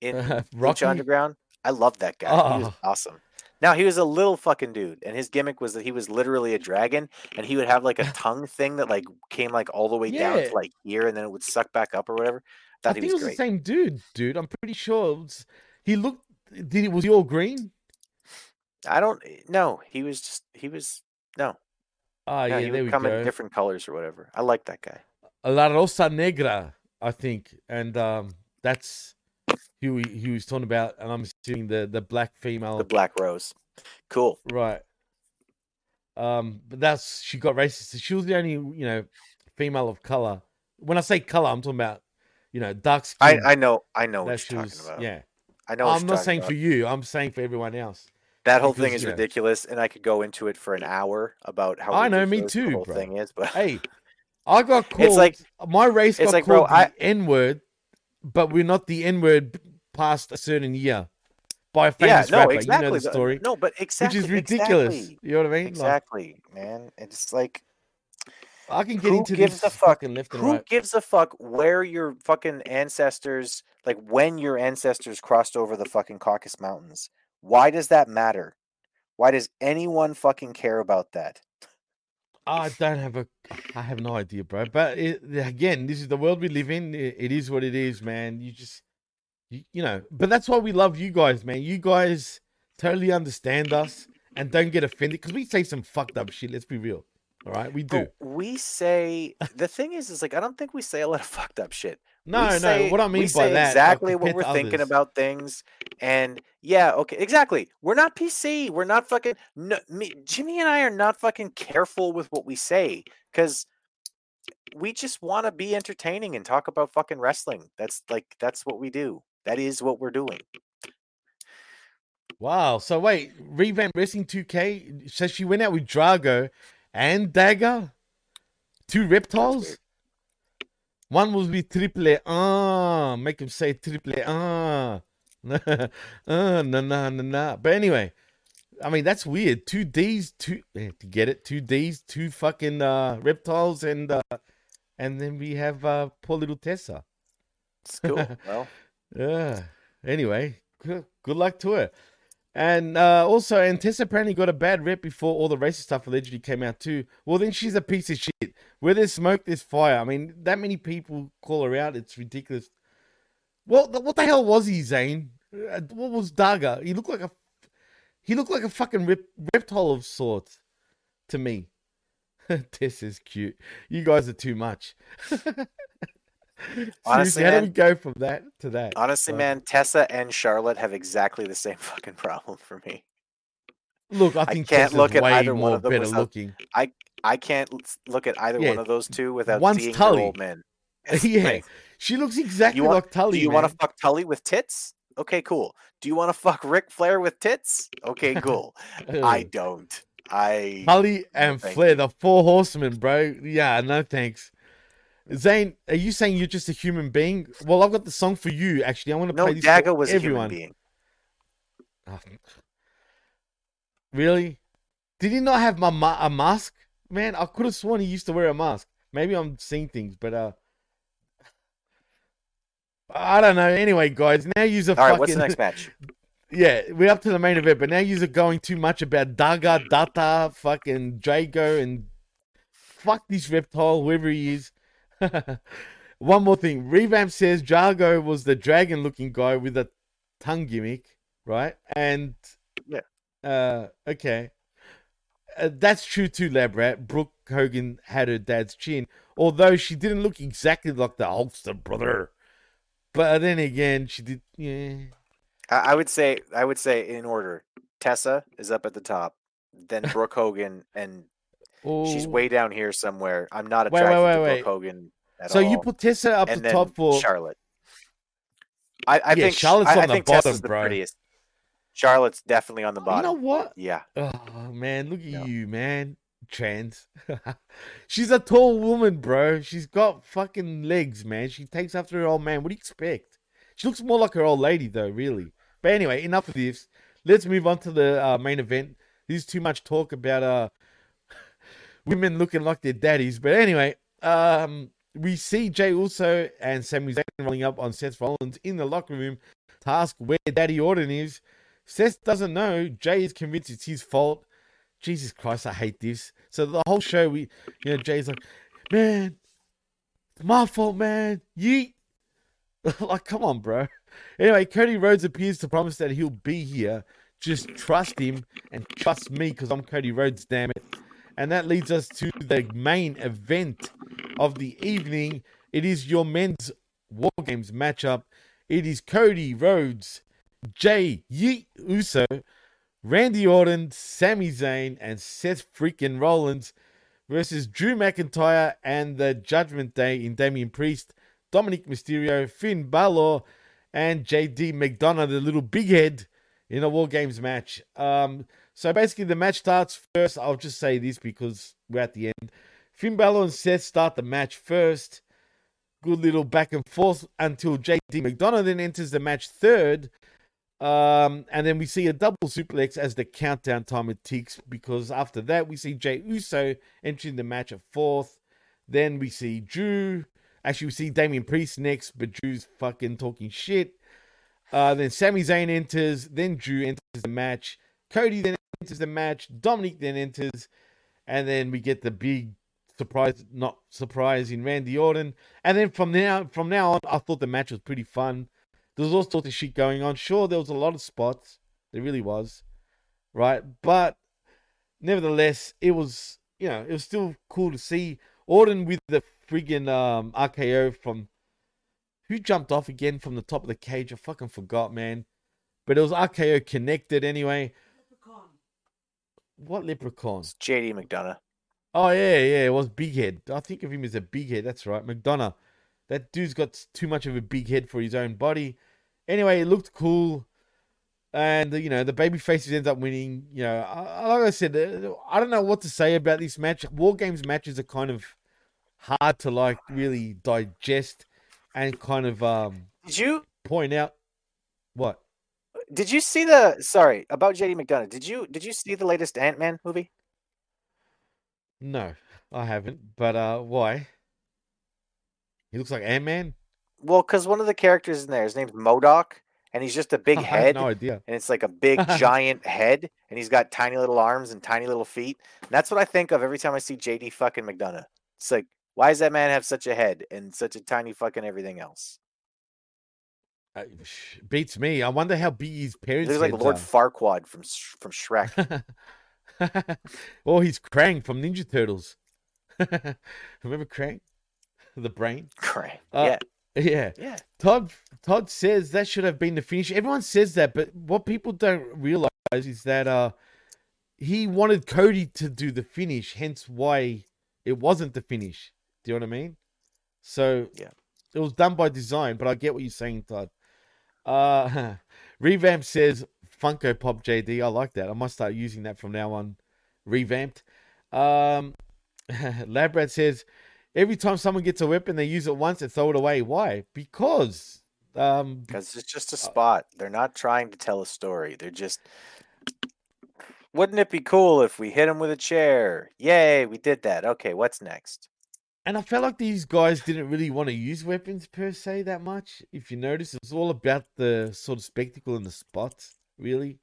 in Rocky? Underground? I love that guy. He was Oh. awesome. Now he was a little fucking dude, and his gimmick was that he was literally a dragon, and he would have like a tongue thing that like came like all the way down to like here, and then it would suck back up or whatever. I Thought think it was the same dude, dude. I'm pretty sure. It was, he looked. Did he was he all green? I don't know. He was just he was no. Ah, no yeah, he there would we come go. in different colors or whatever. I like that guy. La Rosa Negra, I think, and um, that's who he, he was talking about, and I'm assuming the the black female, The Black Rose. Cool. right? Um, but that's she got racist. She was the only you know female of color. When I say color, I'm talking about you know dark I skin. I know I know what you're was, talking about. yeah. I know. What I'm not saying about. for you. I'm saying for everyone else. That whole thing is know- ridiculous, and I could go into it for an hour about how. I know, me ridiculous the too, whole bro. thing is, but Hey, I got called. It's like- my race it's got like, bro, called I- the N word, but we're not the N word past a certain year by a yeah, famous no, rapper. exactly. You know the story, No, but exactly, which is ridiculous. Exactly, You know what I mean? Like, exactly man. It's like I can get who into gives this a fuck? fucking left Who right. gives a fuck where your fucking ancestors, like when your ancestors crossed over the fucking Caucasus Mountains? Why does that matter? Why does anyone fucking care about that? I don't have a, I have no idea, bro. But it, again, this is the world we live in. It, it is what it is, man. You just, you, you know. But that's why we love you guys, man. You guys totally understand us and don't get offended because we say some fucked up shit. Let's be real. All right, we do. But we say the thing is, is like I don't think we say a lot of fucked up shit. No, we no. say- what I mean by that, like, exactly what we're to thinking others. about things, and yeah, okay, exactly. We're not PC. We're not fucking. No, me, Jimmy and I are not fucking careful with what we say because we just want to be entertaining and talk about fucking wrestling. That's like that's what we do. That is what we're doing. Wow. So wait, revamp wrestling 2K says she went out with Drago and Daga, two reptiles. One was be triple ah, make him say triple ah, uh, na na na na. But anyway, I mean that's weird. Two D's, two eh, to get it. Two D's, two fucking uh, reptiles, and uh, and then we have uh, poor little Tessa. It's cool. well, Yeah. Anyway, good, good luck to her. And uh, also, and Tessa apparently got a bad rep before all the racist stuff allegedly came out too. Well, then she's a piece of shit. Where there's smoke, there's fire. I mean, that many people call her out. It's ridiculous. Well, th- what the hell was he, Zane? Uh, What was Daga? He looked like a, he looked like a fucking rep- reptile of sorts, to me. Tessa's cute. You guys are too much. Honestly, how do we go from that to that? honestly, Uh, man, Tessa and Charlotte have exactly the same fucking problem for me. Look, I I can't Tessa's look at either one of them better without- looking. I can't look at either Yeah, one of those two without one's seeing Tully. old men. yeah, Like, she looks exactly want- like Tully. do you want to fuck Tully with tits? Okay, cool. Do you want to fuck Ric Flair with tits? Okay, cool. I don't. I Tully and Flair, the four horsemen, bro. Yeah, no thanks. Zane, are you saying you're just a human being? Well, I've got the song for you. Actually, I want to no. play this Daga for was everyone. a human being. Oh, really? Did he not have my ma- a mask? Man, I could have sworn he used to wear a mask. Maybe I'm seeing things, but uh, I don't know. Anyway, guys, now use a All right, fucking what's the next match? yeah. We're up to the main event, but now you're going too much about Daga, Data, fucking Drago, and fuck this reptile, whoever he is. One more thing, Revamp says Drago was the dragon-looking guy with a tongue gimmick, right? And Yeah. uh, okay. Uh, that's true too, Labrat. Brooke Hogan had her dad's chin, although she didn't look exactly like the Hulkster brother. But then again, she did. Yeah, I, I would say I would say in order. Tessa is up at the top, then Brooke Hogan, and she's Oh. way down here somewhere. I'm not Wait, wait, attracted wait, to wait. Brooke Hogan at So all. So you put Tessa up and the top for Charlotte. I, I Yeah, think Charlotte's I, on I the bottom, Tessa's the prettiest. Charlotte's definitely on the bottom. You know what? Yeah, Oh man, look at Yeah. you, man. Trans. She's a tall woman, bro. She's got fucking legs, man. She takes after her old man. What do you expect? She looks more like her old lady, though, really. But anyway, enough of this. Let's move on to the uh, main event. There's too much talk about uh women looking like their daddies. But anyway, um, we see Jey Uso and Sami Zayn rolling up on Seth Rollins in the locker room to ask where Daddy Orton is. Seth doesn't know. Jey is convinced it's his fault. Jesus Christ, I hate this. So the whole show, we, you know, Jey's like, man, my fault, man. Yeet. like, come on, bro. Anyway, Cody Rhodes appears to promise that he'll be here. Just trust him and trust me because I'm Cody Rhodes, damn it. And that leads us to the main event of the evening. It is your men's War Games matchup. It is Cody Rhodes, Jey Yeet Uso, Randy Orton, Sami Zayn, and Seth freaking Rollins versus Drew McIntyre and the Judgment Day in Damian Priest, Dominik Mysterio, Finn Balor, and JD McDonagh, the little big head, in a War Games match. Um, so basically, the match starts first. I'll just say this because we're at the end. Finn Balor and Seth start the match first. Good little back and forth until JD McDonagh then enters the match third. Um, and then we see a double suplex as the countdown timer ticks because after that we see Jey Uso entering the match at fourth. Then we see Drew. Actually, we see Damian Priest next, but Drew's fucking talking shit. Uh, then Sami Zayn enters. Then Drew enters the match. Cody then enters the match. Dominik then enters. And then we get the big surprise, not surprise, in Randy Orton. And then from now from now on, I thought the match was pretty fun. There was all sorts of shit going on. Sure, there was a lot of spots. There really was. Right? But nevertheless, it was, you know, it was still cool to see Orton with the friggin' um, RKO from who jumped off again from the top of the cage? I fucking forgot, man. But it was RKO connected anyway. What leprechaun? it's JD McDonagh. Oh yeah, yeah, it was Big Head. I think of him as a big head. That's right, McDonagh. That dude's got too much of a big head for his own body. Anyway, it looked cool, and you know the baby faces ends up winning. You know, like I said, uh, I don't know what to say about this match. War games matches are kind of hard to like really digest and kind of um Did you point out what. Did you see the sorry about JD McDonagh? Did you did you see the latest Ant Man movie? No, I haven't. But uh, why? He looks like Ant Man. Well, because one of the characters in there, his name's MODOK, and he's just a big head, no idea. and it's like a big giant head, and he's got tiny little arms and tiny little feet. And that's what I think of every time I see JD fucking McDonagh. It's like, why does that man have such a head and such a tiny fucking everything else? Uh, beats me. I wonder how big his He parents. looks like Lord are. Farquaad from from Shrek. or he's Krang from Ninja Turtles. Remember Krang? The brain? Cray. Uh, yeah, Yeah. yeah. Todd Todd says that should have been the finish. Everyone says that, but what people don't realize is that uh he wanted Cody to do the finish, hence why it wasn't the finish. Do you know what I mean? So Yeah. it was done by design, but I get what you're saying, Todd. Uh Revamp says Funko Pop JD. I like that. I must start using that from now on. Revamped. Um Labrat says every time someone gets a weapon, they use it once and throw it away. Why? Because um Because it's just Uh, a spot. They're not trying to tell a story. They're just. Wouldn't it be cool if we hit him with a chair? Yay, we did that. Okay, what's next? And I felt like these guys didn't really want to use weapons per se that much. If you notice, it's all about the sort of spectacle and the spots, really.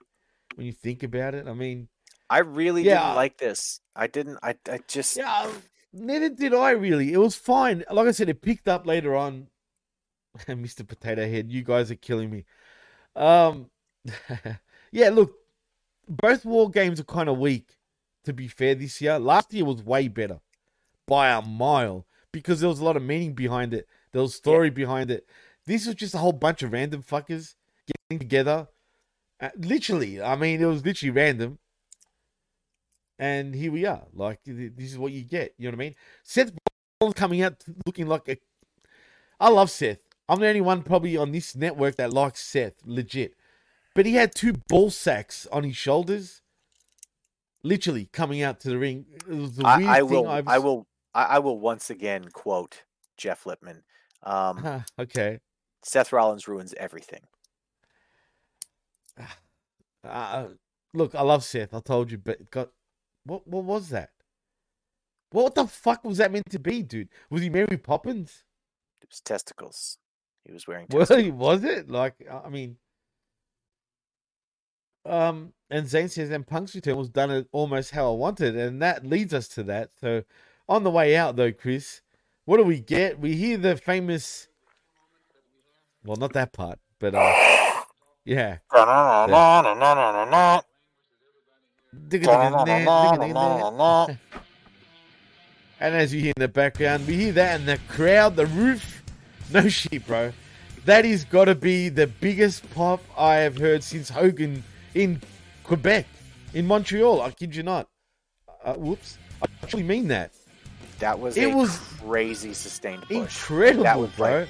When you think about it, I mean, I really Yeah. didn't like this. I didn't. I. I just. yeah, neither did I really. It was fine. Like I said, it picked up later on. Mr. Potato Head, you guys are killing me. Um, yeah, look, both war games are kind of weak. To be fair, this year, last year was way better by a mile because there was a lot of meaning behind it. There was story behind it. This was just a whole bunch of random fuckers getting together. Uh, literally, I mean, it was literally random. And here we are. Like this is what you get. You know what I mean? Seth Rollins coming out looking like a. I love Seth. I'm the only one probably on this network that likes Seth, legit. But he had two ball sacks on his shoulders, literally coming out to the ring. It was the I, weirdest I thing will. I've I will. I, I will once again quote Jeff Lipman. Um, okay. Seth Rollins ruins everything. Uh, look, I love Seth. I told you, but got what? What was that? What the fuck was that meant to be, dude? Was he Mary Poppins? It was testicles. He was wearing Well, testicles. was it? Like, I mean, um, and Zane says, and Punk's return was done at almost how I wanted, and that leads us to that. So, on the way out, though, Chris, what do we get? We hear the famous, well, not that part, but uh, yeah. And as you hear in the background, we hear that in the crowd, the roof. No shit, bro. That is got to be the biggest pop I have heard since Hogan in Quebec, in Montreal. I kid you not. Uh, whoops. I actually mean that. That was It was crazy sustained push. Incredible, That was bro.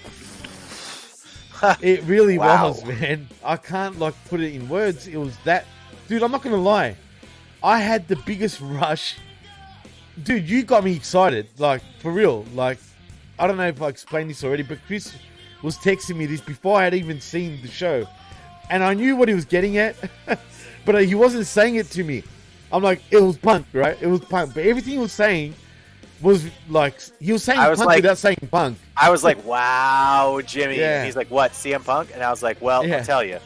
like- It really Wow. was, man. I can't like put it in words. It was that, dude. I'm not gonna lie. I had the biggest rush, dude. You got me excited, like for real. Like, I don't know if I explained this already, but Chris was texting me this before I had even seen the show, and I knew what he was getting at, but he wasn't saying it to me. I'm like, it was punk, right? It was punk, but everything he was saying was like he was saying I was punk like- without saying punk. I was like, "Wow, Jimmy!" Yeah. And he's like, "What, CM Punk?" And I was like, "Well, Yeah. I'll tell you."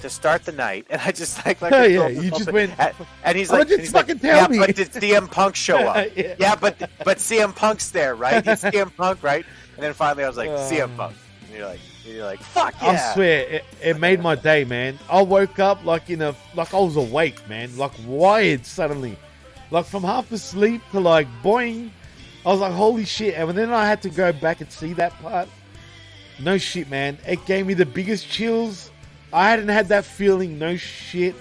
To start the night, and I just like, like Yeah, I yeah, you just went, and, and he's "Oh, like, just he's like, fucking tell yeah, me." but did CM Punk show up? Yeah. yeah. but but CM Punk's there, right? It's CM Punk, right? And then finally, I was like, CM Um, Punk. And you're like, and you're like, fuck yeah! I swear, it, it made my day, man. I woke up like in a like I was awake, man, like wired suddenly, like from half asleep to like boing. I was like, holy shit! And then I had to go back and see that part. No shit, man. It gave me the biggest chills. I hadn't had that feeling. No shit.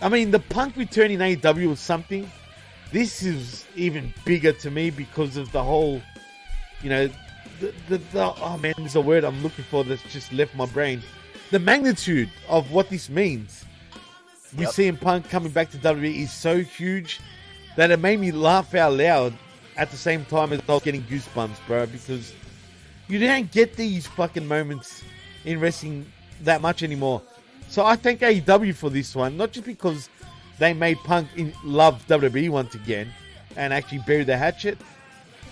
I mean, the Punk returning AEW was something. This is even bigger to me because of the whole, you know, the, the, the oh man, there's a word I'm looking for that's just left my brain. The magnitude of what this means. We Yep. see him Punk coming back to WWE is so huge that it made me laugh out loud at the same time as I was getting goosebumps, bro, because you don't get these fucking moments in wrestling that much anymore. So I thank AEW for this one, not just because they made Punk in, love WWE once again and actually bury the hatchet,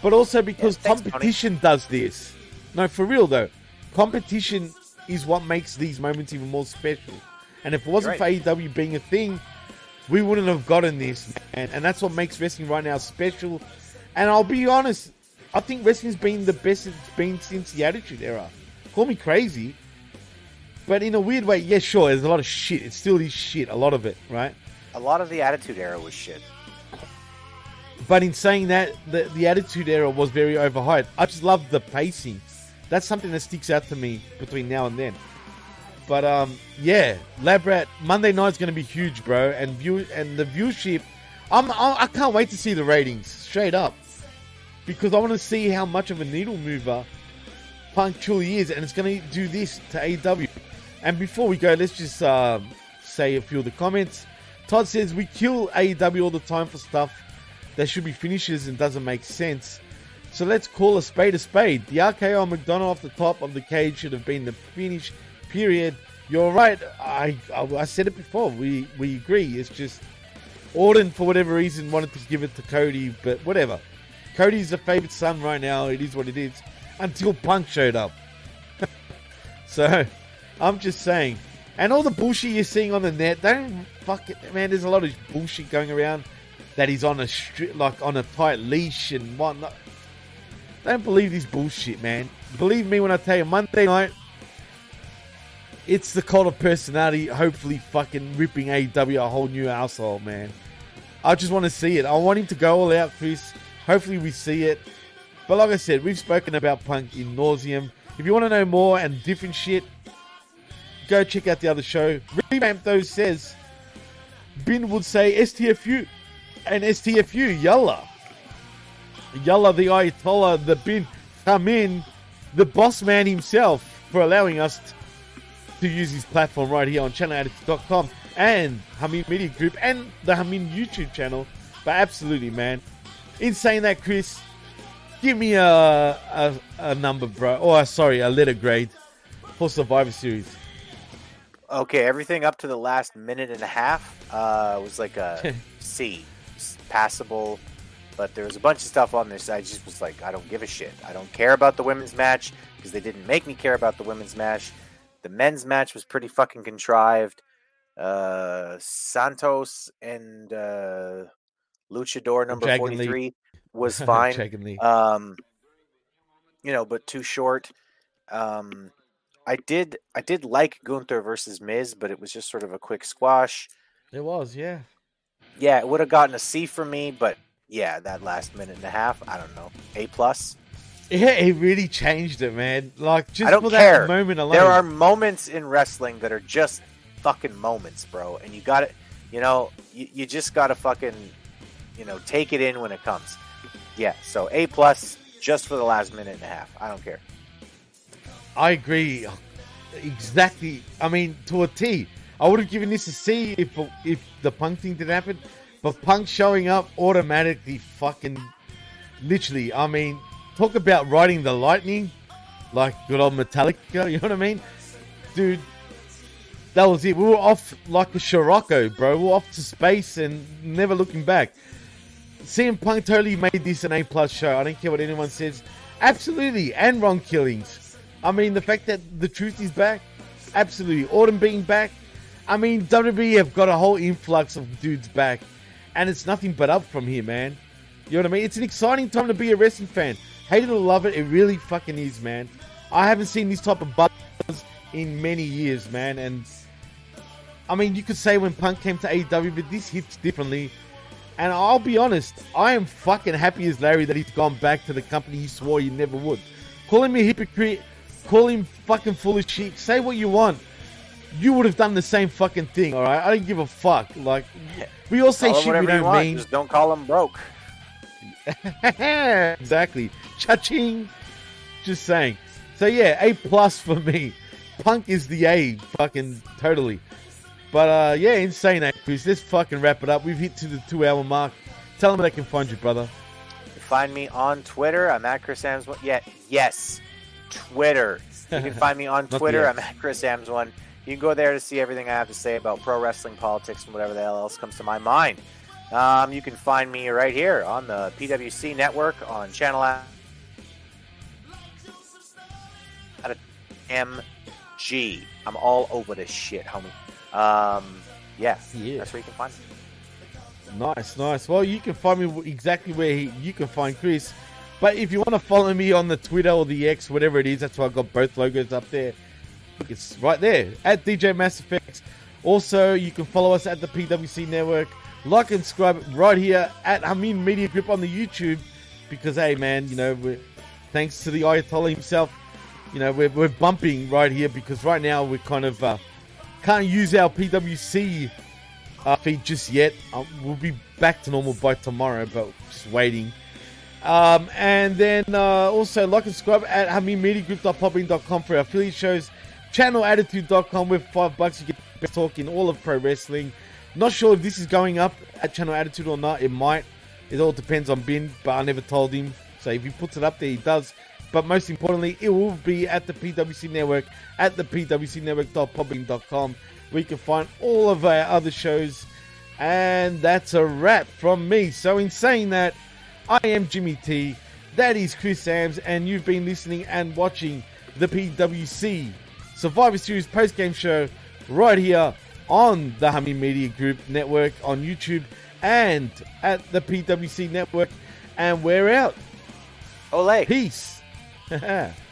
but also because Yeah, thanks, Tony. competition does this. No, for real though, competition is what makes these moments even more special. And if it wasn't You're for AEW being a thing, we wouldn't have gotten this, man. And that's what makes wrestling right now special. And I'll be honest, I think wrestling's been the best it's been since the Attitude Era. Call me crazy, but in a weird way, yeah, sure. There's a lot of shit. It still is shit. A lot of it, right? A lot of the Attitude Era was shit. But in saying that, the, the Attitude Era was very overhyped. I just love the pacing. That's something that sticks out to me between now and then. But um, yeah, Labrat Monday night's to be huge, bro, and view and the viewership. I'm, I I can't wait to see the ratings straight up because I want to see how much of a needle mover Punk truly is, and it's to do this to AEW. And before we go, let's just um, say a few of the comments. Todd says we kill AEW all the time for stuff that should be finishes and doesn't make sense. So let's call a spade a spade. The RKO on McDonagh off the top of the cage should have been the finish. Period. You're right. I I, I said it before. We we agree. It's just Orton for whatever reason wanted to give it to Cody, but whatever. Cody's the favorite son right now. It is what it is. Until Punk showed up. so I'm just saying. And all the bullshit you're seeing on the net, don't fuck it, man. There's a lot of bullshit going around that he's on a stri- like on a tight leash and whatnot. Don't believe this bullshit, man. Believe me when I tell you, Monday night, it's the cult of personality. Hopefully, fucking ripping AEW a whole new asshole, man. I just want to see it. I want him to go all out, Chris. Hopefully, we see it. But like I said, we've spoken about Punk in nauseum. If you want to know more and different shit, go check out the other show. Revamp though says Bin would say STFU and STFU Yalla. Yalla the Ayatollah, the Bin come in, the boss man himself for allowing us to use his platform right here on channeladdicts.com and Hamid Media Group and the Hamid YouTube channel. But absolutely, man. In saying that, Chris, give me a, a, a number, bro. Or, sorry, a letter grade for Survivor Series. Okay, everything up to the last minute and a half uh, was like a C, passable. But there was a bunch of stuff on this. I just was like, I don't give a shit. I don't care about the women's match because they didn't make me care about the women's match. The men's match was pretty fucking contrived. Uh, Santos and uh, Luchador number Dragon Lee. 43 was fine. Um you know but too short um i did i did like gunther versus miz but it was just sort of a quick squash It was, yeah. yeah it would have gotten a c from me but yeah that last minute and a half i don't know a plus Yeah, it really changed it, man. Like just i don't for care that moment alone. there are moments in wrestling that are just fucking moments bro and you gotta you know you, you just gotta fucking you know take it in when it comes yeah so a plus just for the last minute and a half i don't care I agree, exactly. I mean, to a T. I would have given this a C if if the Punk thing didn't happen, but Punk showing up automatically, fucking, literally. I mean, talk about riding the lightning, like good old Metallica. You know what I mean, dude? That was it. We were off like a Scirocco, bro. We were off to space and never looking back. CM Punk totally made this an A plus show. I don't care what anyone says. Absolutely, and Ron Killings. I mean, the fact that the truth is back, absolutely. Autumn being back. I mean, WWE have got a whole influx of dudes back, and it's nothing but up from here, man. You know what I mean? It's an exciting time to be a wrestling fan. Hate it or love it, it really fucking is, man. I haven't seen this type of buzz in many years, man, and I mean, you could say when Punk came to AEW, but this hits differently. And I'll be honest, I am fucking happy as Larry that he's gone back to the company he swore he never would. Call him a hypocrite, call him fucking full of shit, say what you want. You would have done the same fucking thing, alright? I don't give a fuck. Like, we all say Call shit we don't want, mean. Just don't call him broke. exactly. Cha-ching. Just saying. So yeah, A plus for me. Punk is the A, fucking totally. But uh yeah, insane, Chris. Let's fucking wrap it up. We've hit to the two hour mark. Tell them they can find you, brother. find me on Twitter. I'm at Chris Ambs. One. Yeah, yes, Twitter. You can find me on Twitter. I'm at Chris Ambs one. You can go there to see everything I have to say about pro wrestling, politics, and whatever the hell else comes to my mind. Um, you can find me right here on the PWC network on channel A- MG. I'm all over this shit, homie. Um, yeah, Yeah. that's where you can find me. Nice, nice. Well, you can find me exactly where he, you can find Chris. But if you want to follow me on the Twitter or the X, whatever it is, that's why I've got both logos up there. Look, it's right there at DJ Mass Effects. Also, you can follow us at the PWC Network. Like and subscribe right here at Amin Media Group on the YouTube. Because, hey, man, you know, thanks to the Ayatollah himself, you know, we're, we're bumping right here because right now we're kind of uh, can't use our PWC uh, feed just yet. Uh, we'll be back to normal by tomorrow, but just waiting. Um, and then uh, also like and subscribe at HamiMediaGroup.popping.com for our affiliate shows. ChannelAttitude.com with five bucks you get best talk in all of pro wrestling. Not sure if this is going up at Channel Attitude or not. It might. It all depends on Bin, but I never told him. So if he puts it up there, he does. But most importantly, it will be at the PWC Network at the PWCNetwork.popping.com where you can find all of our other shows. And that's a wrap from me. So in saying that, I am Jimmy T. That is Chris Ambs, and you've been listening and watching the PWC Survivor Series post game show right here on the Hummy Media Group network on YouTube and at the PWC network. And we're out. Ole. Peace.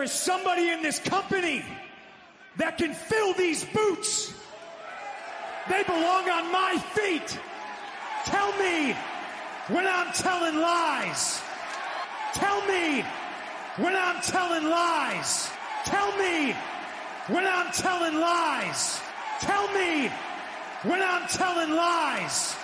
there is somebody in this company that can fill these boots, they belong on my feet. Tell me when I'm telling lies. Tell me when I'm telling lies. Tell me when I'm telling lies. Tell me when I'm telling lies.